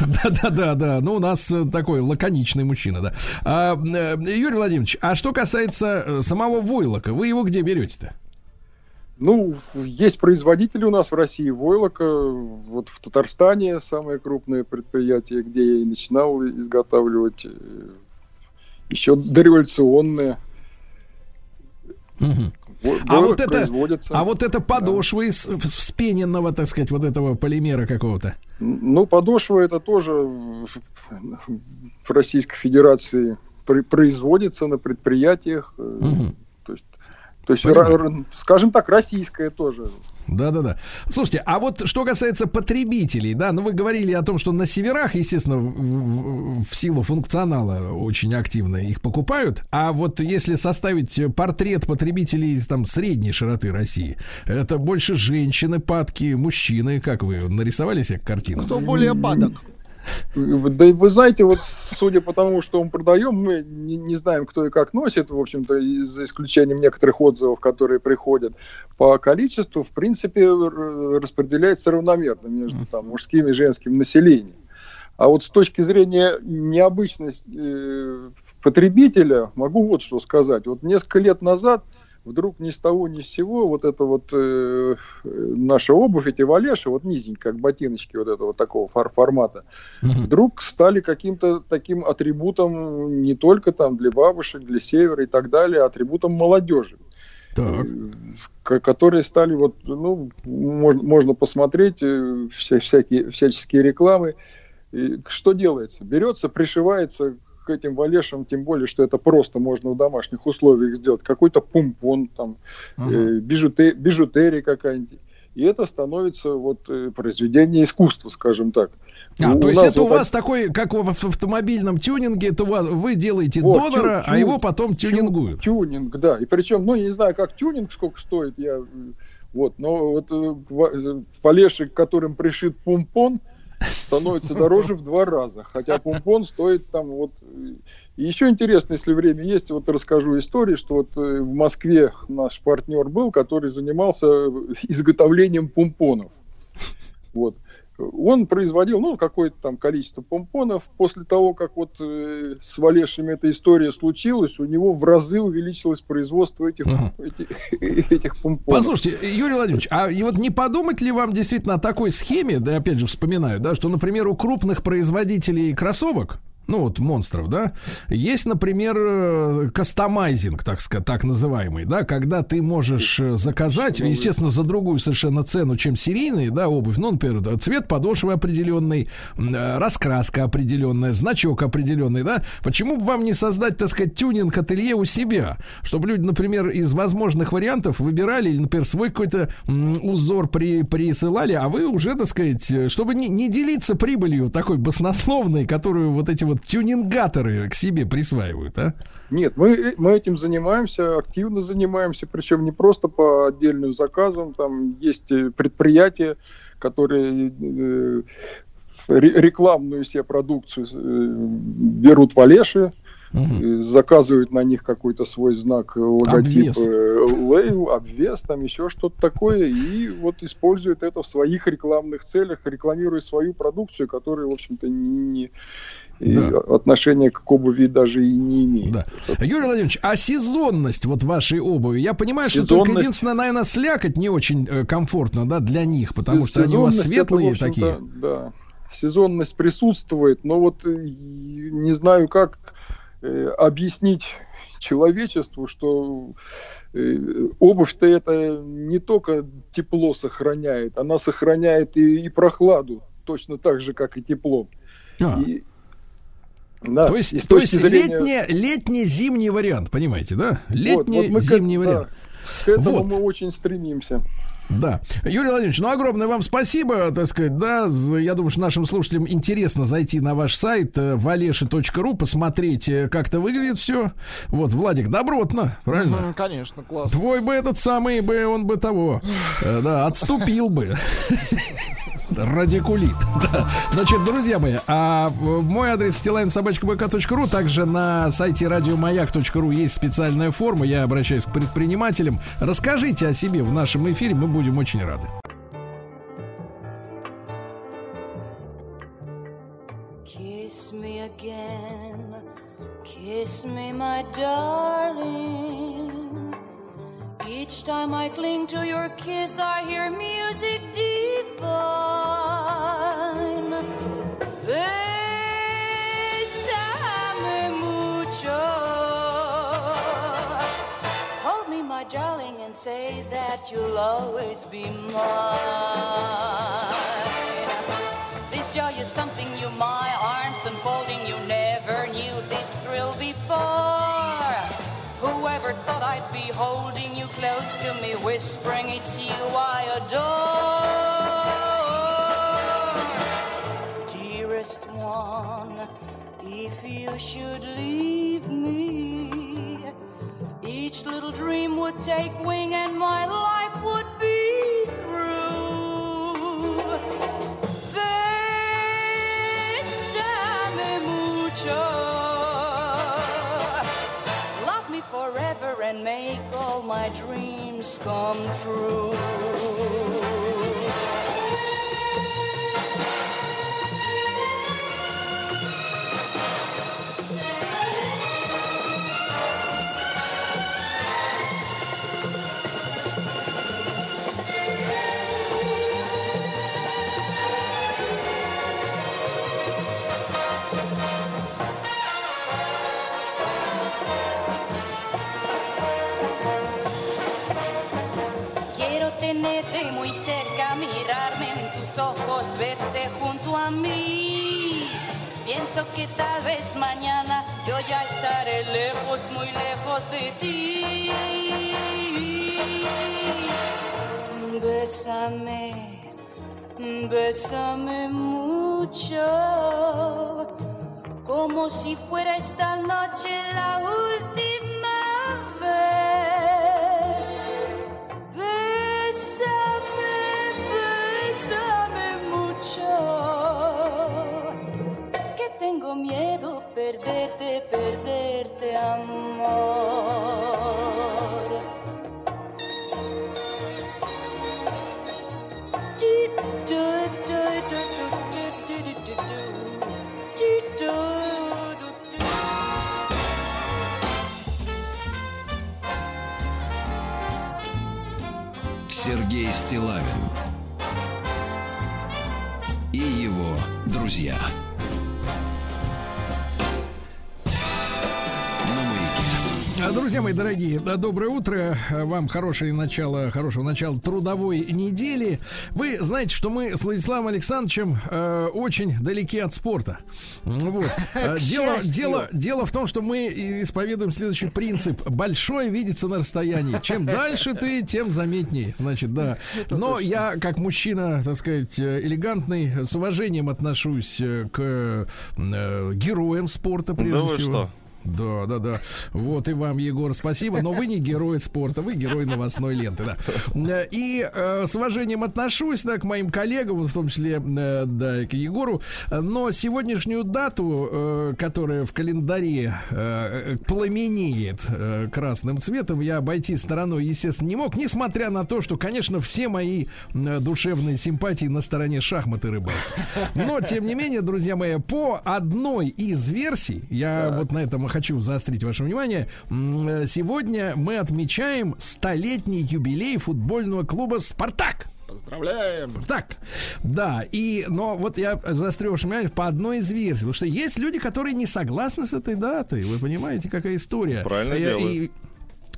<laughs> Да-да-да, ну у нас э, такой лаконичный мужчина, да. А, э, Юрий Владимирович, а что касается э, самого войлока, вы его где берете-то? Ну, есть производители у нас в России войлока. Вот в Татарстане самое крупное предприятие, где я и начинал изготавливать. Еще дореволюционное. Мгм. А войлок вот это-. А вот это подошва из в- вспененного, так сказать, вот этого полимера какого-то. Ну, подошва это тоже в Российской Федерации производится на предприятиях. Мгм. То есть То есть, Понимаю. скажем так, российское тоже. Да-да-да. Слушайте, а вот что касается потребителей, да, ну вы говорили о том, что на северах, естественно, в, в- в силу функционала очень активно их покупают, а вот если составить портрет потребителей там средней широты России, это больше женщины, падки, мужчины, как вы нарисовали себе картину? Кто более падок? Да и вы знаете, вот судя по тому, что мы продаем, мы не, не знаем, кто и как носит, в общем-то, за исключением некоторых отзывов, которые приходят. По количеству, в принципе, распределяется равномерно между там, мужским и женским населением. А вот с точки зрения необычности э, потребителя, могу вот что сказать. Вот несколько лет назад вдруг ни с того ни с сего вот это вот э, э, наша обувь, эти валеши, вот низенькие, как ботиночки вот этого такого фор- формата, вдруг стали каким-то таким атрибутом не только там для бабушек, для севера и так далее, а атрибутом молодежи. Так. К- которые стали вот, ну, можно, можно посмотреть э, вся, всякие, всяческие рекламы. И что делается? Берется, пришивается к этим валешам, тем более, что это просто можно в домашних условиях сделать. Какой-то помпон, там, э, бижуте- бижутерия какая-нибудь. И это становится вот э, произведение искусства, скажем так. А, У то есть это у вот вас такой, как в автомобильном тюнинге, это у вас, вы делаете Вот, донора, тю- а тю- его потом тю- тюнингуют. Тюнинг, да. И причем, ну, я не знаю, как тюнинг, сколько стоит, я... э, Вот, но вот ва- э, фалеши, к которым пришит пумпон, становится дороже в два раза. Хотя пумпон стоит там вот... И еще интересно, если время есть, вот расскажу историю, что вот э, в Москве наш партнер был, который занимался э, изготовлением пумпонов. Вот. Он производил, ну, какое-то там количество помпонов. После того, как вот э, с Валешами эта история случилась, у него в разы увеличилось производство этих, Ага. эти- <laughs> этих помпонов. Послушайте, Юрий Владимирович, а и вот не подумать ли вам действительно о такой схеме, да, опять же вспоминаю, да, что, например, у крупных производителей кроссовок, ну вот монстров, да, есть, например, э, кастомайзинг, так сказать, так называемый, да, когда ты можешь э, заказать, естественно, за другую совершенно цену, чем серийные, да, обувь, ну, например, да, цвет подошвы определенный, э, раскраска определенная, значок определенный, да, почему бы вам не создать, так сказать, тюнинг ателье у себя, чтобы люди, например, из возможных вариантов выбирали, или, например, свой какой-то узор при, присылали, а вы уже, так сказать, чтобы не, не делиться прибылью такой баснословной, которую вот эти вот тюнингаторы к себе присваивают, а? Нет, мы, мы этим занимаемся, активно занимаемся, причем не просто по отдельным заказам. Там есть э, предприятия, которые э, ре- рекламную себе продукцию э, берут в Олеши, э, заказывают на них какой-то свой знак, э, логотип, Обвес. лейбл, обвес, там еще что-то такое, и вот используют это в своих рекламных целях, рекламируя свою продукцию, которая, в общем-то, не, и Да. отношения к обуви даже и не имеет. Да. Юрий Владимирович, а сезонность вот вашей обуви? Я понимаю, что только Сезонность- единственное, наверное, слякоть не очень э, комфортно, да, для них, потому что они у вас Сезонность это, светлые общем-то, такие. Да, сезонность присутствует, но вот э, не знаю, как э, объяснить человечеству, что э, обувь-то это не только тепло сохраняет, она сохраняет и, и прохладу, точно так же, как и тепло. А, И, да, то и есть, с то есть зрения- летний, летний зимний вариант, понимаете, да? вот- Летний вот мы к зимний этому, вариант. да, к этому Вот. мы очень стремимся. Да. Юрий Владимирович, ну огромное вам спасибо, так сказать, да, я думаю, что нашим слушателям интересно зайти на ваш сайт э, valesha.ru, посмотреть, э, как это выглядит все. Вот, Владик, добротно, правильно? Мгм, Конечно, классно. Твой бы этот самый бы, он бы того, э, да, отступил бы. Радикулит. <laughs> Значит, друзья мои, а э, мой адрес stilainsobachkabk.ru, также на сайте радиомаяк.ру есть специальная форма, я обращаюсь к предпринимателям. Расскажите о себе в нашем эфире, мы будем очень рады. Kiss me again, kiss me, my darling. Each time I cling to your kiss, I hear music divine. Bésame mucho. Hold me, my darling, and say that you'll always be mine. This joy is something you, my never thought I'd be holding you close to me, whispering it's you I adore. Dearest one, if you should leave me, each little dream would take wing and my life would be through. And make all my dreams come true. Que tal vez mañana yo ya estaré lejos, muy lejos de ti. Bésame, bésame mucho, como si fuera esta noche la última perderte, perderte amor. Сергей Стилавин Друзья мои дорогие, да, доброе утро. Вам хорошее начало, хорошего начала трудовой недели. Вы знаете, что мы с Владиславом Александровичем э, очень далеки от спорта. Вот. <laughs> Э, Дело, дело, дело в том, что мы исповедуем следующий принцип. Большое видится на расстоянии. Чем <laughs> дальше ты, тем заметнее. Значит, да. <laughs> Но я, как мужчина, так сказать, э, элегантный, с уважением отношусь э, к э, героям спорта, прежде Да вы всего. что? Да, да, да. Вот и вам, Егор, спасибо. Но вы не герой спорта, вы герой новостной ленты, да. И э, с уважением отношусь, да, к моим коллегам, в том числе, э, да, и к Егору. Но сегодняшнюю дату, э, которая в календаре э, пламенеет э, красным цветом, я обойти стороной, естественно, не мог, несмотря на то, что, конечно, все мои э, душевные симпатии на стороне шахмат и рыбалки. Но, тем не менее, друзья мои, по одной из версий, я вот на этом и хочу заострить ваше внимание, э, сегодня мы отмечаем столетний юбилей футбольного клуба «Спартак». Поздравляем. Так, да, и, но вот я заострю ваше внимание по одной из версий, потому что есть люди, которые не согласны с этой датой, вы понимаете, какая история. Правильно И- делают. и-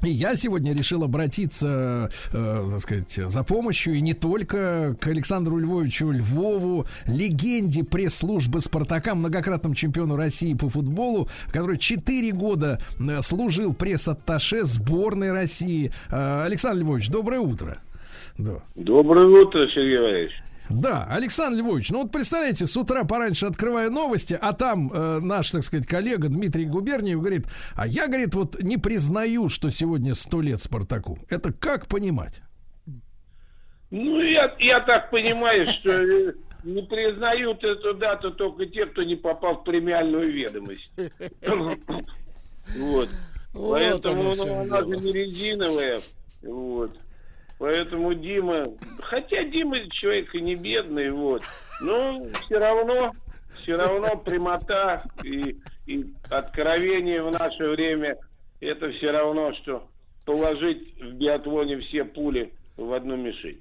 и я сегодня решил обратиться, э, так сказать, за помощью и не только к Александру Львовичу Львову, легенде пресс-службы «Спартака», многократному чемпиону России по футболу, который 4 года э, служил пресс-атташе сборной России. Э, Александр Львович, доброе утро. Да. Доброе утро, Сергей Валерьевич. Да, Александр Львович, ну вот представляете, с утра пораньше открываю новости, а там э, наш, так сказать, коллега Дмитрий Губерниев говорит, а я, говорит, вот не признаю, что сегодня сто лет Спартаку. Это как понимать? Ну, я, я так понимаю, что э, не признают эту дату только те, кто не попал в премиальную ведомость. Вот. Поэтому ну, она же не резиновая. Вот. Поэтому Дима, хотя Дима человек и не бедный, вот, но все равно, все равно прямота и, и откровение в наше время, это все равно, что положить в биатлоне все пули в одну мишень.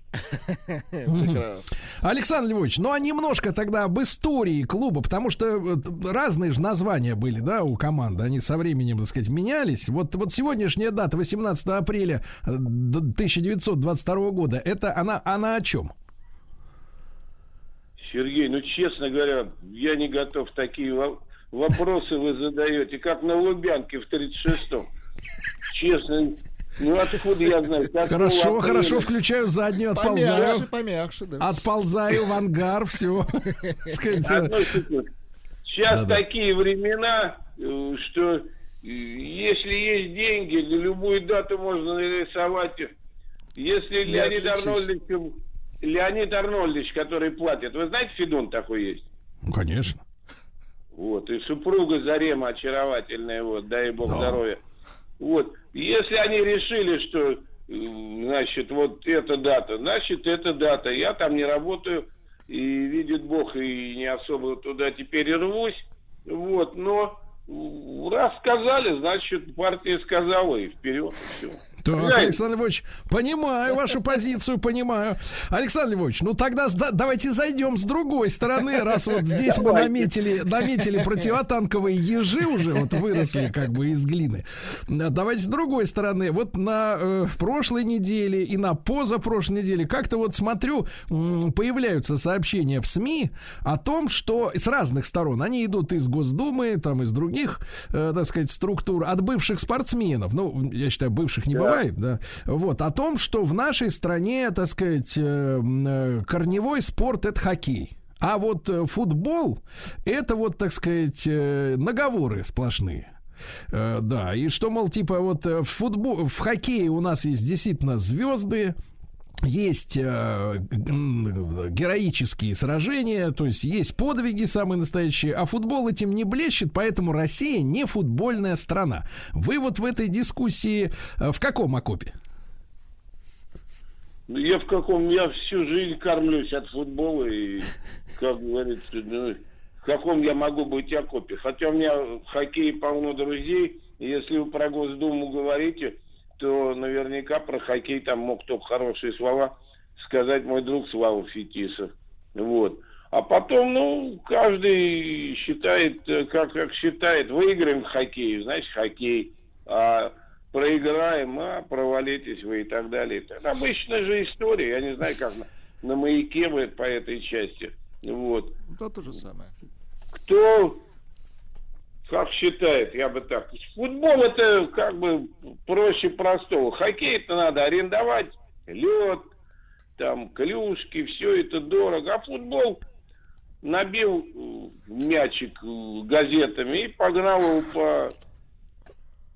<laughs> Александр Львович, ну а немножко тогда об истории клуба, потому что разные же названия были, да, у команды, они со временем, так сказать, менялись. Вот, вот сегодняшняя дата, 18 апреля э, д- 1922 года, это она, она о чем? Сергей, ну честно говоря, я не готов такие во- вопросы вы задаете, как на Лубянке в 36-м. Честно, Ну, откуда я знаю? Какого Хорошо, хорошо, включаю заднюю, отползаю. Помягче, помягче, да. Отползаю в ангар, все. <laughs> Сейчас такие времена, э, что э, если есть деньги, на любую дату можно нарисовать. Если Леонид. Арнольдович, Леонид Арнольдович, который платит, вы знаете, Федун такой есть? Ну, конечно. Вот, и супруга Зарема очаровательная, вот, дай бог Да. здоровья. Вот, если они решили, что, э, значит, вот эта дата, значит, эта дата. Я там не работаю, и видит бог, и не особо туда теперь и рвусь. Вот, но раз сказали, значит, партия сказала, и вперед, и все. Так, Александр Львович, понимаю вашу позицию, понимаю. Александр Львович, ну тогда давайте зайдем с другой стороны, раз вот здесь мы наметили, наметили противотанковые ежи уже вот выросли как бы из глины. Давайте с другой стороны. Вот на э, прошлой неделе и на позапрошлой неделе как-то вот смотрю, появляются сообщения в СМИ о том, что с разных сторон, они идут из Госдумы, там из других, э, так сказать, структур, от бывших спортсменов, ну, я считаю, бывших не Да. Бывает, да, вот, о том, что в нашей стране, так сказать, э, э, корневой спорт это хоккей. А вот э, футбол это вот, так сказать, наговоры сплошные. Да, и что, мол, типа вот в футбол, в хоккее у нас есть действительно звезды, есть э, героические сражения, то есть есть подвиги самые настоящие, а футбол этим не блещет, поэтому Россия не футбольная страна. Вы вот в этой дискуссии э, в каком окопе? Ну, Я в каком, я всю жизнь кормлюсь от футбола и, как говорится, ну, в каком я могу быть окопе. Хотя у меня в хоккее полно друзей, если вы про Госдуму говорите, то наверняка про хоккей там мог только хорошие слова сказать мой друг Слава Фетисов. Вот. А потом, ну, каждый считает, э, как, как считает. Выиграем в хоккее, значит, хоккей. А проиграем, а провалитесь вы и так далее. Это обычная же история. Я не знаю, как на, на маяке вы по этой части. Вот. Да, то же самое. Кто как считает, я бы так. Футбол это как бы проще простого. Хоккей это надо арендовать, лед, там клюшки, все это дорого. А футбол набил э, мячик э, газетами и погнал его по...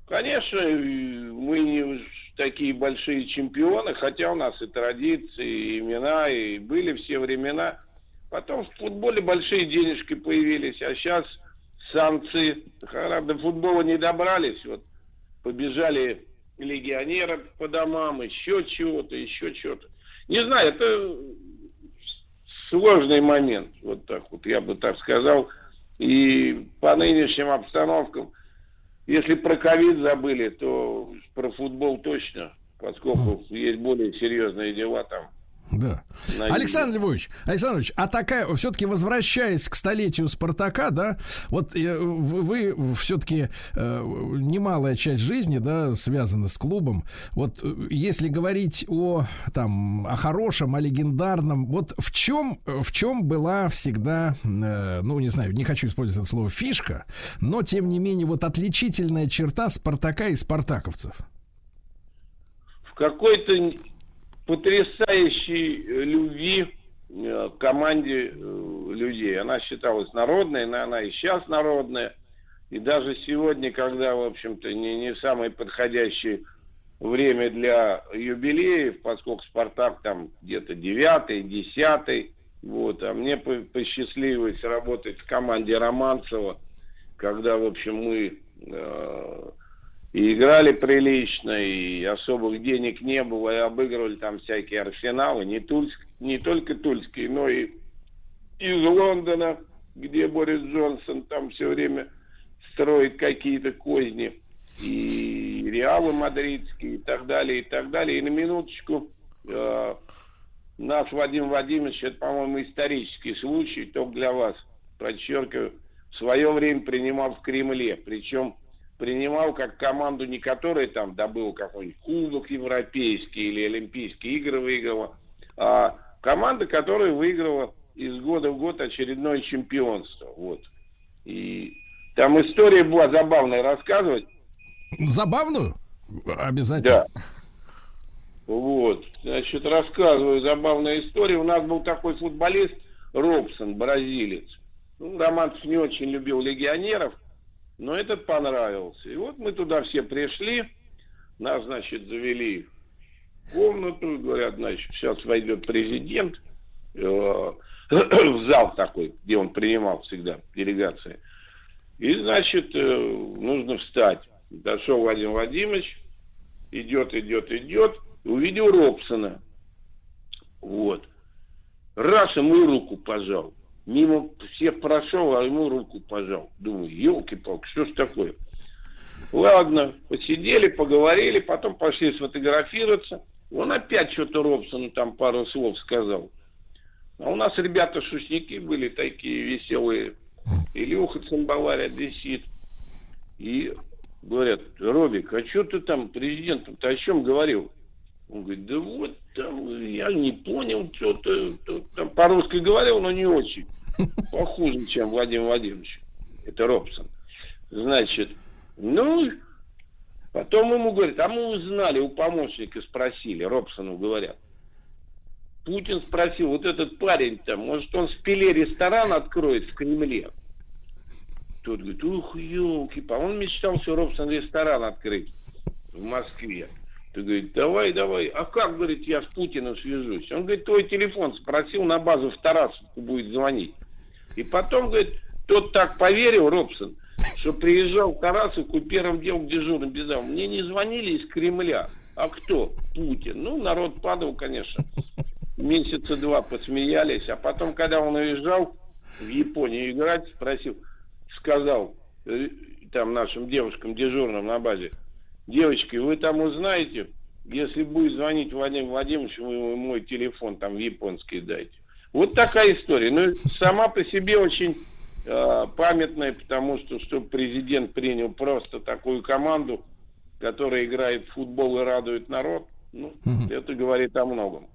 Конечно, э, мы не такие большие чемпионы, хотя у нас и традиции, и имена, и были все времена. Потом в футболе большие денежки появились, а сейчас санкции. Правда, футбола не добрались. Вот побежали легионеры по домам, еще чего-то, еще чего-то. Не знаю, это сложный момент. Вот так вот, я бы так сказал. И по нынешним обстановкам, если про ковид забыли, то про футбол точно, поскольку есть более серьезные дела там. Да. на Александр Львович, Александр Львович, а такая, все-таки возвращаясь к столетию Спартака, да, вот э, вы, вы все-таки э, немалая часть жизни, да, связана с клубом. Вот э, если говорить о там о хорошем, о легендарном, вот в чем в чем была всегда, ну не знаю, не хочу использовать это слово фишка, но тем не менее вот отличительная черта Спартака и спартаковцев. в какой-то потрясающей э, любви э, к команде э, людей. Она считалась народной, но она и сейчас народная. И даже сегодня, когда, в общем-то, не, не самое подходящее время для юбилеев, поскольку «Спартак» там где-то девятый, десятый, вот, а мне по- посчастливилось работать в команде Романцева, когда, в общем, мы э, и играли прилично, и особых денег не было, и обыгрывали там всякие арсеналы, не, тульск, не только тульские, но и из Лондона, где Борис Джонсон там все время строит какие-то козни, и Реалы мадридские, и так далее, и так далее. И на минуточку э, наш Вадим Владимирович, это, по-моему, исторический случай, только для вас, подчеркиваю, в свое время принимал в Кремле, причем принимал как команду, не которая там добыла какой-нибудь кубок европейский или Олимпийские игры выиграла, а команда, которая выиграла из года в год очередное чемпионство. Вот. И там история была забавная рассказывать. Забавную? Обязательно. Да. Вот, значит, рассказываю забавную историю. У нас был такой футболист Робсон, бразилец. Ну, Романцев не очень любил легионеров, но этот понравился. И вот мы туда все пришли, нас, значит, завели в комнату, говорят, значит, сейчас войдет президент э, <clears throat> в зал такой, где он принимал всегда делегации. И, значит, э, нужно встать. Дошел Владимир Владимирович, идет, идет, идет, увидел Робсона. Вот. Раз ему руку пожал. Мимо всех прошел, а ему руку пожал. Думаю, елки-палки, что ж такое? Ладно, посидели, поговорили, потом пошли сфотографироваться. Он опять что-то Робсону там пару слов сказал. А у нас ребята шушники были такие веселые. Илюха Цимбаларь висит. И говорят, Робик, а что ты там президентом-то о чем говорил? Он говорит, да вот там я не понял, что-то там по-русски говорил, но не очень. Похуже, чем Владимир Владимирович. Это Робсон. Значит, ну, потом ему говорят, а мы узнали, у помощника спросили, Робсону говорят. Путин спросил, вот этот парень-то, может он в Пеле ресторан откроет в Кремле? Тот говорит, ух, елки он мечтал, что Робсон ресторан открыть в Москве. Ты говорит, давай, давай. А как, говорит, я с Путиным свяжусь? Он говорит, твой телефон спросил на базу в Тарасовку будет звонить. И потом, говорит, тот так поверил, Робсон, что приезжал в Тарасовку первым делом дежурным бежал. Мне не звонили из Кремля. А кто? Путин. Ну, народ падал, конечно. Месяца два посмеялись. А потом, когда он уезжал в Японию играть, спросил, сказал э, там нашим девушкам дежурным на базе, девочки, вы там узнаете, если будет звонить Владимир Владимирович, вы ему мой телефон там в японский дайте. Вот такая история. Ну, сама по себе очень э, памятная, потому что, чтобы президент принял просто такую команду, которая играет в футбол и радует народ, ну, это говорит о многом.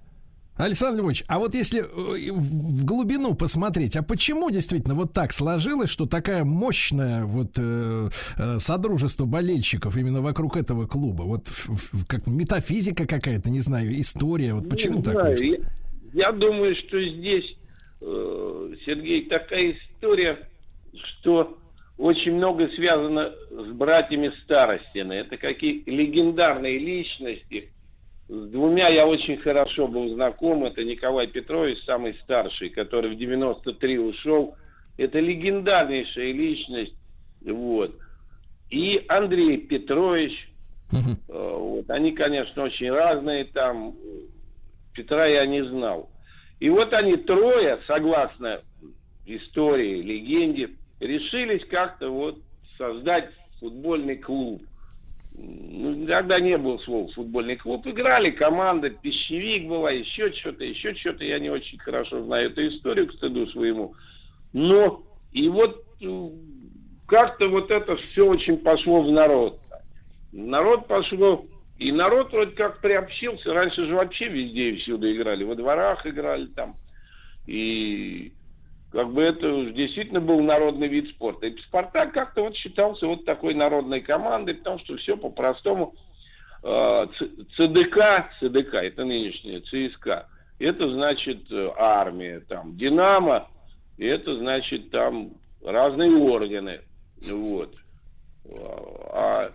Александр Львович, а вот если э, в глубину посмотреть, а почему действительно вот так сложилось, что такая мощная вот э, э, содружество болельщиков именно вокруг этого клуба? Вот как метафизика какая-то, не знаю, история. Вот почему так? знаю. Я, я думаю, что здесь, э, Сергей, такая история, что очень много связано с братьями Старостина. Это какие легендарные личности, с двумя я очень хорошо был знаком. Это Николай Петрович, самый старший, который в 93 ушел. Это легендарнейшая личность. Вот. И Андрей Петрович. Э, Вот. Они, конечно, очень разные там. Петра я не знал. И вот они трое, согласно истории, легенде, решились как-то вот создать футбольный клуб. Ну, тогда не было слова футбольный клуб. Играли команда, пищевик была, еще что-то, еще что-то. Я не очень хорошо знаю эту историю, к стыду своему. Но и вот э, как-то вот это все очень пошло в народ. Народ пошло, и народ вроде как приобщился. Раньше же вообще везде и всюду играли. Во дворах играли там. И как бы это действительно был народный вид спорта. И Спартак как-то вот считался вот такой народной командой, потому что все по-простому. Э, ЦДК, ЦДК, это нынешняя ЦСКА, это значит э, армия, там, Динамо, это значит там разные органы, вот. А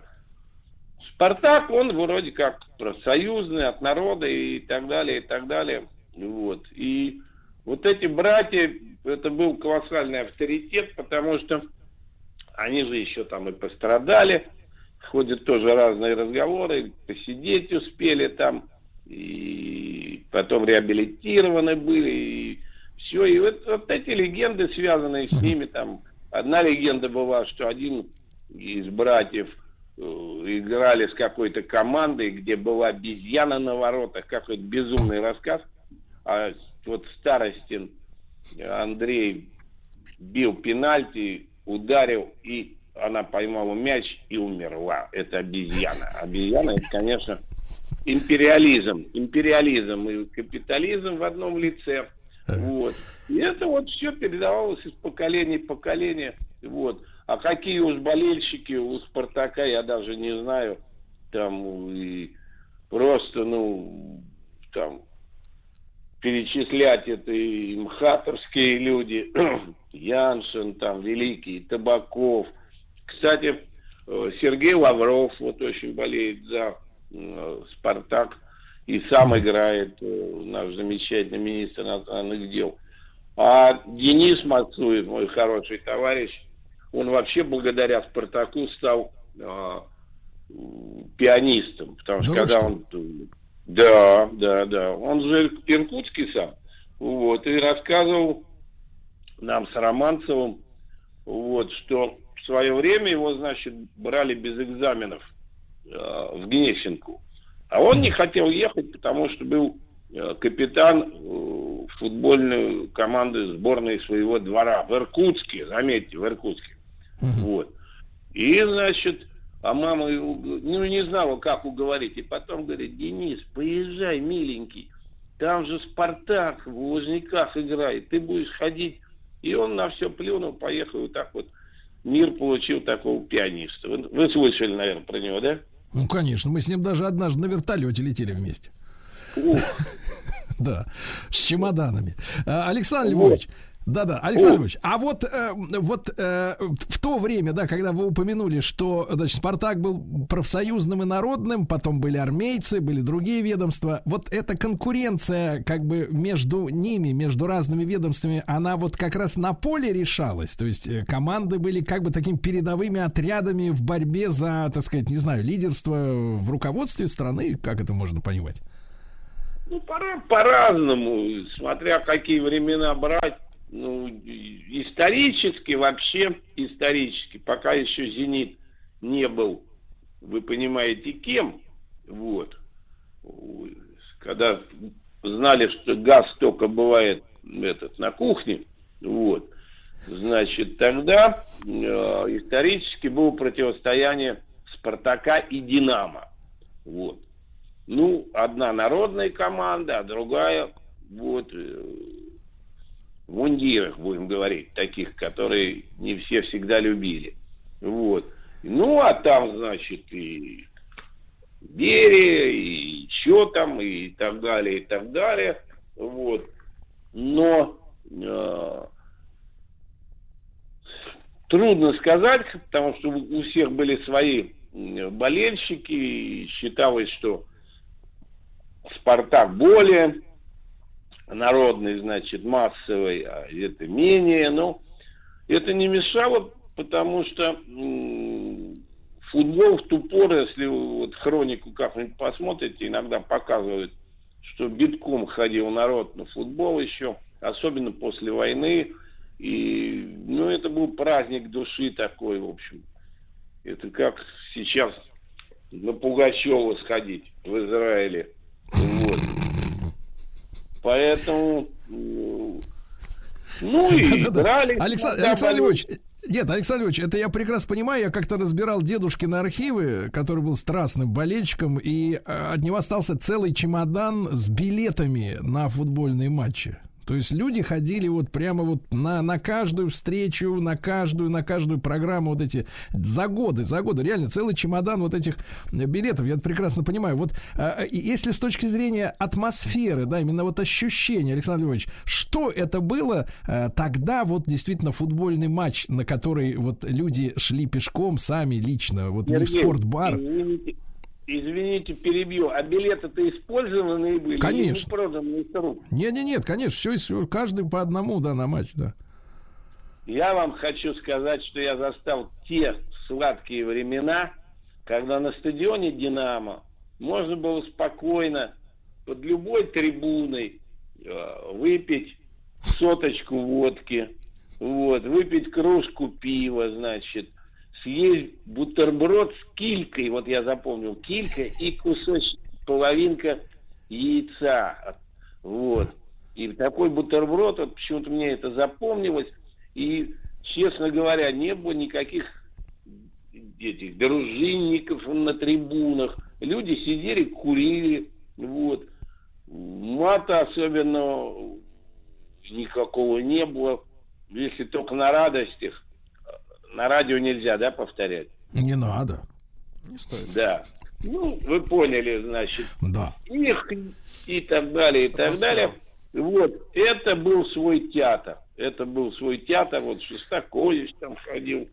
Спартак, он вроде как профсоюзный, от народа и так далее, и так далее, вот. И вот эти братья, это был колоссальный авторитет, потому что они же еще там и пострадали, ходят тоже разные разговоры, посидеть успели там, и потом реабилитированы были, и все. И вот, вот эти легенды, связанные с ними, там, одна легенда была, что один из братьев э, играли с какой-то командой, где была обезьяна на воротах, какой-то безумный рассказ, а вот Старостин Андрей бил пенальти, ударил, и она поймала мяч и умерла. Это обезьяна. Обезьяна, это, конечно, империализм. Империализм и капитализм в одном лице. Вот. И это вот все передавалось из поколения в поколение. Вот. А какие уж болельщики у Спартака, я даже не знаю. там и просто, ну, там, перечислять это и мхатовские люди, <clears throat> Яншин, там, Великий, Табаков. Кстати, э, Сергей Лавров вот очень болеет за э, «Спартак» и сам играет, э, наш замечательный министр иностранных дел. А Денис Мацуев, мой хороший товарищ, он вообще благодаря «Спартаку» стал м, пианистом, потому что вы когда что? он... Да, да, да. Он же иркутский сам. Вот, и рассказывал нам с Романцевым, вот, что в свое время его, значит, брали без экзаменов э, в Гнесинку. А он не хотел ехать, потому что был э, капитан э, футбольной команды сборной своего двора в Иркутске, заметьте, в Иркутске. Вот. И, значит, а мама ну, не знала, как уговорить. И потом говорит, Денис, поезжай, миленький. Там же Спартак в Лужниках играет. Ты будешь ходить. И он на все плюнул, поехал. И так вот мир получил такого пианиста. Вы, вы слышали, наверное, про него, да? Ну, конечно, мы с ним даже однажды на вертолете летели вместе. Ух, <laughs> Да, с чемоданами. А, Александр Вот. Львович, да-да, Александр О. Львович, а вот, э, вот э, в то время, да, когда вы упомянули, что, значит, Спартак был профсоюзным и народным, потом были армейцы, были другие ведомства, вот эта конкуренция, как бы, между ними, между разными ведомствами, она вот как раз на поле решалась, то есть э, команды были как бы такими передовыми отрядами в борьбе за, так сказать, не знаю, лидерство в руководстве страны, как это можно понимать? Ну, пора по-разному, смотря какие времена брать. Ну, исторически, вообще исторически, пока еще «Зенит» не был, вы понимаете, кем, вот, когда знали, что газ только бывает этот, на кухне, вот, значит, тогда э, исторически было противостояние «Спартака» и «Динамо», вот. Ну, одна народная команда, а другая вот э, мундирах, будем говорить, таких, которые не все всегда любили. Вот. Ну, а там, значит, и Берия, и что там, и так далее, и так далее. Вот. Но э, трудно сказать, потому что у всех были свои болельщики, и считалось, что Спартак более народный, значит, массовый, а это менее. Но это не мешало, потому что футбол в ту пору, если вы вот хронику как-нибудь посмотрите, иногда показывают, что битком ходил народ на футбол еще, особенно после войны. И, ну, это был праздник души такой, в общем. Это как сейчас на Пугачева сходить в Израиле. Поэтому, м, ну и играли. Александр, Александр. Львович, нет, Александр Львович, это я прекрасно понимаю. Я как-то разбирал дедушкины архивы, который был страстным болельщиком, и э, от него остался целый чемодан с билетами на футбольные матчи. То есть люди ходили вот прямо вот на, на каждую встречу, на каждую, на каждую программу вот эти за годы, за годы, реально целый чемодан вот этих билетов, я это прекрасно понимаю. Вот э, если с точки зрения атмосферы, да, именно вот ощущения, Александр Львович, что это было э, тогда вот действительно футбольный матч, на который вот люди шли пешком сами лично, вот не в Сергей, спортбар. Извините, извините, перебью. А билеты-то использованные были? Конечно. Не проданные с рук? Нет, нет, нет, конечно, все, все, каждый по одному, да, на матч, да. Я вам хочу сказать, что я застал те сладкие времена, когда на стадионе «Динамо» можно было спокойно под любой трибуной э, выпить соточку водки, вот, выпить кружку пива, значит, съесть бутерброд с килькой, вот я запомнил, килька и кусочек, половинка яйца, вот. И такой бутерброд, вот почему-то мне это запомнилось, и, честно говоря, не было никаких этих дружинников на трибунах. Люди сидели, курили, вот. Мата особенно никакого не было. Если только на радостях. На радио нельзя, да, повторять? Не надо. Не стоит. Да. ну, вы поняли, значит, Да. их и так далее, и так далее. Вот, это был свой театр. Это был свой театр, вот Шостакович там ходил,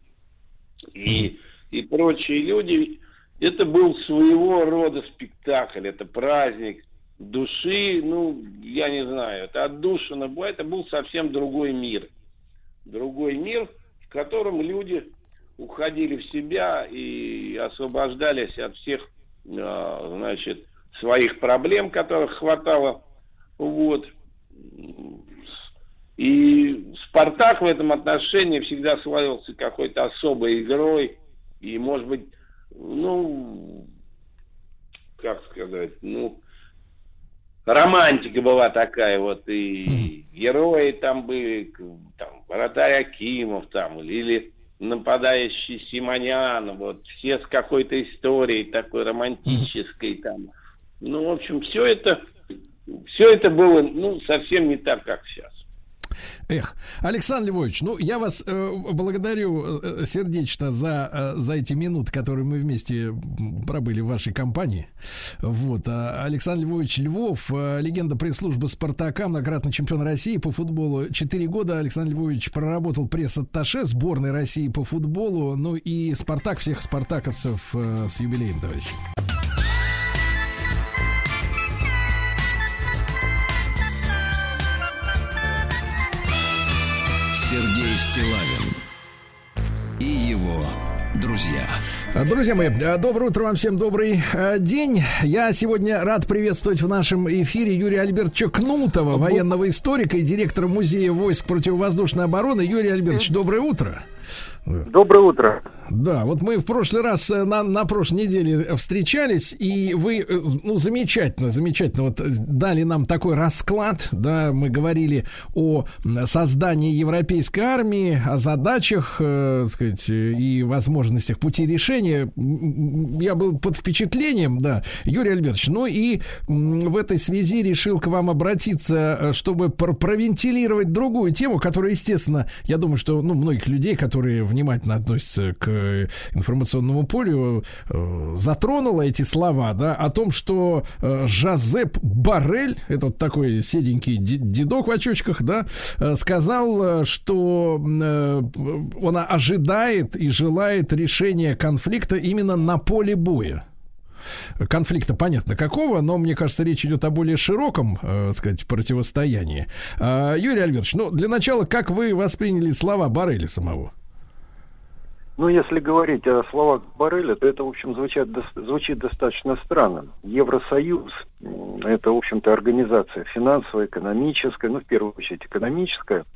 и, и прочие люди. Это был своего рода спектакль, это праздник души, ну, я не знаю, это отдушина была, это был совсем другой мир. Другой мир, в котором люди уходили в себя и освобождались от всех, а, значит, своих проблем, которых хватало. Вот. И Спартак в этом отношении всегда славился какой-то особой игрой. И, может быть, ну, как сказать, ну, романтика была такая вот, и герои там были, там, вратарь Акимов там, или нападающий Симонян, вот, все с какой-то историей такой романтической там. Ну, в общем, все это, все это было, ну, совсем не так, как сейчас. Эх, Александр Львович, ну я вас э, благодарю э, сердечно за, э, за эти минуты, которые мы вместе пробыли в вашей компании. Вот. А Александр Львович Львов, э, легенда пресс-службы Спартака, многократный чемпион России по футболу. Четыре года Александр Львович проработал пресс-атташе сборной России по футболу. Ну и Спартак, всех спартаковцев э, с юбилеем, товарищи. Стилавин и его друзья. А, Друзья мои, а, доброе утро вам всем, добрый а, день. Я сегодня рад приветствовать в нашем эфире Юрия Альбертовича Кнутова, военного историка и директора Музея войск противовоздушной обороны. Юрий Альбертович, доброе утро. Доброе утро. Да, вот мы в прошлый раз э, на, на прошлой неделе встречались, и вы, э, ну, замечательно, замечательно, вот э, дали нам такой расклад, да, мы говорили о создании европейской армии, о задачах, э, сказать, э, и возможностях пути решения. Я был под впечатлением, да, Юрий Альбертович, ну и в этой связи решил к вам обратиться, э, чтобы пр- провентилировать другую тему, которая, естественно, я думаю, что, ну, многих людей, которые внимательно относятся к э, информационному полю, э, затронула эти слова, да, о том, что э, Жозеп Барель, это вот такой седенький дедок в очочках, да, э, сказал, э, что э, он ожидает и желает решения конфликта именно на поле боя конфликта понятно какого, но мне кажется, речь идет о более широком, э, сказать, противостоянии. А, Юрий Альбертович, ну, для начала, как вы восприняли слова Барреля самого? Ну, если говорить о словах Барреля, то это, в общем, звучат, звучит достаточно странно. Евросоюз это, в общем-то, организация финансовая, экономическая, ну, в первую очередь, экономическая.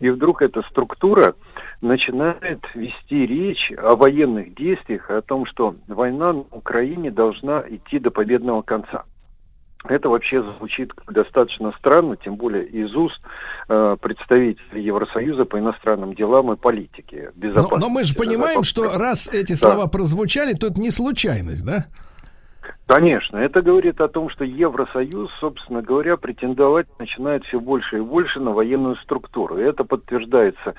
И вдруг эта структура начинает вести речь о военных действиях, о том, что война на Украине должна идти до победного конца. Это вообще звучит достаточно странно, тем более из уст э, представителей Евросоюза по иностранным делам и политике. Но, но мы же понимаем, что раз эти Да. слова прозвучали, то это не случайность, да? Конечно, это говорит о том, что Евросоюз, собственно говоря, претендовать начинает все больше и больше на военную структуру. И это подтверждается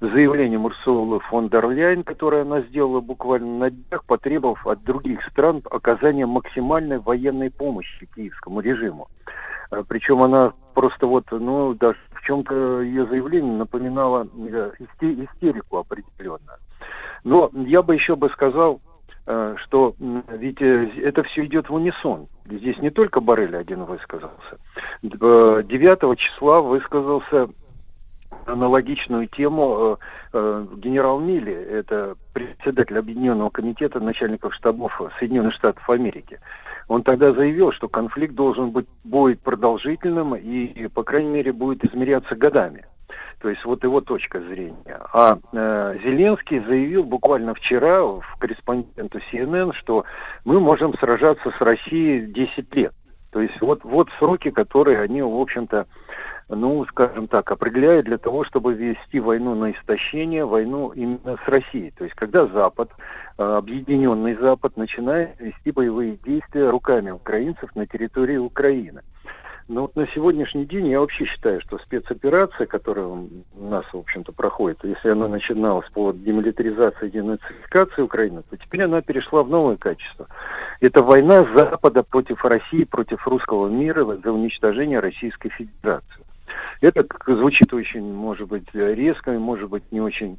заявлением Урсулы фон дер Ляйен, которое она сделала буквально на днях, потребовав от других стран оказания максимальной военной помощи киевскому режиму. Э, Причем она просто вот, ну, даже в чем-то ее заявление напоминало э, исте- истерику определенную. Но я бы еще бы сказал, э, что ведь э, это все идет в унисон. Здесь не только Барель один высказался. Д- э, 9 числа высказался аналогичную тему э, э, генерал Милли, это председатель Объединенного комитета начальников штабов Соединенных Штатов Америки. Он тогда заявил, что конфликт должен быть будет продолжительным и, и, по крайней мере, будет измеряться годами. То есть вот его точка зрения. А э, Зеленский заявил буквально вчера в корреспонденту CNN, что мы можем сражаться с Россией 10 лет. То есть вот, вот сроки, которые они, в общем-то, ну, скажем так, определяют для того, чтобы вести войну на истощение, войну именно с Россией. То есть когда Запад, э, объединенный Запад, начинает вести боевые действия руками украинцев на территории Украины. Но вот на сегодняшний день я вообще считаю, что спецоперация, которая у нас, в общем-то, проходит, если она начиналась по демилитаризации и денацификации Украины, то теперь она перешла в новое качество. Это война Запада против России, против русского мира за уничтожение Российской Федерации. Это звучит очень, может быть, резко, может быть, не очень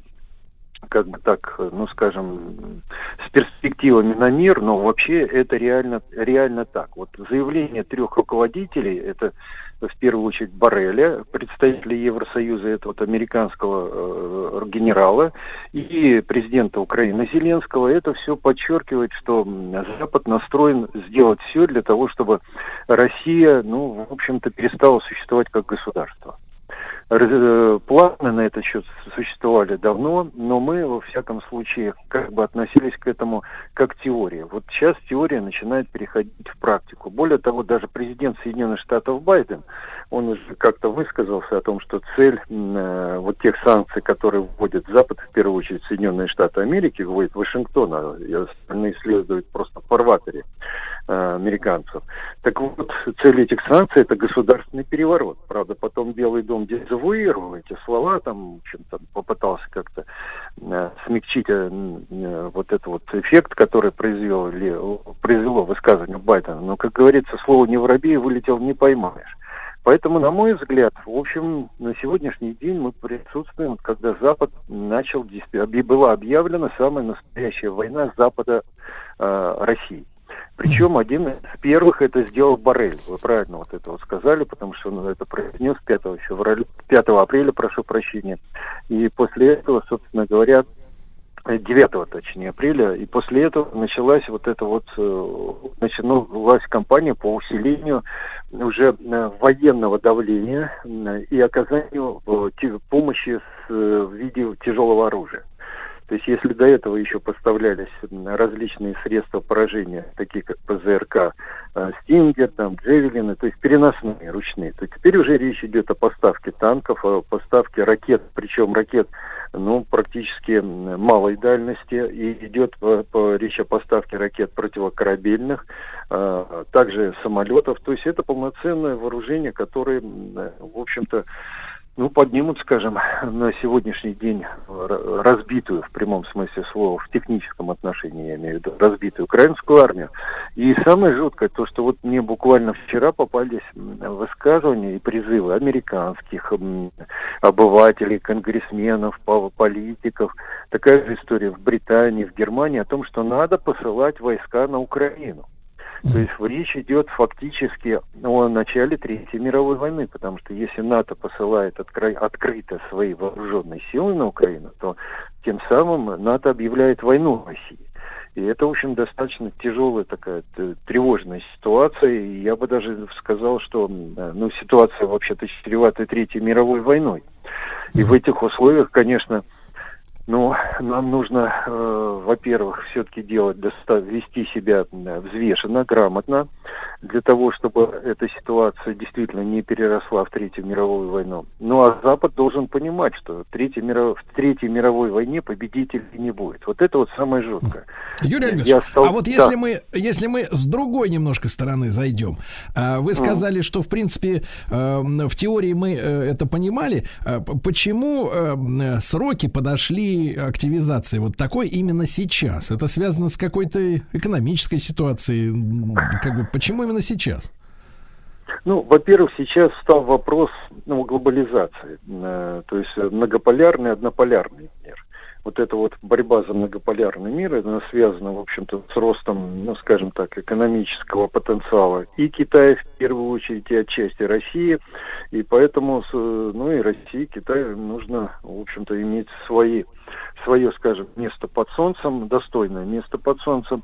как бы так, ну скажем, с перспективами на мир, но вообще это реально, реально так. Вот заявление трех руководителей, это в первую очередь Барреля, представителя Евросоюза, это вот американского э, генерала, и президента Украины Зеленского, это все подчеркивает, что Запад настроен сделать все для того, чтобы Россия, ну, в общем-то, перестала существовать как государство. Э, планы на этот счет существовали давно, но мы, во всяком случае, как бы относились к этому как к теории. Вот сейчас теория начинает переходить в практику. Более того, даже президент Соединенных Штатов Байден, он уже как-то высказался о том, что цель э, вот тех санкций, которые вводит Запад, в первую очередь Соединенные Штаты Америки, вводит Вашингтон, а остальные следуют просто в фарватере американцев. Так вот, цель этих санкций – это государственный переворот. Правда, потом Белый дом дезавуировал эти слова, там, в общем, там попытался как-то э, смягчить э, э, вот этот вот эффект, который произвело, ли, произвело высказывание Байдена. Но, как говорится, слово «не воробей» вылетел не поймаешь. Поэтому, на мой взгляд, в общем, на сегодняшний день мы присутствуем, когда Запад начал, была объявлена самая настоящая война Запада э, России. Причем один из первых это сделал Барель. Вы правильно вот это вот сказали, потому что он это произнес 5 февраля, 5 апреля, прошу прощения. И после этого, собственно говоря, 9 точнее апреля, и после этого началась вот эта вот э, началась кампания по усилению уже э, военного давления э, и оказанию помощи в виде тяжелого оружия. То есть если до этого еще поставлялись различные средства поражения, такие как ПЗРК, Стингер, там, Джевелины, то есть переносные, ручные, то теперь уже речь идет о поставке танков, о поставке ракет, причем ракет ну, практически малой дальности, и идет по, по, речь о поставке ракет противокорабельных, э, также самолетов. То есть это полноценное вооружение, которое, в общем-то, ну, поднимут, скажем, на сегодняшний день разбитую, в прямом смысле слова, в техническом отношении, я имею в виду, разбитую украинскую армию. И самое жуткое, то, что вот мне буквально вчера попались высказывания и призывы американских обывателей, конгрессменов, политиков, такая же история в Британии, в Германии о том, что надо посылать войска на Украину. То есть речь идет фактически о начале Третьей мировой войны, потому что если НАТО посылает откры- открыто свои вооруженные силы на Украину, то тем самым НАТО объявляет войну России. И это, в общем, достаточно тяжелая такая тревожная ситуация. И я бы даже сказал, что ну, ситуация вообще-то чревата Третьей мировой войной. И в этих условиях, конечно, ну, нам нужно, э, во-первых, все-таки делать, вести себя взвешенно, грамотно, для того, чтобы эта ситуация действительно не переросла в Третью мировую войну. Ну, а Запад должен понимать, что Третья миров... в Третьей мировой войне победителей не будет. Вот это вот самое жуткое. Юрий Альбертович, стал... а вот да. если, мы, если мы с другой немножко стороны зайдем, а, вы сказали, mm. что, в принципе, э, в теории мы э, это понимали. А почему сроки подошли активизации вот такой именно сейчас? Это связано с какой-то экономической ситуацией? Как бы, почему именно сейчас? Ну, во-первых, сейчас стал вопрос ну, глобализации, э, то есть многополярный, однополярный мир вот эта вот борьба за многополярный мир, она связана, в общем-то, с ростом, ну, скажем так, экономического потенциала и Китая в первую очередь, и отчасти России. И поэтому, ну, и России, Китаю нужно, в общем-то, иметь свои свое, скажем, место под солнцем, достойное место под солнцем.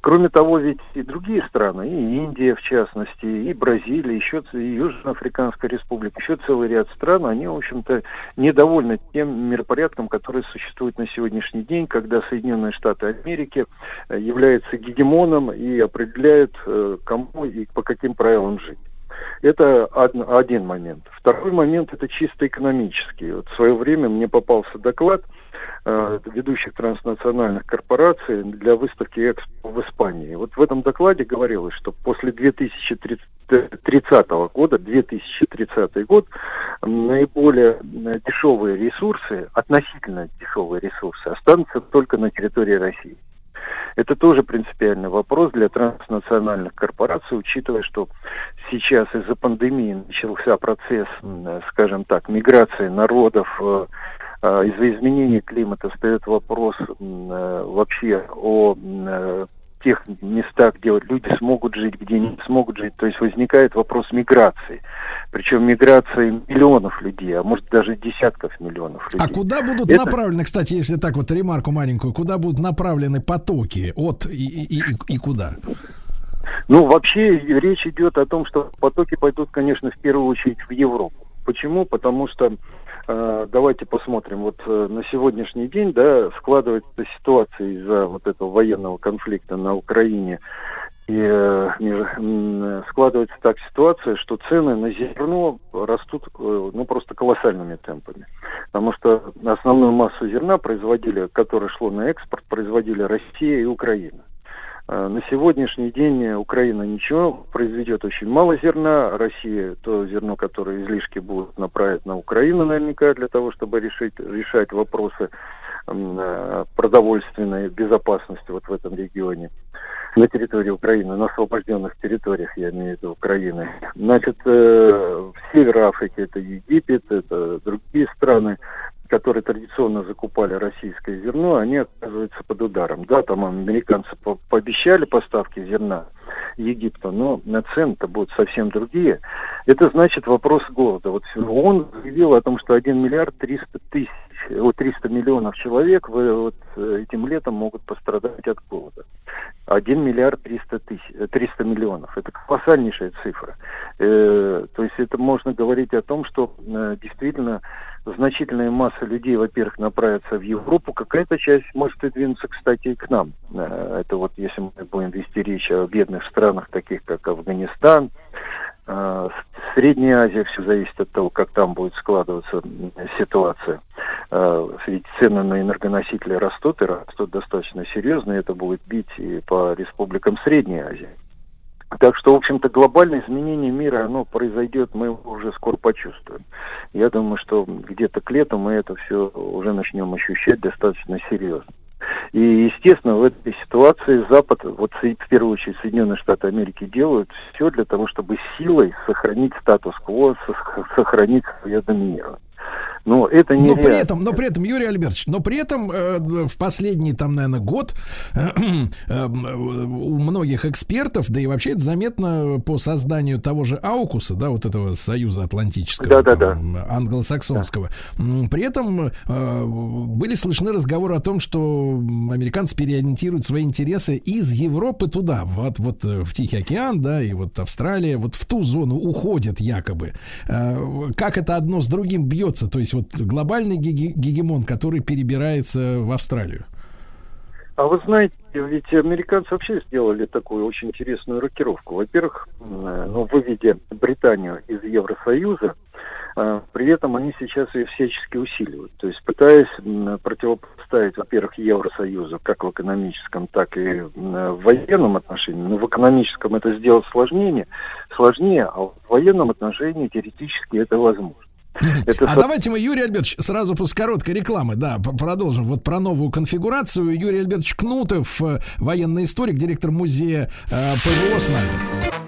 Кроме того, ведь и другие страны, и Индия в частности, и Бразилия, еще и Южноафриканская республика, еще целый ряд стран, они, в общем-то, недовольны тем миропорядком, который существует на сегодняшний день, когда Соединенные Штаты Америки являются гегемоном и определяют, э, кому и по каким правилам жить. Это один момент. Второй момент это чисто экономический. Вот в свое время мне попался доклад э, ведущих транснациональных корпораций для выставки Экспо в Испании. Вот в этом докладе говорилось, что после 2030 года, 2030 год, наиболее дешевые ресурсы, относительно дешевые ресурсы, останутся только на территории России. Это тоже принципиальный вопрос для транснациональных корпораций, учитывая, что сейчас из-за пандемии начался процесс, скажем так, миграции народов, э, э, из-за изменения климата встает вопрос э, вообще о тех местах, где вот люди смогут жить, где не смогут жить. То есть возникает вопрос миграции. Причем миграции миллионов людей, а может даже десятков миллионов людей. А куда будут Это- направлены, кстати, если так вот ремарку маленькую, куда будут направлены потоки от и, и, и, и куда? Ну, вообще речь идет о том, что потоки пойдут, конечно, в первую очередь в Европу. Почему? Потому что давайте посмотрим. Вот э, на сегодняшний день, да, складывается ситуация из-за вот этого военного конфликта на Украине. И э, складывается так ситуация, что цены на зерно растут э, ну просто колоссальными темпами. Потому что основную массу зерна производили, которое шло на экспорт, производили Россия и Украина. Э, На сегодняшний день Украина ничего произведет очень мало зерна. Россия то зерно, которое излишки будут направить на Украину наверняка для того, чтобы решить, решать вопросы э, продовольственной безопасности вот в этом регионе на территории Украины, на освобожденных территориях, я имею в виду Украины. Значит, э, в север Африки это Египет, это другие страны, которые традиционно закупали российское зерно, они оказываются под ударом. Да, там американцы по- пообещали поставки зерна Египту, но цены-то будут совсем другие. Это значит вопрос голода. Вот он заявил о том, что 1 миллиард 300 тысяч, вот 300 миллионов человек в- вот э, этим летом могут пострадать от голода. 1 миллиард 300 тысяч, э, 300 миллионов. Это колоссальнейшая цифра. Э, то есть это можно говорить о том, что э, действительно значительная масса людей, во-первых, направится в Европу, какая-то часть может и двинуться, кстати, и к нам. Э, это вот если мы будем вести речь о бедных странах, таких как Афганистан, э, Средняя Азия, все зависит от того, как там будет складываться ситуация. Э, Ведь цены на энергоносители растут, и растут достаточно серьезно, и это будет бить и по республикам Средней Азии. Так что, в общем-то, глобальное изменение мира, оно произойдет, мы его уже скоро почувствуем. Я думаю, что где-то к лету мы это все уже начнем ощущать достаточно серьезно. И, естественно, в этой ситуации Запад, вот в первую очередь Соединенные Штаты Америки делают все для того, чтобы силой сохранить статус-кво, сох- сохранить свое доминирование. Но это не Но при этом, но при этом, Юрий Альбертович, но при этом э, в последний, там, наверное, год э, <clears throat> э, у многих экспертов, да и вообще это заметно по созданию того же Аукуса, да, вот этого союза атлантического, Да-да-да. там, англосаксонского. М, При этом э, были слышны разговоры о том, что американцы переориентируют свои интересы из Европы туда, вот, вот э, в Тихий океан, да, и вот Австралия, вот в ту зону уходят якобы. Э, Как это одно с другим бьется? То есть вот глобальный геге- гегемон, который перебирается в Австралию. А вы знаете, ведь американцы вообще сделали такую очень интересную рокировку. Во-первых, ну, выведя Британию из Евросоюза, э, при этом они сейчас ее всячески усиливают. То есть пытаясь противопоставить, во-первых, Евросоюзу как в экономическом, так и в военном отношении. Но в экономическом это сделать сложнее, сложнее, а в военном отношении теоретически это возможно. Это а со- давайте мы, Юрий Альбертович, сразу после короткой рекламы, да, продолжим. Вот про новую конфигурацию. Юрий Альбертович Кнутов, э, военный историк, директор музея э, ПВО с нами.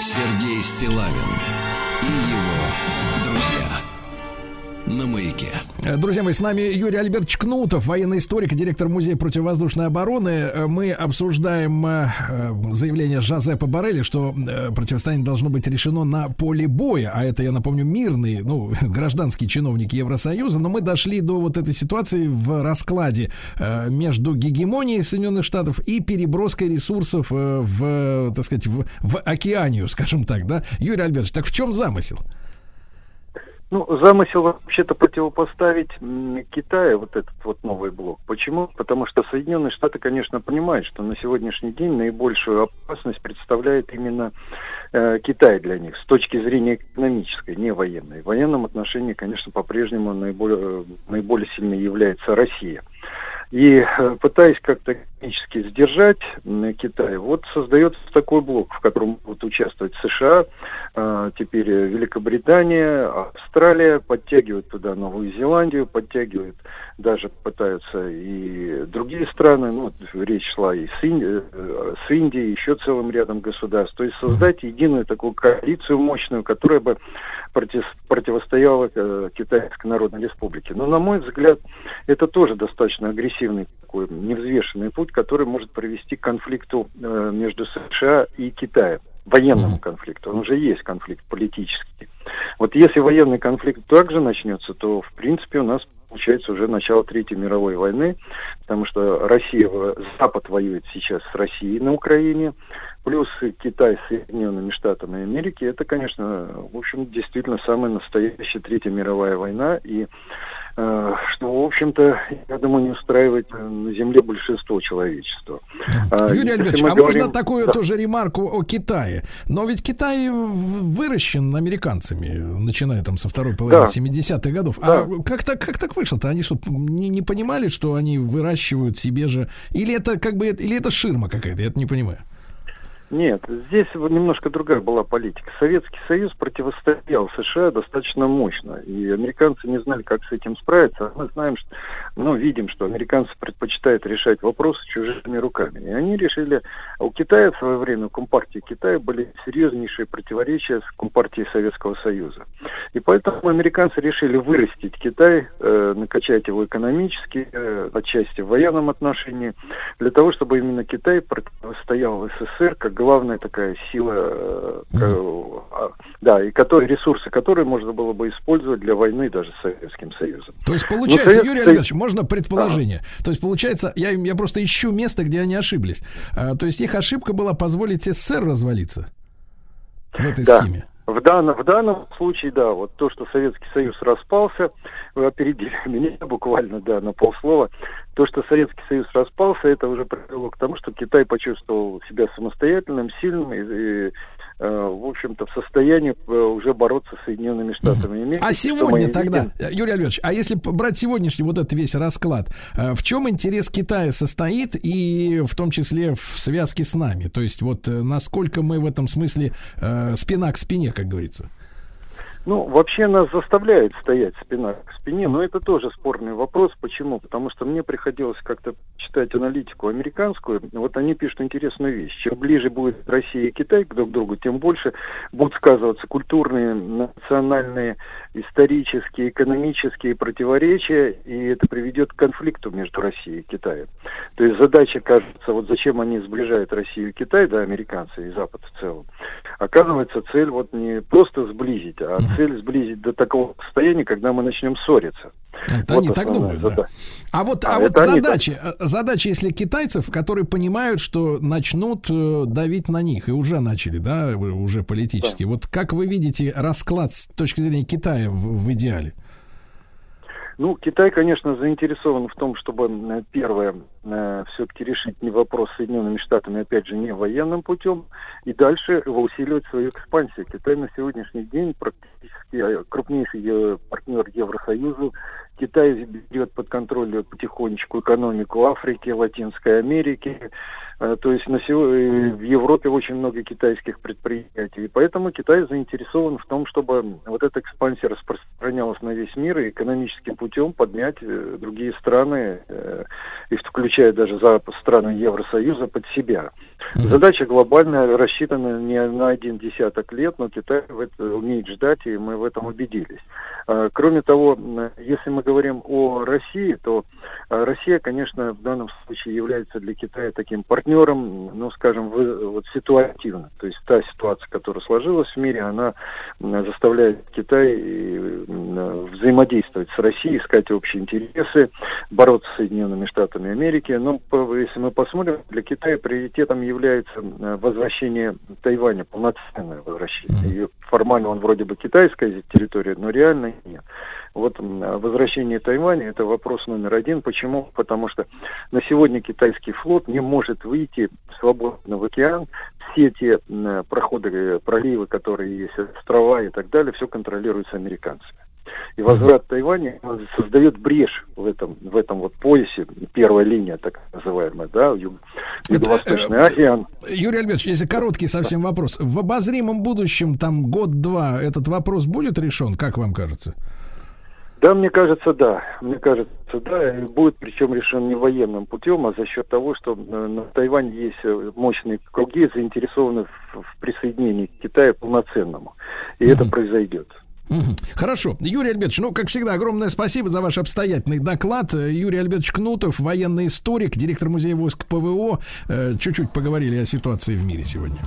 Сергей Стилавин На маяке. Э, Друзья мои, с нами Юрий Альбертович Кнутов, военный историк и директор Музея противовоздушной обороны. Э, Мы обсуждаем э, заявление Жозепа Барелли, что противостояние должно быть решено на поле боя. А это, я напомню, мирный, ну, <laughs> гражданский чиновник Евросоюза. Но мы дошли до вот этой ситуации в раскладе между гегемонией Соединенных Штатов и переброской ресурсов в, так сказать, в, в океанию, скажем так, да? Юрий Альбертович, так в чем замысел? Ну, замысел вообще-то противопоставить Китаю вот этот вот новый блок. Почему? Потому что Соединенные Штаты, конечно, понимают, что на сегодняшний день наибольшую опасность представляет именно э, Китай для них с точки зрения экономической, не военной. В военном отношении, конечно, по-прежнему наиболее, э, наиболее сильной является Россия. И э, пытаясь как-то экономически сдержать Китай, вот создается такой блок, в котором будут участвовать США, теперь э, Великобритания, Австралия, подтягивают туда Новую Зеландию, подтягивают даже пытаются и другие страны, ну, речь шла и с, Ин- э, с Индией, еще целым рядом государств. То есть создать единую такую коалицию мощную, которая бы против- противостояла э, Китайской Народной Республике. Но, на мой взгляд, это тоже достаточно агрессивный такой невзвешенный путь, который может привести к конфликту между США и Китаем военному конфликту. Он уже есть конфликт политический. Вот если военный конфликт также начнется, то, в принципе, у нас получается уже начало Третьей мировой войны, потому что Россия, Запад воюет сейчас с Россией на Украине, плюс Китай с Соединенными Штатами Америки. Это, конечно, в общем, действительно самая настоящая Третья мировая война, и что, в общем-то, я думаю, не устраивает э, на Земле большинство человечества. А, Юрий если Альбертович, а говорим- можно такую Да. тоже ремарку о Китае? Но ведь Китай выращен американцами, начиная там со второй половины Да. 70-х годов. А как так, как так вышло-то? Они что, не, не понимали, что они выращивают себе же? Или это как бы, или это ширма какая-то? Я это не понимаю. Нет, здесь немножко другая была политика. Советский Союз противостоял США достаточно мощно, и американцы не знали, как с этим справиться. А Мы знаем, что, ну, видим, что американцы предпочитают решать вопросы чужими руками. И они решили, у Китая в свое время, у Компартии Китая были серьезнейшие противоречия с Компартией Советского Союза. И поэтому американцы решили вырастить Китай, э, накачать его экономически, э, отчасти в военном отношении, для того, чтобы именно Китай противостоял СССР как главная такая сила, э, а, да, и которые, ресурсы, которые можно было бы использовать для войны даже с Советским Союзом. То есть получается, Советский Юрий Альбертович, можно предположение. То есть получается, я, я просто ищу место, где они ошиблись. А, то есть их ошибка была позволить СССР развалиться в этой Да. схеме. В данном, в данном случае, да, вот то, что Советский Союз распался, вы опередили <laughs> меня буквально, да, на полслова. То, что Советский Союз распался, это уже привело к тому, что Китай почувствовал себя самостоятельным, сильным и, и, э, в общем-то, в состоянии э, уже бороться с Соединенными Штатами Америки. А сегодня тогда, видим. Юрий Альбертович, а если брать сегодняшний вот этот весь расклад, э, в чем интерес Китая состоит и в том числе в связке с нами? То есть вот насколько мы в этом смысле спина к спине, как говорится? Ну, вообще нас заставляет стоять спина к спине, но это тоже спорный вопрос. Почему? Потому что мне приходилось как-то читать аналитику американскую. Вот они пишут интересную вещь. Чем ближе будет Россия и Китай друг к другу, тем больше будут сказываться культурные, национальные, исторические, экономические противоречия, и это приведет к конфликту между Россией и Китаем. То есть задача, кажется, вот зачем они сближают Россию и Китай, да, американцы и Запад в целом, оказывается цель вот не просто сблизить, а цель сблизить до такого состояния, когда мы начнем ссориться. Это Вот они так думают, да. задача. А вот, а А вот задача, э, задача, если китайцев, которые понимают, что начнут э, давить на них, и уже начали, да, вы- уже политически. Вот как вы видите расклад с точки зрения Китая в, в идеале? Ну, Китай, конечно, заинтересован в том, чтобы, э, первое, все-таки решить не вопрос с Соединенными Штатами, опять же, не военным путем, и дальше усиливать свою экспансию. Китай на сегодняшний день практически э, крупнейший э, партнер Евросоюза. Китай берет под контроль потихонечку экономику Африки, Латинской Америки. Э, То есть на сего- э, в Европе очень много китайских предприятий. И поэтому Китай заинтересован в том, чтобы вот эта экспансия распространялась на весь мир и экономическим путем поднять э, другие страны, и включая даже страны Евросоюза, под себя. Задача глобальная, рассчитана не на один десяток лет, но Китай в это умеет ждать, и мы в этом убедились. А, Кроме того, если мы говорим о России, то а, Россия, конечно, в данном случае является для Китая таким партнером, ну, скажем, вы- вот ситуативно. То есть та ситуация, которая сложилась в мире, она заставляет Китай м, взаимодействовать с Россией, искать общие интересы, бороться с Соединенными Штатами Америки. Но если мы посмотрим, для Китая приоритетом является возвращение Тайваня, полноценное возвращение. И формально он вроде бы китайская территория, но реально нет. Вот возвращение Тайваня – это вопрос номер один. Почему? Потому что на сегодня китайский флот не может выйти свободно в океан. Все те проходы, э, проливы, которые есть, острова и так далее, все контролируется американцами. И возврат Тайваня создает брешь в этом, в этом вот поясе, первая линия, так называемая, да, в Ю- Юго-Восточный э, океан. Юрий Альбертович, если короткий совсем вопрос. В обозримом будущем, там год-два, этот вопрос будет решен, как вам кажется? Да, мне кажется, да. Мне кажется, да. И будет причем решен не военным путем, а за счет того, что э, на Тайване есть э, мощные круги, заинтересованы в, присоединении к Китаю полноценному. И это произойдет. Хорошо. Юрий Альбертович, ну, как всегда, огромное спасибо за ваш обстоятельный доклад. Э, Юрий Альбертович Кнутов, военный историк, директор музея войск ПВО. Чуть-чуть поговорили о ситуации в мире сегодня.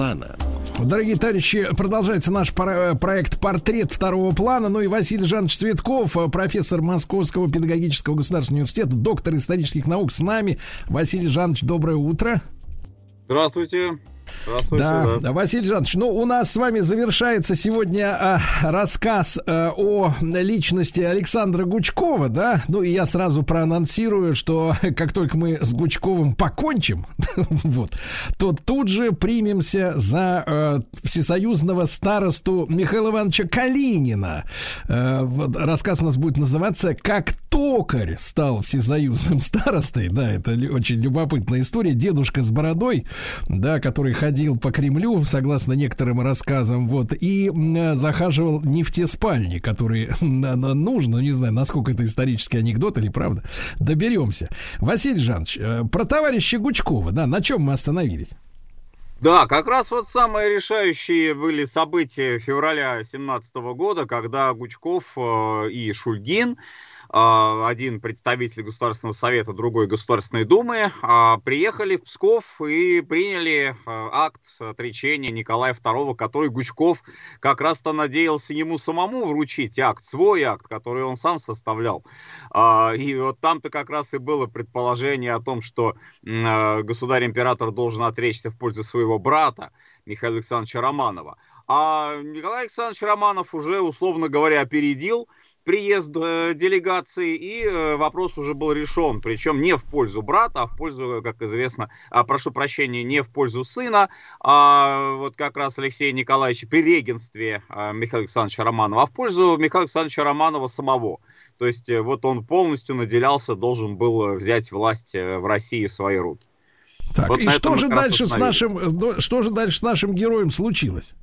Плана. Дорогие товарищи, продолжается наш пора- проект «Портрет второго плана». Ну и Василий Жанович Цветков, э, профессор Московского педагогического государственного университета, доктор исторических наук с нами. Василий Жанович, доброе утро. Здравствуйте. Да, Василий Жанович, ну у нас с вами завершается сегодня а, рассказ а, о личности Александра Гучкова, да? Ну и я сразу проанонсирую, что <laughs> как только мы с Гучковым покончим, <laughs> вот, то тут же примемся за а, всесоюзного старосту Михаила Ивановича Калинина. А, вот, рассказ у нас будет называться «Как токарь стал всесоюзным <laughs> старостой». Да, это очень любопытная история. Дедушка с бородой, да, который ходил по Кремлю, согласно некоторым рассказам, вот, и захаживал не в те спальни, которые <laughs> нужно, не знаю, насколько это исторический анекдот или правда. Доберемся. Василий Жанович, э, про товарища Гучкова, да, на чем мы остановились? Да, как раз вот самые решающие были события февраля 2017 года, когда Гучков э, и Шульгин, один представитель Государственного совета, другой Государственной Думы, э, приехали в Псков и приняли э, акт отречения Николая II, который Гучков как раз-то надеялся ему самому вручить акт, свой акт, который он сам составлял. А, И вот там-то как раз и было предположение о том, что государь-император должен отречься в пользу своего брата Михаила Александровича Романова. А Николай Александрович Романов уже, условно говоря, опередил приезд э, делегации, и э, вопрос уже был решен. Причем не в пользу брата, а в пользу, как известно, а, прошу прощения, не в пользу сына, а вот как раз Алексея Николаевича при регенстве э, Михаила Александровича Романова, а в пользу Михаила Александровича Романова самого. То есть э, вот он полностью наделялся, должен был э, взять власть э, в России в свои руки. Так, Вот и что же дальше с нашим, э, ну, что же дальше с нашим героем случилось?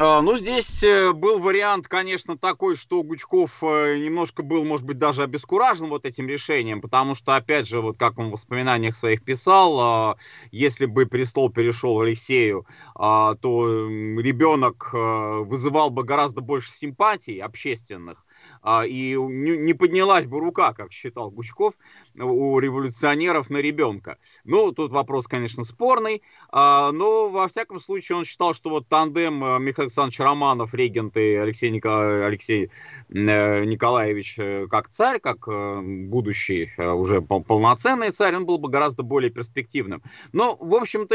А, Ну, здесь э, был вариант, конечно, такой, что Гучков э, немножко был, может быть, даже обескуражен вот этим решением, потому что, опять же, вот как он в воспоминаниях своих писал, а, если бы престол перешел Алексею, а, то ребенок э, вызывал бы гораздо больше симпатий общественных, и у- не поднялась бы рука, как считал Гучков, у революционеров на ребенка. Ну, тут вопрос, конечно, спорный, а, но, во всяком случае, он считал, что вот тандем э, Михаил Александрович Романов, регент и Алексей, Ника- Алексей э, Николаевич э, как царь, как будущий уже пол- полноценный царь, он был бы гораздо более перспективным. Но, в общем-то,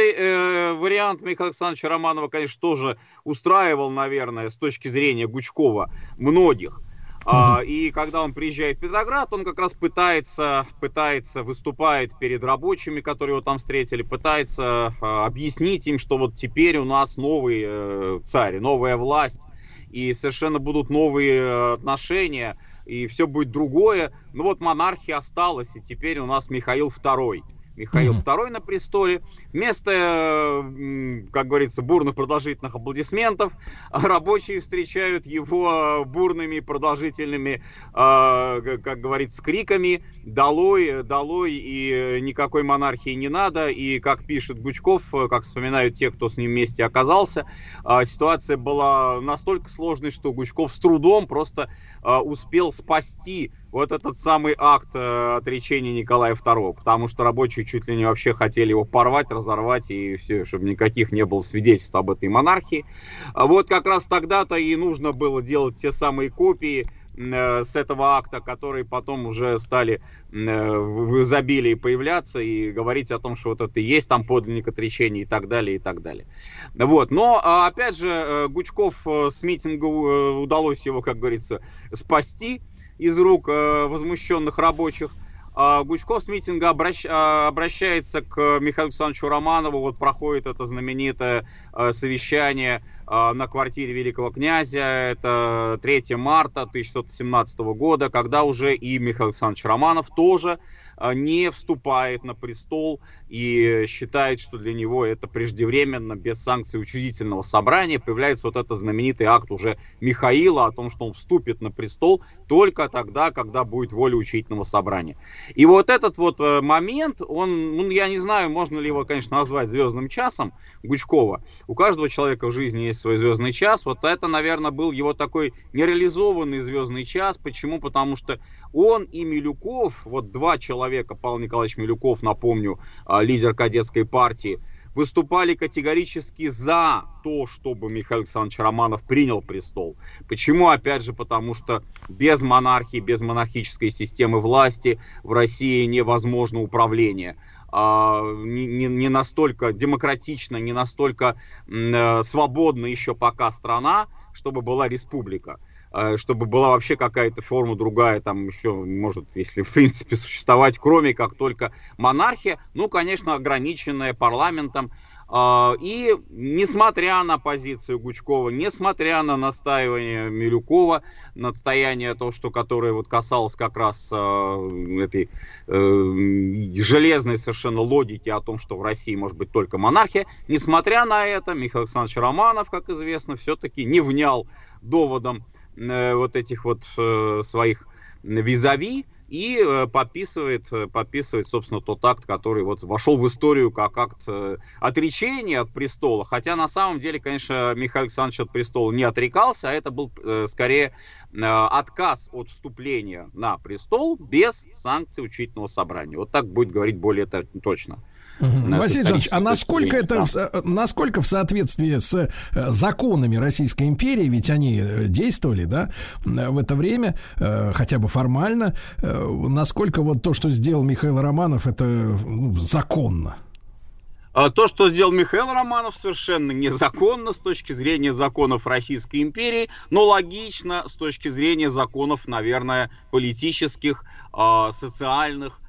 вариант Михаила Александровича Романова, конечно, тоже устраивал, наверное, с точки зрения Гучкова многих. А, и когда он приезжает в Петроград, он как раз пытается, пытается, выступает перед рабочими, которые его там встретили, пытается а, объяснить им, что вот теперь у нас новый э, царь, новая власть, и совершенно будут новые э, отношения, и все будет другое. Ну вот монархия осталась, и теперь у нас Михаил II. Михаил II на престоле. Вместо, как говорится, бурных продолжительных аплодисментов, <laughs> рабочие встречают его э, бурными продолжительными, г- как говорится, криками «Долой, долой!» и «Никакой монархии не надо!» И, как пишет Гучков, э, как вспоминают те, кто с ним вместе оказался, э, ситуация была настолько сложной, что Гучков с трудом просто успел спасти вот этот самый акт э, отречения Николая II, потому что рабочие чуть ли не вообще хотели его порвать, разорвать, и все, чтобы никаких не было свидетельств об этой монархии. А вот как раз тогда-то и нужно было делать те самые копии э, с этого акта, которые потом уже стали э, в изобилии появляться и говорить о том, что вот это и есть там подлинник отречения и так далее, и так далее. Вот. Но, а, опять же, э, Гучков э, с митинга э, удалось его, как говорится, спасти из рук э, возмущенных рабочих. А Гучков с митинга обращ- а, обращается к Михаилу Александровичу Романову, вот проходит это знаменитое э, совещание э, на квартире великого князя, это 3 марта 1617 года, когда уже и Михаил Александрович Романов тоже э, не вступает на престол и считает, что для него это преждевременно, без санкций учредительного собрания, появляется вот этот знаменитый акт уже Михаила о том, что он вступит на престол только тогда, когда будет воля учредительного собрания. И вот этот вот э, момент, он, ну, я не знаю, можно ли его, конечно, назвать звездным часом Гучкова. У каждого человека в жизни есть свой звездный час. Вот это, наверное, был его такой нереализованный звездный час. Почему? Потому что он и Милюков, вот два человека, Павел Николаевич Милюков, напомню, а, лидер кадетской партии, выступали категорически за то, чтобы Михаил Александрович Романов принял престол. Почему? Опять же, потому что без монархии, без монархической системы власти в России невозможно управление. а, не, не, не настолько демократична, не настолько э, свободна еще пока страна, чтобы была республика чтобы была вообще какая-то форма другая, там еще может, если в принципе существовать, кроме как только монархия, ну, конечно, ограниченная парламентом, а, И несмотря на позицию Гучкова, несмотря на настаивание Милюкова, настояние то, что которое вот касалось как раз э, этой э, железной совершенно логики о том, что в России может быть только монархия, несмотря на это, Михаил Александрович Романов, как известно, все-таки не внял доводом э, вот этих вот э, своих визави и э, подписывает, э, подписывает, собственно, тот акт, который вот вошел в историю как акт э, отречения от престола. Хотя на самом деле, конечно, Михаил Александрович от престола не отрекался, а это был э, скорее э, отказ от вступления на престол без санкций учительного собрания. Вот так будет говорить более точно. С Василий Жанович, а насколько это, э, насколько в соответствии с э, законами Российской империи, ведь они э, действовали, да, в это время, э, хотя бы формально, насколько вот то, что сделал Михаил Романов, это ну, законно? А То, что сделал Михаил Романов, совершенно незаконно с точки зрения законов Российской империи, но логично с точки зрения законов, наверное, политических, а, социальных,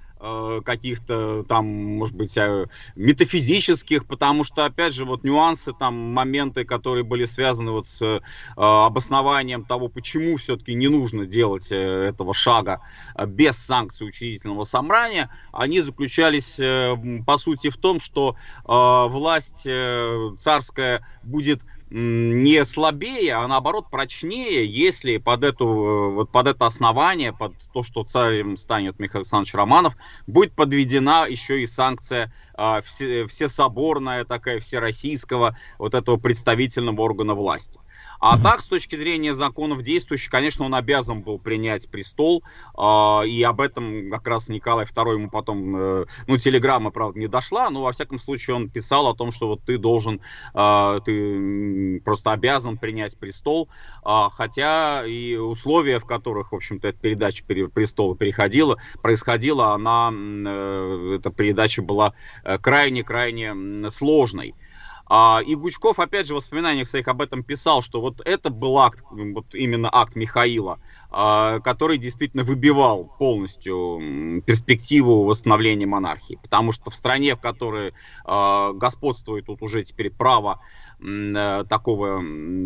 каких-то там, может быть, а, метафизических, потому что, опять же, вот нюансы, там, моменты, которые были связаны вот с э, обоснованием того, почему все-таки не нужно делать э, этого шага э, без санкций учредительного собрания, они заключались, э, по сути, в том, что э, власть э, царская будет не слабее, а наоборот прочнее, если под, эту, э, вот под это основание, под то, что царем станет Михаил Александрович Романов, будет подведена еще и санкция а, все, всесоборная такая, всероссийского вот этого представительного органа власти. А так, с точки зрения законов действующих, конечно, он обязан был принять престол, а, и об этом как раз Николай II ему потом, э, ну, телеграмма, правда, не дошла, но, во всяком случае, он писал о том, что вот ты должен, а, ты просто обязан принять престол, а, хотя и условия, в которых, в общем-то, эта передача пере- престола переходила, происходила, она, э, эта передача была э, крайне-крайне сложной. А, и Гучков, опять же, в воспоминаниях своих об этом писал, что вот это был акт, вот именно акт Михаила, а, который действительно выбивал полностью перспективу восстановления монархии. Потому что в стране, в которой а, господствует тут уже теперь право э, такого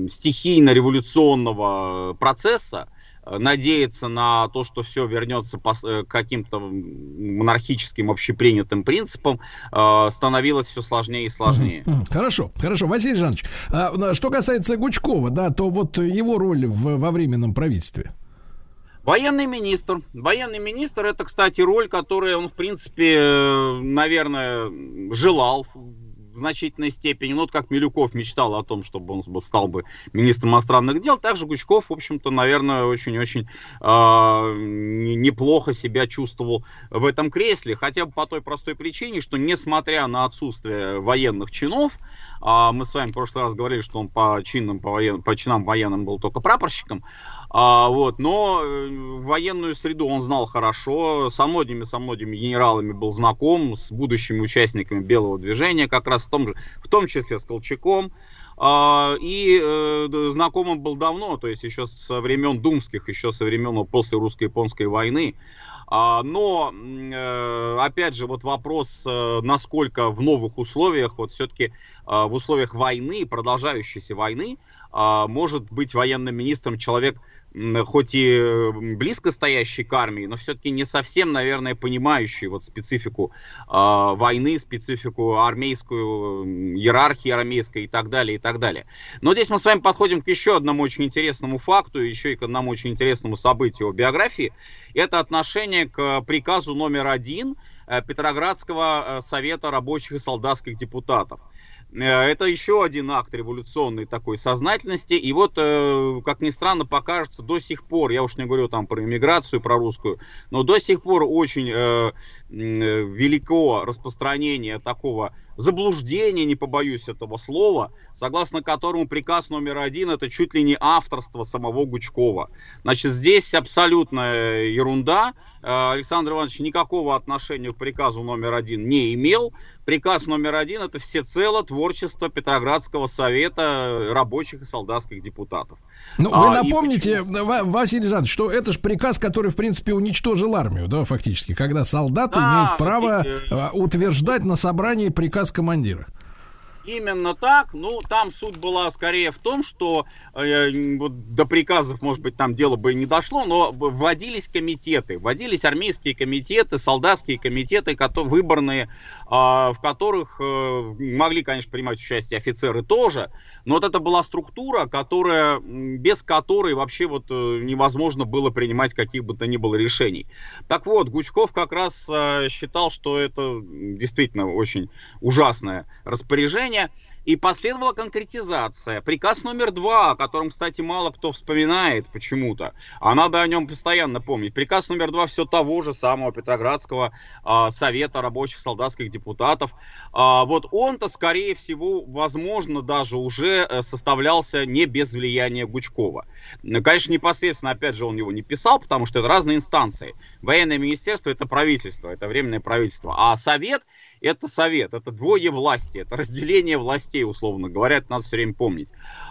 стихийно-революционного процесса, надеяться на то, что все вернется по э, каким-то монархическим общепринятым принципам, э, становилось все сложнее и сложнее. Хорошо, хорошо. Василий Жанович, а, что касается Гучкова, да, то вот его роль в- во временном правительстве. Военный министр. Военный министр это, кстати, роль, которую он, в принципе, э, наверное, желал значительной степени. Ну, вот как Милюков мечтал о том, чтобы он стал бы министром иностранных дел, также Гучков, в общем-то, наверное, очень-очень не- неплохо себя чувствовал в этом кресле. Хотя бы по той простой причине, что несмотря на отсутствие военных чинов, а мы с вами в прошлый раз говорили, что он по чинам, по, воен- по чинам военным был только прапорщиком, а, вот, но э, военную среду он знал хорошо, со многими, со многими генералами был знаком, с будущими участниками Белого движения, как раз в том, же, в том числе с Колчаком, а, и э, д- знаком он был давно, то есть еще со времен думских, еще со времен после русско-японской войны. А, Но, э, опять же, вот вопрос, насколько в новых условиях, вот все-таки в условиях войны, продолжающейся войны, а, может быть военным министром человек, хоть и э, близко стоящий к армии, но все-таки не совсем, наверное, понимающий вот специфику а, войны, специфику армейскую, иерархии армейской и так далее, и так далее. Но здесь мы с вами подходим к еще одному очень интересному факту, еще и к одному очень интересному событию биографии. Это отношение к приказу номер один э, Петроградского э, совета рабочих и солдатских депутатов. Э, Это еще один акт революционной такой сознательности. И вот, э, как ни странно, покажется до сих пор, я уж не говорю там про иммиграцию, про русскую, но до сих пор очень э, велико распространение такого заблуждения, не побоюсь этого слова, согласно которому приказ номер один это чуть ли не авторство самого Гучкова. Значит, здесь абсолютная ерунда. Э, Александр Иванович никакого отношения к приказу номер один не имел. Приказ номер один это всецело творчество Петроградского совета рабочих и солдатских депутатов. Ну, А, вы и напомните, Ва- Василий Жанович, что это же приказ, который, в принципе, уничтожил армию, да, фактически, когда солдаты Да, имеют право э, э, утверждать на собрании приказ командира. Именно так. Ну, там суть была скорее в том, что э, вот до приказов, может быть, там дело бы и не дошло, но вводились комитеты, вводились армейские комитеты, солдатские комитеты, кото- выборные, а, в которых э, могли, конечно, принимать участие офицеры тоже, но вот это была структура, которая, без которой вообще вот э, невозможно было принимать каких бы то ни было решений. Так вот, Гучков как раз э, считал, что это действительно очень ужасное распоряжение, и последовала конкретизация. Приказ номер два, о котором, кстати, мало кто вспоминает почему-то, а надо о нем постоянно помнить. Приказ номер два все того же самого Петроградского а, Совета рабочих солдатских депутатов. А, вот он-то, скорее всего, возможно, даже уже э, составлялся не без влияния Гучкова. Конечно, непосредственно, опять же, он его не писал, потому что это разные инстанции. Военное министерство это правительство, это временное правительство. А совет это совет, это двое власти, это разделение властей, условно говоря, это надо все время помнить.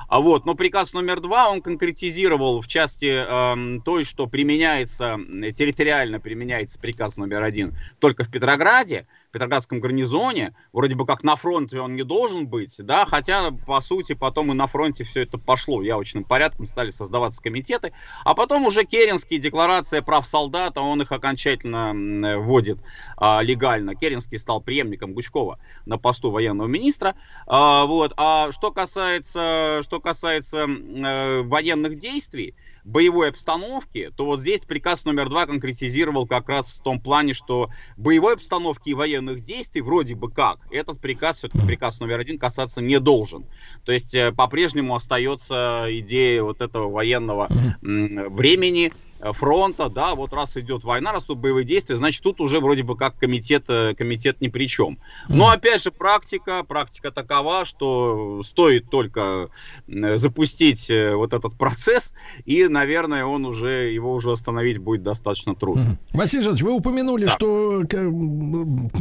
А вот, но приказ номер два, он конкретизировал в части эм, той, что применяется, э, территориально применяется приказ номер один только в Петрограде, Петроградском гарнизоне, вроде бы как на фронте он не должен быть, да, хотя, по сути, потом и на фронте все это пошло, явочным порядком стали создаваться комитеты, а потом уже Керенский, декларация прав солдата, он их окончательно вводит а, легально. Керенский стал преемником Гучкова на посту военного министра. А, вот. а что касается, что касается э, военных действий, боевой обстановки, то вот здесь приказ номер два конкретизировал как раз в том плане, что боевой обстановки и военных действий вроде бы как. Этот приказ, все-таки приказ номер один касаться не должен. То есть э, по-прежнему остается идея вот этого военного времени, фронта, да, вот раз идет война, раз тут боевые действия, значит тут уже вроде бы как комитет, э, комитет ни при чем. Но опять же практика, практика такова, что стоит только э, запустить э, вот этот процесс, и, наверное, он уже, его уже остановить будет достаточно трудно. Василий Жанович, вы упомянули, что м,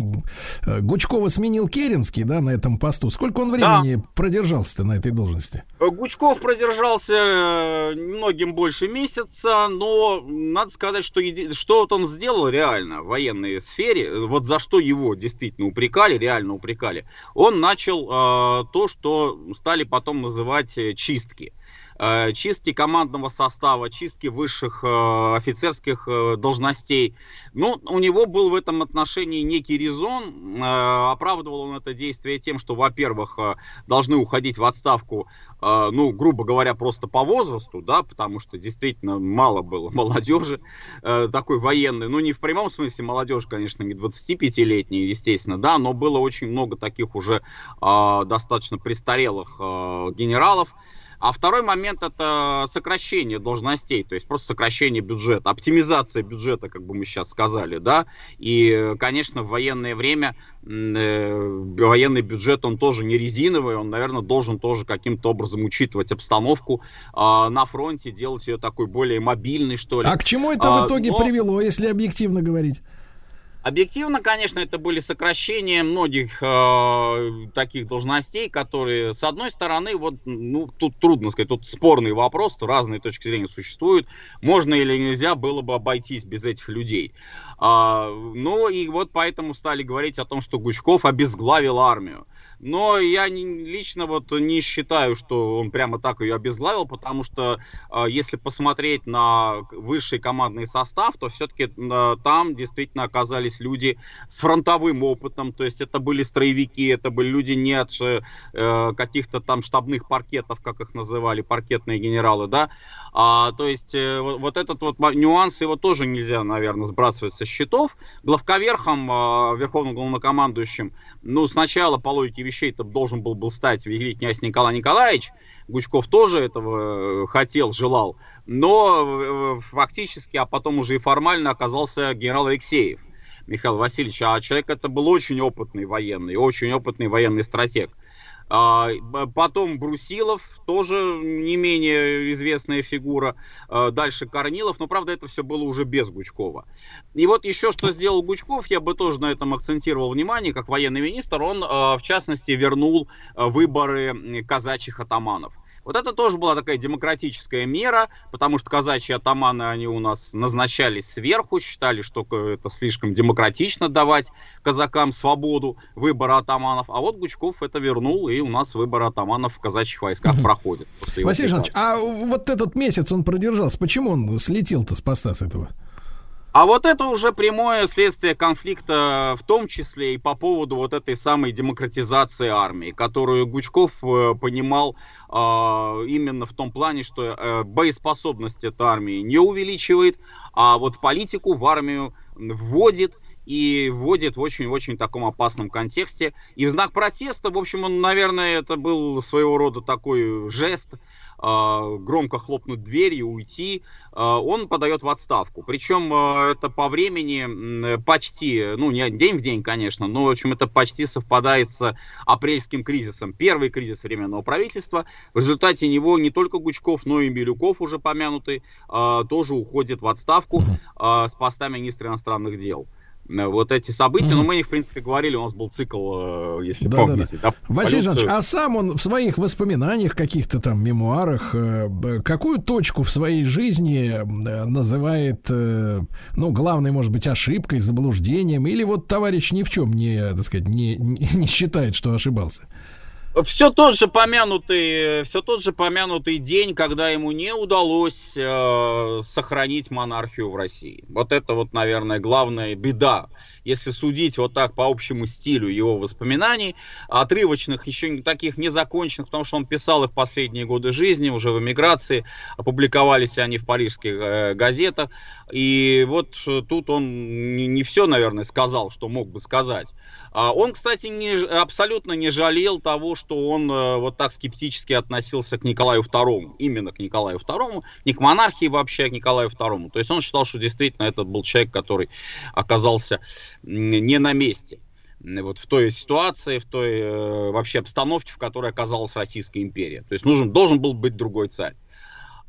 э, Гучкова сменил Керенский, да, на этом посту. Сколько он времени продержался-то на этой должности? Гучков продержался э, многим больше месяца, но надо сказать, что, еди- что вот он сделал реально в военной сфере, вот за что его действительно упрекали, реально упрекали, он начал э, то, что стали потом называть э, чистки. Э, чистки командного состава, чистки высших э, офицерских э, должностей. Ну, у него был в этом отношении некий резон. Э, оправдывал он это действие тем, что, во-первых, э, должны уходить в отставку, э, ну, грубо говоря, просто по возрасту, да, потому что действительно мало было молодежи э, такой военной. Ну, не в прямом смысле молодежь, конечно, не 25-летней, естественно, да, но было очень много таких уже э, достаточно престарелых э, генералов. А второй момент это сокращение должностей, то есть просто сокращение бюджета, оптимизация бюджета, как бы мы сейчас сказали, да. И, конечно, в военное время э, военный бюджет, он тоже не резиновый, он, наверное, должен тоже каким-то образом учитывать обстановку а, на фронте, делать ее такой более мобильной, что ли. А к чему это А, в итоге но- привело, если объективно говорить? Объективно, конечно, это были сокращения многих э, таких должностей, которые, с одной стороны, вот, ну, тут трудно сказать, тут спорный вопрос, тут разные точки зрения существуют, можно или нельзя было бы обойтись без этих людей. А, ну, и вот поэтому стали говорить о том, что Гучков обезглавил армию. Но я не- лично вот не считаю, что он прямо так ее обезглавил, потому что э, если посмотреть на высший командный состав, то все-таки там действительно оказались люди с фронтовым опытом, то есть это были строевики, это были люди не от э, э, каких-то там штабных паркетов, как их называли, паркетные генералы, да, а, то есть э, вот, вот этот вот нюанс, его тоже нельзя, наверное, сбрасывать со счетов. Главковерхом, э, верховным главнокомандующим, ну, сначала, по логике вещей, это должен был, был стать великий князь Николай Николаевич. Гучков тоже этого э, хотел, желал. Но э, фактически, а потом уже и формально оказался генерал Алексеев. Михаил Васильевич, а человек это был очень опытный военный, очень опытный военный стратег. А, потом Брусилов, тоже не менее известная фигура. А, дальше Корнилов, но, правда, это все было уже без Гучкова. И вот еще что сделал Гучков, я бы тоже на этом акцентировал внимание, как военный министр, он, а, в частности, вернул выборы казачьих атаманов. Вот это тоже была такая демократическая мера, потому что казачьи атаманы, они у нас назначались сверху, считали, что это слишком демократично давать казакам свободу выбора атаманов. А вот Гучков это вернул, и у нас выборы атаманов в казачьих войсках его Василий. Жанович, а вот этот месяц он продержался. Почему он слетел-то с поста с этого? А вот это уже прямое следствие конфликта, в том числе и по поводу вот этой самой демократизации армии, которую Гучков э, понимал а, именно в том плане, что э, боеспособность этой армии не увеличивает, а вот политику в армию вводит и вводит в очень-очень таком опасном контексте. И в знак протеста, в общем, он, наверное, это был своего рода такой жест, громко хлопнуть дверью, уйти, а, он подает в отставку. Причем а, это по времени почти, ну не день в день, конечно, но в общем это почти совпадает с апрельским кризисом. Первый кризис временного правительства. В результате него не только Гучков, но и Милюков, уже помянутый, а, тоже уходит в отставку а, с поста министра иностранных дел. Э, Вот эти события, ну мы о них, в принципе, говорили, у нас был цикл, э, если Да, да, да. помните. да, Василий Жанович, а сам он в своих воспоминаниях, каких-то там мемуарах, э, какую точку в своей жизни называет, ну, главной, может быть, ошибкой, заблуждением, или вот товарищ ни в чем не, так сказать, не не считает, что ошибался? Все тот же помянутый, все тот же помянутый день, когда ему не удалось э, сохранить монархию в России. Вот это вот, наверное, главная беда. Если судить вот так по общему стилю его воспоминаний, отрывочных, еще таких незаконченных, потому что он писал их последние годы жизни, уже в эмиграции, опубликовались они в парижских э, газетах. И вот э, тут он не, не все, наверное, сказал, что мог бы сказать. А Он, кстати, не, абсолютно не жалел того, что он э, вот так скептически относился к Николаю II, именно к Николаю II, не к монархии вообще, а к Николаю II. То есть он считал, что действительно это был человек, который оказался не на месте. Вот в той ситуации, в той э, вообще обстановке, в которой оказалась Российская империя. То есть нужен, должен был быть другой царь,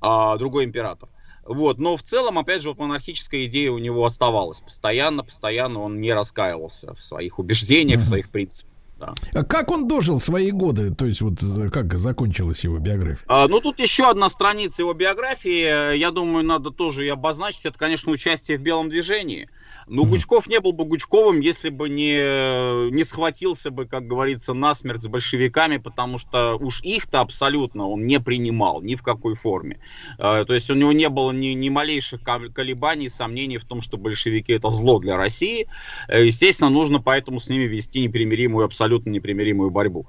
а, другой император. Вот, но в целом, опять же, вот монархическая идея у него оставалась. Постоянно, постоянно он не раскаивался в своих убеждениях, в своих принципах. да. А Как он дожил свои годы? То есть вот за- как закончилась его биография? А, ну, тут еще одна страница его биографии. Я думаю, надо тоже и обозначить. Это, конечно, участие в белом движении. Но Гучков не был бы Гучковым, если бы не, не схватился бы, как говорится, насмерть с большевиками, потому что уж их-то абсолютно он не принимал ни в какой форме. Э, То есть у него не было ни, ни малейших колебаний, сомнений в том, что большевики это зло для России. Э, Естественно, нужно поэтому с ними вести непримиримую, абсолютно непримиримую борьбу.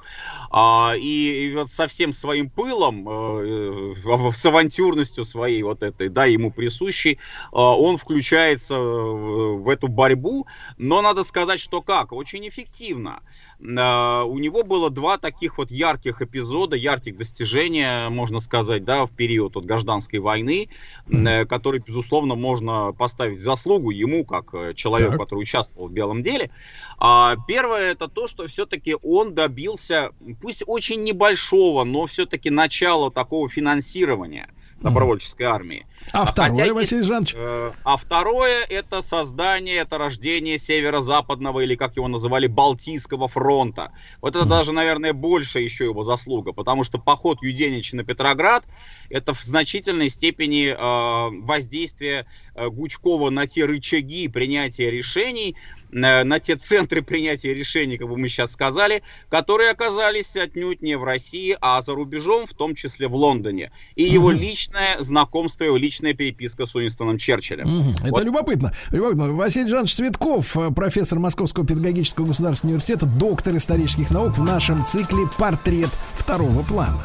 А, и, и вот со всем своим пылом, э, в- с авантюрностью своей вот этой, да, ему присущей, э, он включается в, в эту борьбу, но надо сказать, что как, очень эффективно. Э, у него было два таких вот ярких эпизода, ярких достижения, можно сказать, да, в период вот гражданской войны, э, который, безусловно, можно поставить заслугу ему, как э, человеку, Так. который участвовал в белом деле. А, первое это то, что все-таки он добился, пусть очень небольшого, но все-таки начала такого финансирования добровольческой армии. А второе, хотя Василий Жанович? Э, А второе это создание, это рождение северо-западного или как его называли Балтийского фронта. Вот это даже, наверное, больше еще его заслуга, потому что поход Юденича на Петроград это в значительной степени э, воздействие э, Гучкова на те рычаги принятия решений, на, на те центры принятия решений, как бы мы сейчас сказали, которые оказались отнюдь не в России, а за рубежом, в том числе в Лондоне. И его личное знакомство, его личная переписка с Уинстоном Черчиллем. Это Вот. любопытно. любопытно. Василий Жанович Цветков, э, профессор Московского педагогического государственного университета, доктор исторических наук в нашем цикле «Портрет второго плана».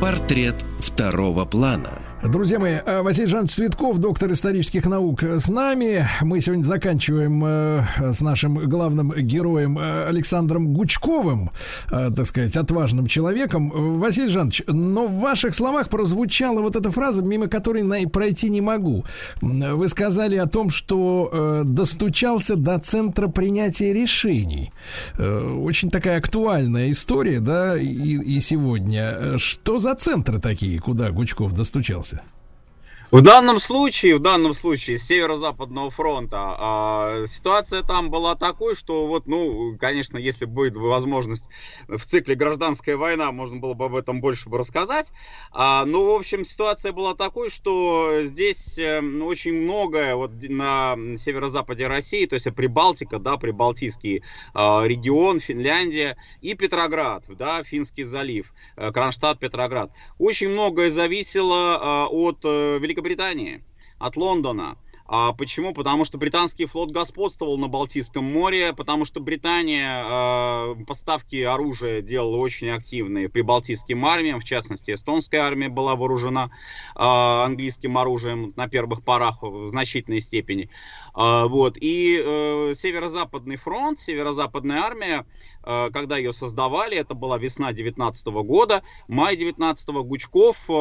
Портрет второго плана. Друзья мои, э, Василий Жанович Цветков, доктор исторических наук, э, с нами. Мы сегодня заканчиваем э, с нашим главным героем Александром Гучковым, так сказать, отважным человеком. Василий Жанович, но в ваших словах прозвучала вот эта фраза, мимо которой на- пройти не могу. Вы сказали о том, что достучался до центра принятия решений. Очень такая актуальная история, да, и, и сегодня. Что за центры такие, куда Гучков достучался? В данном случае, в данном случае с северо-западного фронта а, ситуация там была такой, что вот, ну, конечно, если будет возможность в цикле гражданская война, можно было бы об этом больше бы рассказать. А, ну, в общем, ситуация была такой, что здесь э, очень многое вот на северо-западе России, то есть Прибалтика, да, Прибалтийский а, регион, Финляндия и Петроград, да, Финский залив, э, Кронштадт, Петроград. Очень многое зависело а, от э, Великобритании, от Лондона. А почему? Потому что британский флот господствовал на Балтийском море, потому что Британия э, поставки оружия делала очень активные прибалтийским армиям, в частности, эстонская армия была вооружена э, английским оружием на первых порах в значительной степени. А, вот. И э, Северо-Западный фронт, Северо-Западная армия, э, когда ее создавали, это была весна 19 года, май 19 Гучков э,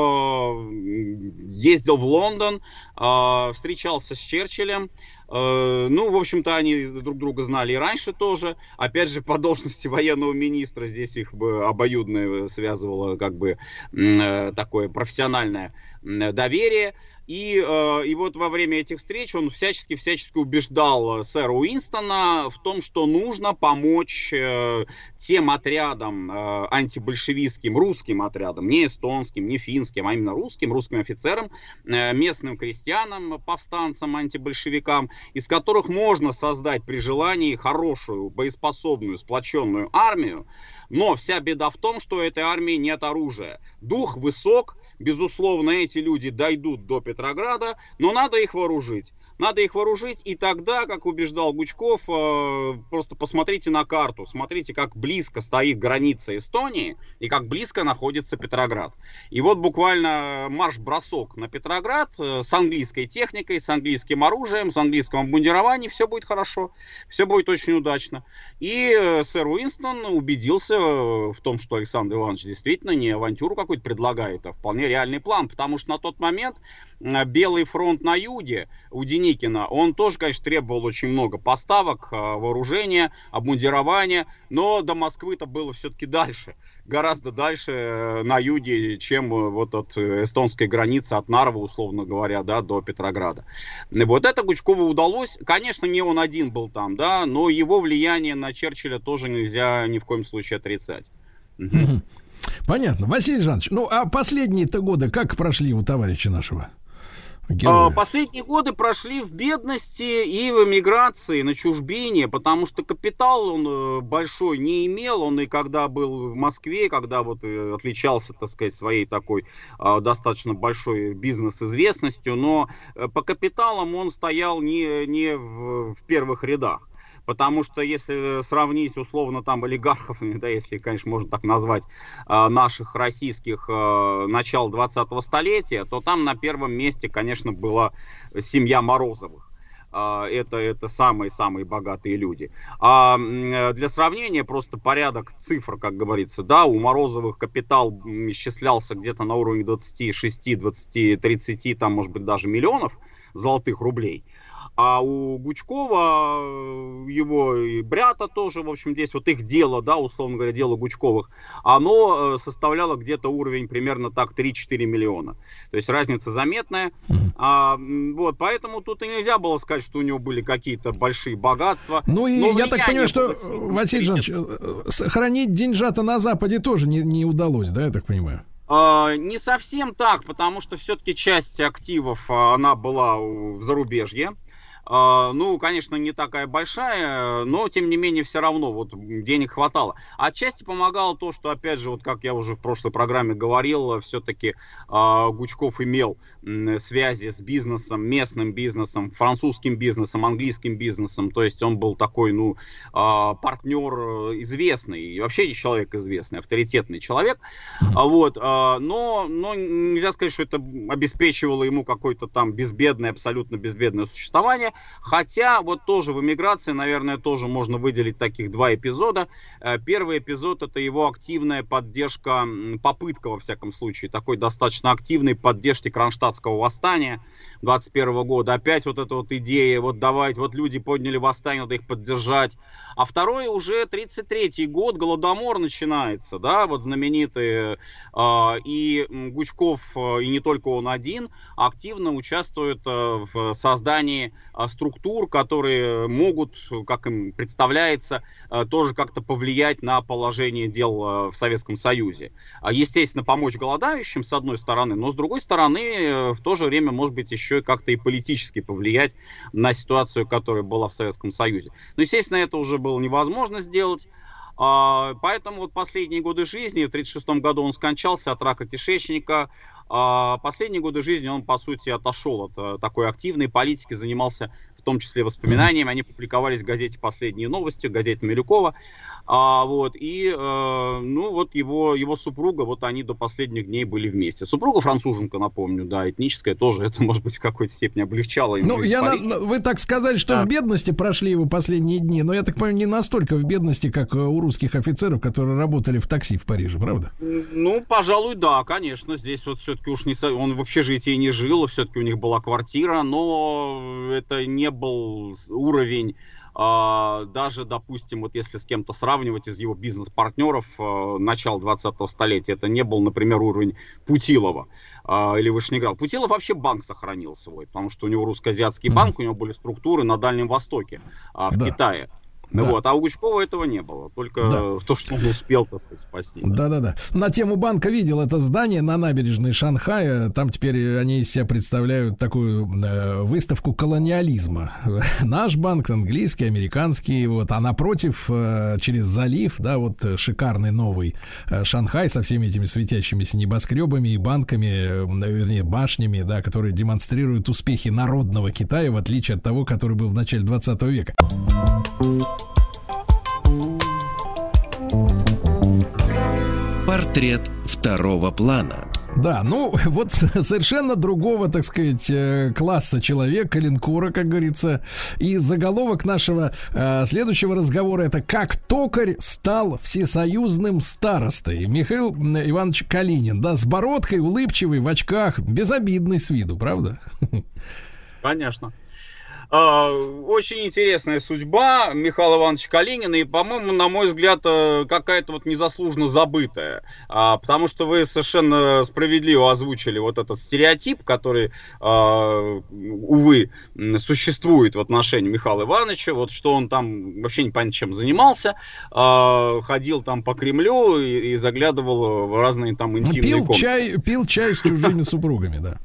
ездил в Лондон, э, встречался с Черчиллем, Э, Ну, в общем-то, они друг друга знали и раньше тоже. Опять же, по должности <laughs> военного министра здесь их бы обоюдно связывало как бы э, такое профессиональное доверие. И, э, и вот во время этих встреч он всячески-всячески убеждал э, сэра Уинстона в том, что нужно помочь э, тем отрядам антибольшевистским, русским отрядам, не эстонским, не финским, а именно русским, русским офицерам, местным крестьянам, повстанцам, антибольшевикам, из которых можно создать при желании хорошую, боеспособную, сплоченную армию, но вся беда в том, что этой армии нет оружия. Дух высок, безусловно, эти люди дойдут до Петрограда, но надо их вооружить. Надо их вооружить, и тогда, как убеждал Гучков, э, просто посмотрите на карту, смотрите, как близко стоит граница Эстонии и как близко находится Петроград. И вот буквально марш-бросок на Петроград э, с английской техникой, с английским оружием, с английским обмундированием, все будет хорошо, все будет очень удачно. И э, сэр Уинстон убедился в том, что Александр Иванович действительно не авантюру какую-то предлагает, а вполне реальный план, потому что на тот момент Белый фронт на юге у Деникина, он тоже, конечно, требовал очень много поставок, э, вооружения, обмундирования, но до Москвы-то было все-таки дальше, гораздо дальше э, на юге, чем э, вот от э, эстонской границы, от Нарвы, условно говоря, да, до Петрограда. И вот это Гучкову удалось, конечно, не он один был там, да, но его влияние на Черчилля тоже нельзя ни в коем случае отрицать. Понятно. Василий Жанович, ну а последние-то годы как прошли у товарища нашего? А, героя? Последние годы прошли в бедности и в эмиграции, на чужбине, потому что капитал он э, большой не имел, он и когда был в Москве, когда вот э, отличался, так сказать, своей такой а, достаточно большой бизнес-известностью, но э, по капиталам он стоял не, не в, в первых рядах. Потому что если сравнить условно там олигархов, <laughs> да, если, конечно, можно так назвать, а, наших российских а, начал 20-го столетия, то там на первом месте, конечно, была семья Морозовых. А, Это, это самые-самые богатые люди. А э, для сравнения, просто порядок цифр, как говорится, да, у Морозовых капитал исчислялся где-то на уровне 26, 20, 30, там, может быть, даже миллионов золотых рублей. А у Гучкова, э, его и брята тоже, в общем, здесь вот их дело, да, условно говоря, дело Гучковых, оно э, составляло где-то уровень примерно так 3-4 миллиона. То есть разница заметная. А, вот, поэтому тут и нельзя было сказать, что у него были какие-то большие богатства. Ну и Но я так понимаю, что, было э. Василий Жанович, сохранить деньжата на Западе тоже не, не удалось, да, я так понимаю? А, Не совсем так, потому что все-таки часть активов, а, она была в зарубежье. А, Ну, конечно, не такая большая, но, тем не менее, все равно вот денег хватало. Отчасти помогало то, что, опять же, вот как я уже в прошлой программе говорил, все-таки Гучков имел связи с бизнесом, местным бизнесом, французским бизнесом, английским бизнесом. То есть он был такой, ну, а, партнер э, известный, и вообще человек известный, авторитетный человек. А Вот, а, но, но нельзя сказать, что это обеспечивало ему какое-то там безбедное, абсолютно безбедное существование. Хотя вот тоже в эмиграции, наверное, тоже можно выделить таких два эпизода. Э, Первый эпизод это его активная поддержка, попытка во всяком случае, такой достаточно активной поддержки Кронштадтского восстания 21 года. Опять вот эта вот идея, вот давайте, вот люди подняли восстание, надо их поддержать. А второй уже 33 год, Голодомор начинается, да, вот знаменитый. э, и Гучков, э, и не только он один, активно участвует э, в создании э, структур, которые могут, как им представляется, э, тоже как-то повлиять на положение дел в Советском Союзе. А, Естественно, помочь голодающим, с одной стороны, но с другой стороны, в то же время, может быть, еще как-то и политически повлиять на ситуацию, которая была в Советском Союзе. Но, естественно, это уже было невозможно сделать. А, Поэтому вот последние годы жизни, в 1936 году он скончался от рака кишечника, последние годы жизни он, по сути, отошел от э, такой активной политики, занимался том числе воспоминаниями. Они публиковались в газете «Последние новости», газете Милюкова. А, вот, и, э, ну, вот его, его супруга, вот они до последних дней были вместе. Супруга француженка, напомню, да, этническая тоже, это, может быть, в какой-то степени облегчало Ну, я на- вы так сказали, что в бедности прошли его последние дни, но я так понимаю, не настолько в бедности, как э, у русских офицеров, которые работали в такси в Париже, правда? Ну, пожалуй, да, конечно. Здесь вот все-таки уж не он в общежитии не жил, все-таки у них была квартира, но это не был уровень а, даже, допустим, вот если с кем-то сравнивать из его бизнес-партнеров а, начала 20-го столетия, это не был, например, уровень Путилова а, или Вышнеград. Путилов вообще банк сохранил свой, потому что у него русско-азиатский банк, у него были структуры на Дальнем Востоке, в Да. Китае. Ну Да. Вот, а у Гучкова этого не было, только Да. то, что он успел, так сказать, спасти. Да-да-да. На тему банка видел это здание на набережной Шанхая. Там теперь они из себя представляют такую э, выставку колониализма. <laughs> Наш банк, английский, американский, вот, а напротив, э, через залив, да, вот шикарный новый э, Шанхай со всеми этими светящимися небоскребами и банками, э, вернее, башнями, да, которые демонстрируют успехи народного Китая, в отличие от того, который был в начале 20 века. Портрет второго плана. Да, ну <laughs> вот совершенно другого, так сказать, э, класса человека, линкора, как говорится. И заголовок нашего э, следующего разговора это «Как токарь стал всесоюзным старостой». Михаил Иванович Калинин, да, с бородкой, улыбчивый, в очках, безобидный с виду, правда? <laughs> Конечно. А, Очень интересная судьба Михаила Ивановича Калинина и, по-моему, на мой взгляд, э, какая-то вот незаслуженно забытая. А, Потому что вы совершенно справедливо озвучили вот этот стереотип, который, а, увы, существует в отношении Михаила Ивановича, вот что он там вообще непонятно чем занимался, ходил там по Кремлю и, и заглядывал в разные там Ну, интимные Пил комнаты. чай, пил чай с чужими <laughs> супругами, да.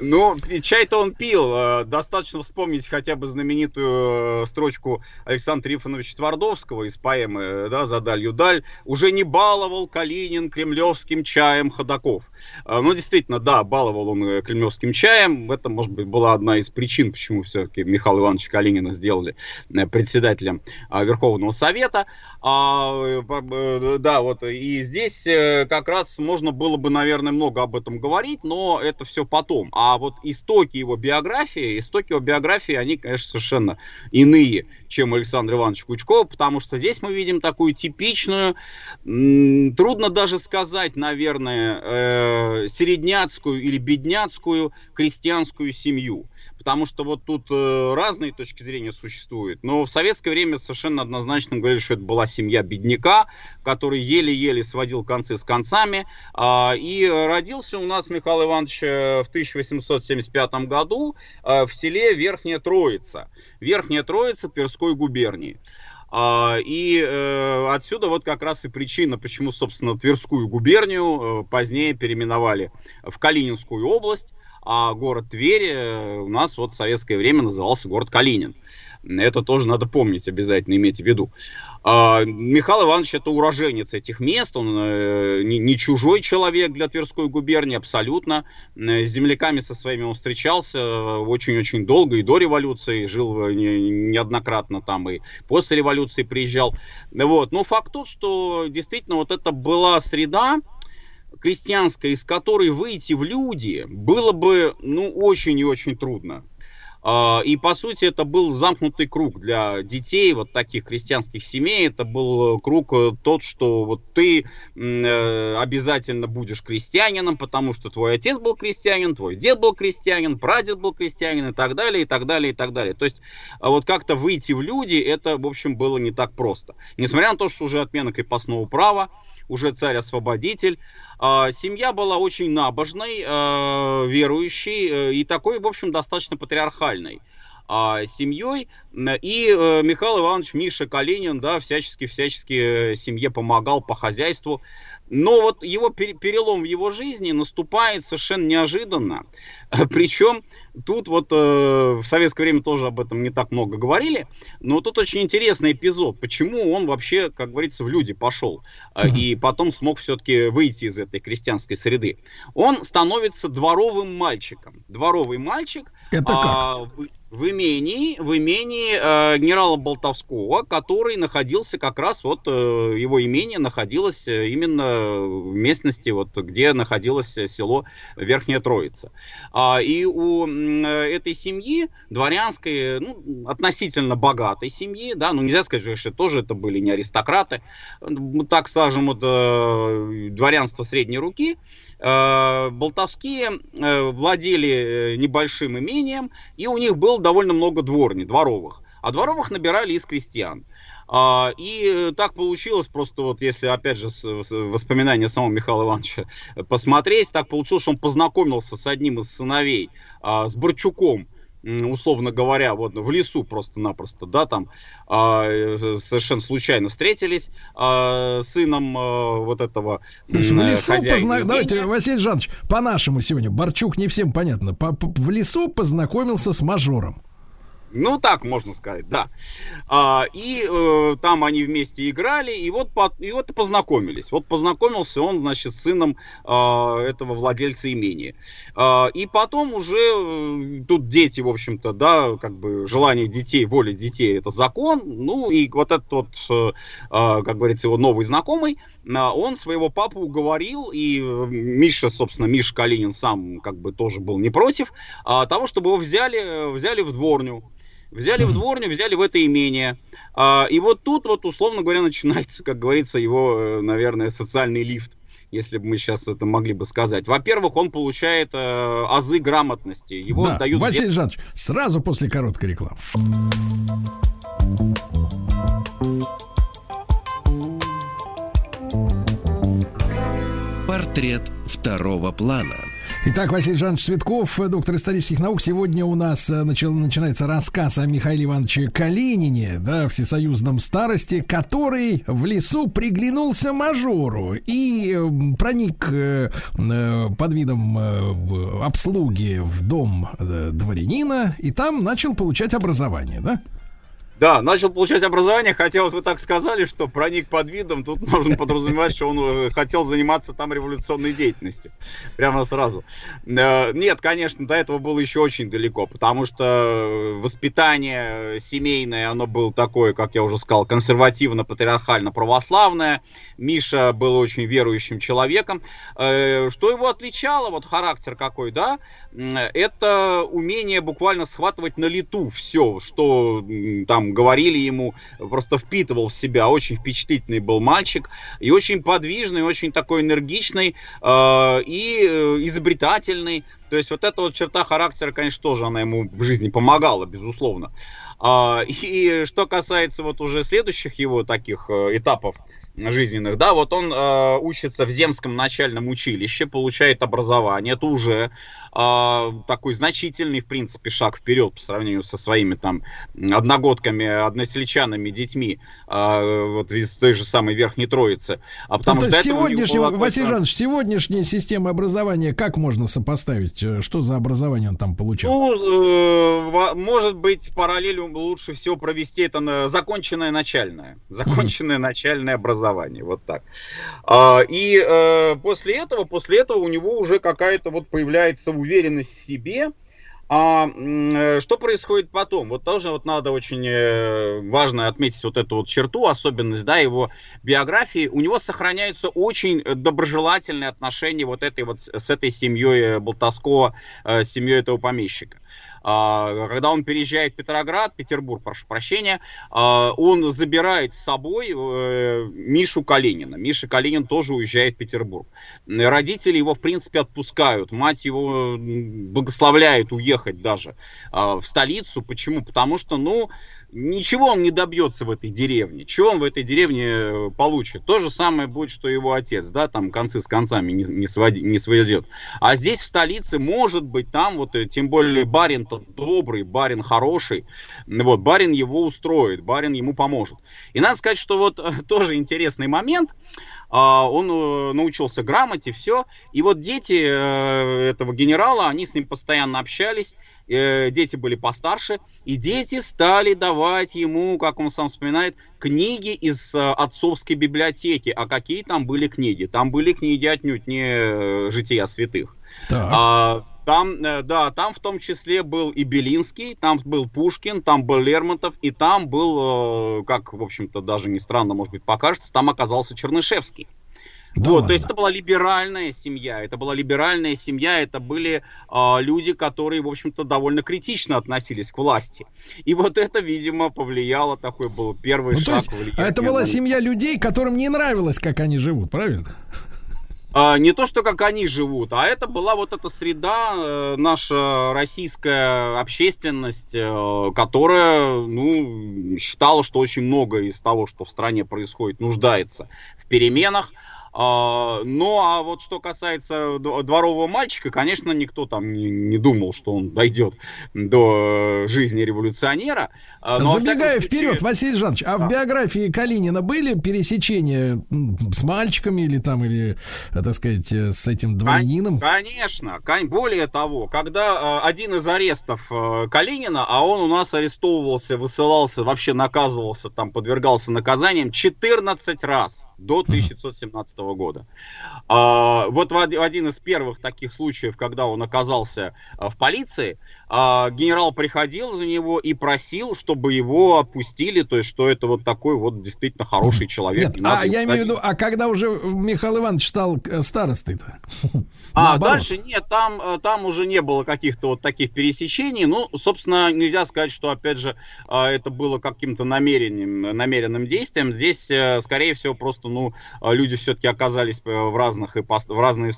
Ну, чай-то он пил. Э, Достаточно вспомнить хотя бы знаменитую э, строчку Александра Трифоновича Твардовского из поэмы э, да, «За далью даль». «Уже не баловал Калинин кремлевским чаем ходаков». Э, Ну, действительно, да, баловал он э, кремлевским чаем. Это, может быть, была одна из причин, почему все-таки Михаила Ивановича Калинина сделали э, председателем Верховного Совета. А, э, э, да, вот и здесь э, как раз можно было бы, наверное, много об этом говорить, но это все потом. А вот истоки его биографии, истоки его биографии, они, конечно, совершенно иные, чем у Александра Ивановича Кучкова, потому что здесь мы видим такую типичную, трудно даже сказать, наверное, э, середняцкую или бедняцкую крестьянскую семью. Потому что вот тут э, разные точки зрения существуют. Но в советское время совершенно однозначно говорили, что это была семья бедняка, который еле-еле сводил концы с концами. А, и родился у нас Михаил Иванович э, в 1875 году э, в селе Верхняя Троица. Верхняя Троица Тверской губернии. А, И э, отсюда вот как раз и причина, почему, собственно, Тверскую губернию э, позднее переименовали в Калининскую область. А город Тверь э, у нас вот в советское время назывался город Калинин. Это тоже надо помнить, обязательно иметь в виду. А, Михаил Иванович это уроженец этих мест, он э, не, не чужой человек для Тверской губернии, абсолютно. Э, С земляками со своими он встречался очень-очень долго, и до революции, жил не- неоднократно там, и после революции приезжал. Вот. Но факт тот, что действительно вот это была среда, крестьянская, из которой выйти в люди было бы, ну, очень и очень трудно. А, И, по сути, это был замкнутый круг для детей, вот таких крестьянских семей. Это был круг э, тот, что вот ты э, обязательно будешь крестьянином, потому что твой отец был крестьянин, твой дед был крестьянин, прадед был крестьянин и так далее, и так далее, и так далее. То есть а вот как-то выйти в люди, это, в общем, было не так просто. Несмотря на то, что уже отмена крепостного права, уже царь-освободитель. А, Семья была очень набожной, э, верующей э, и такой, в общем, достаточно патриархальной а, семьей. И э, Михаил Иванович Миша Калинин, да, всячески-всячески семье помогал по хозяйству. Но вот его пере- перелом в его жизни наступает совершенно неожиданно. <laughs> Причем тут вот э, в советское время тоже об этом не так много говорили, но тут очень интересный эпизод, почему он вообще, как говорится, в люди пошел э, и потом смог все-таки выйти из этой крестьянской среды. Он становится дворовым мальчиком. Дворовый мальчик. Это а, в, имении, в имении э, генерала Болтовского, который находился как раз вот э, его имение находилось э, именно в местности, вот где находилось э, село Верхняя Троица. А, и у э, этой семьи дворянской, ну, относительно богатой семьи, да, ну нельзя сказать, что тоже это были не аристократы, так скажем, вот э, дворянство средней руки, Болтовские э, владели э, небольшим имением, и у них было довольно много дворни, дворовых. А дворовых набирали из крестьян. А, и э, так получилось, просто вот если, опять же, воспоминания самого Михаила Ивановича посмотреть, так получилось, что он познакомился с одним из сыновей, а, с Борчуком, условно говоря, вот в лесу просто-напросто, да, там а, э, совершенно случайно встретились а, сыном а, вот этого То есть в лесу позна... Давайте, Василий Жанович, по-нашему сегодня. Борчук не всем понятно. По- по- В лесу познакомился с мажором. Ну, так можно сказать, да. А, и э, там они вместе играли, и вот, по- и вот познакомились. Вот познакомился он, значит, с сыном а, этого владельца имения. А, и потом уже э, тут дети, в общем-то, да, как бы желание детей, воля детей это закон. Ну, и вот этот вот, э, а, как говорится, его новый знакомый, а, он своего папу уговорил, и э, Миша, собственно, Миша Калинин сам как бы тоже был не против, а, того, чтобы его взяли, э, взяли в дворню. Взяли в дворню, взяли в это имение. А, и вот тут вот, условно говоря, начинается, как говорится, его, э, наверное, социальный лифт если бы мы сейчас это могли бы сказать. Во-первых, он получает э, азы грамотности. Его Да. дают... Василий зем- Жанович, сразу после короткой рекламы. Портрет второго плана. Итак, Василий Жанович Цветков, э, доктор исторических наук. Сегодня у нас э, начал, начинается рассказ о Михаиле Ивановиче Калинине, да, всесоюзном старости, который в лесу приглянулся мажору и э, проник э, э, под видом э, обслуги в дом э, дворянина и там начал получать образование, да? Да, начал получать образование, хотя вот вы так сказали, что проник под видом, тут можно подразумевать, что он э, хотел заниматься там революционной деятельностью. Прямо сразу. Э, Нет, конечно, до этого было еще очень далеко, потому что э, воспитание семейное, оно было такое, как я уже сказал, консервативно-патриархально-православное. Миша был очень верующим человеком. Что его отличало, вот характер какой, да, это умение буквально схватывать на лету все, что там говорили ему, просто впитывал в себя. Очень впечатлительный был мальчик и очень подвижный, очень такой энергичный э, и э, изобретательный. То есть вот эта вот черта характера, конечно, тоже она ему в жизни помогала, безусловно. А, И что касается вот уже следующих его таких э, этапов жизненных, да, вот он э, учится в Земском начальном училище, получает образование, это уже э, такой значительный, в принципе, шаг вперед по сравнению со своими там одногодками, односельчанами, детьми, э, вот из той же самой Верхней Троицы. А потому Это что это у него сегодняшнего, Василий Жанович, сегодняшняя система образования как можно сопоставить? Что за образование он там получал? Ну, э, может быть, параллель лучше всего провести это на законченное начальное. Законченное начальное образование. Вот так. А, И э, после этого, после этого у него уже какая-то вот появляется уверенность в себе. А э, что происходит потом? Вот тоже вот надо очень э, важно отметить вот эту вот черту, особенность, да, его биографии. У него сохраняются очень доброжелательные отношения вот этой вот с этой семьей э, Болтовского, семьей этого помещика. А, Когда он переезжает в Петроград, Петербург, прошу прощения, а, он забирает с собой э, Мишу Калинина. Миша Калинин тоже уезжает в Петербург. Родители его, в принципе, отпускают. Мать его благословляет уехать даже а, в столицу. Почему? Потому что, ну, ничего он не добьется в этой деревне. Чего он в этой деревне э, получит? То же самое будет, что его отец, да, там концы с концами не, не, своди- не сведет. А здесь в столице, может быть, там вот, э, тем более барин-то добрый, барин хороший, вот, барин его устроит, барин ему поможет. И надо сказать, что вот э, <laughs> тоже интересный момент, а, он научился грамоте, все. И вот дети этого генерала, они с ним постоянно общались, э, дети были постарше, и дети стали давать ему, как он сам вспоминает, книги из э, отцовской библиотеки. А какие там были книги? Там были книги отнюдь не э, «Жития святых». А, там, да, там в том числе был и Белинский, там был Пушкин, там был Лермонтов, и там был, как, в общем-то, даже не странно, может быть, покажется, там оказался Чернышевский. Вот, то есть это была либеральная семья, это была либеральная семья, это были а, люди, которые, в общем-то, довольно критично относились к власти. И вот это, видимо, повлияло, такой был первый Ну, то шаг есть, влияния а это была семья людей, которым не нравилось, как они живут, правильно? А, не то, что как они живут, а это была вот эта среда, э, наша российская общественность, э, которая, ну, считала, что очень многое из того, что в стране происходит, нуждается в переменах. А, ну, а вот что касается дворового мальчика, конечно, никто там не, думал, что он дойдет до э, жизни революционера. А, но, во всяком Забегая случае- вперед, Василий Жанович, а в биографии Калинина были пересечения с мальчиками или там, или, э, так сказать, э, с этим дворянином? Конечно, кон- более того, когда один из арестов Калинина, а он у нас арестовывался, высылался, вообще наказывался, там подвергался наказаниям 14 раз до 1917 года. А, вот в оди- в один из первых таких случаев, когда он оказался э, в полиции, а, генерал приходил за него и просил, чтобы его отпустили, то есть что это вот такой вот действительно хороший человек. Нет, и а я имею в виду, а когда уже Михаил Иванович стал э, старостой-то? <laughs> А Наоборот. дальше нет, там, э, там уже не было каких-то вот таких пересечений. Ну, собственно, нельзя сказать, что, опять же, э, это было каким-то намеренным, намеренным действием. Здесь, скорее всего, просто, ну, люди все-таки оказались в разных, ипос- в разные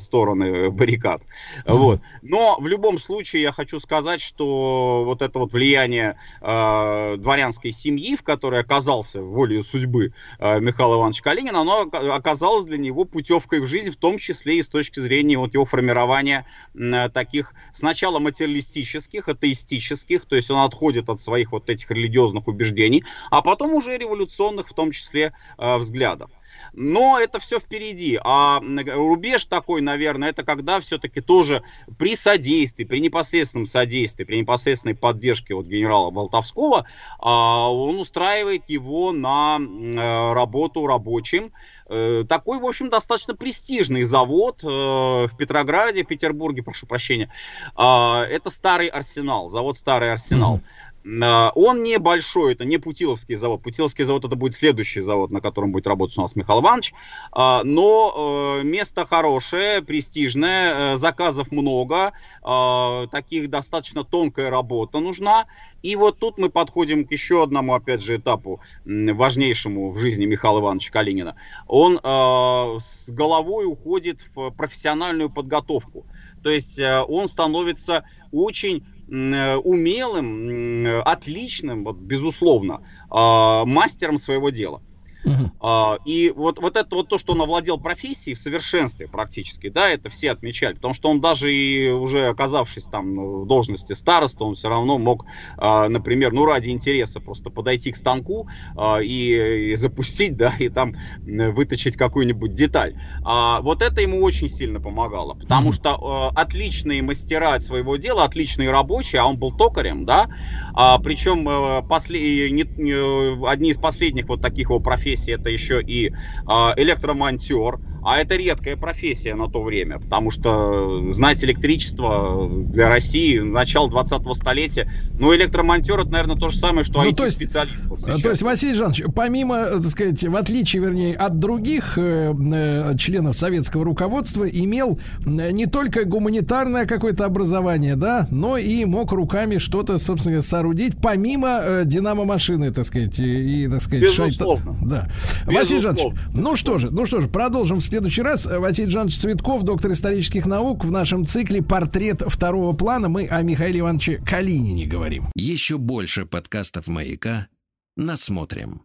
стороны баррикад. Вот. Но в любом случае я хочу сказать, что вот это вот влияние э, дворянской семьи, в которой оказался волею судьбы э, Михаил Иванович Калинин, оно ока- оказалось для него путевкой в жизнь, в том числе и с точки зрения вот его формирования э, таких сначала материалистических, атеистических, то есть он отходит от своих вот этих религиозных убеждений, а потом уже революционных в том числе э, взглядов. Но это все впереди. А рубеж такой, наверное, это когда все-таки тоже при содействии, при непосредственном содействии, при непосредственной поддержке вот генерала Болтовского, а, он устраивает его на э, работу рабочим. Э, Такой, в общем, достаточно престижный завод э, в Петрограде, Петербурге, прошу прощения. А, Это старый арсенал, завод Старый Арсенал. А, Он небольшой, это не Путиловский завод. Путиловский завод это будет следующий завод, на котором будет работать у нас Михаил Иванович. А, Но э, место хорошее, престижное, э, заказов много, а, таких достаточно тонкая работа нужна. И вот тут мы подходим к еще одному, опять же, этапу важнейшему в жизни Михаила Ивановича Калинина. Он с головой уходит в профессиональную подготовку. То есть э, он становится очень умелым, м, отличным, вот, безусловно, э, мастером своего дела. А, И вот, вот это вот то, что он овладел профессией в совершенстве практически, да, это все отмечали, потому что он даже и уже оказавшись там в должности староста, он все равно мог, а, например, ну ради интереса просто подойти к станку а, и, и запустить, да, и там выточить какую-нибудь деталь. А Вот это ему очень сильно помогало, потому что э, отличные мастера своего дела, отличные рабочие, а он был токарем, да, а, причем э, после, не- не- одни из последних вот таких его профессий это еще и а, электромонтер, а это редкая профессия на то время, потому что знать электричество для России начала 20-го столетия, ну электромонтер это, наверное, то же самое, что Ну, IT-специалист. вот сейчас. То есть, Василий Жанович, помимо, так сказать, в отличие, вернее, от других э, э, членов советского руководства, имел э, не только гуманитарное какое-то образование, да, но и мог руками что-то, собственно соорудить, помимо э, динамо-машины, так сказать, и, так сказать, Безусловно. Да. Василий Жанович, Безусловно. ну что же, ну что же, продолжим в следующий раз. Василий Жанович Цветков, доктор исторических наук, в нашем цикле «Портрет второго плана» мы о Михаиле Ивановиче Калинине говорим. Еще больше подкастов «Маяка» насмотрим.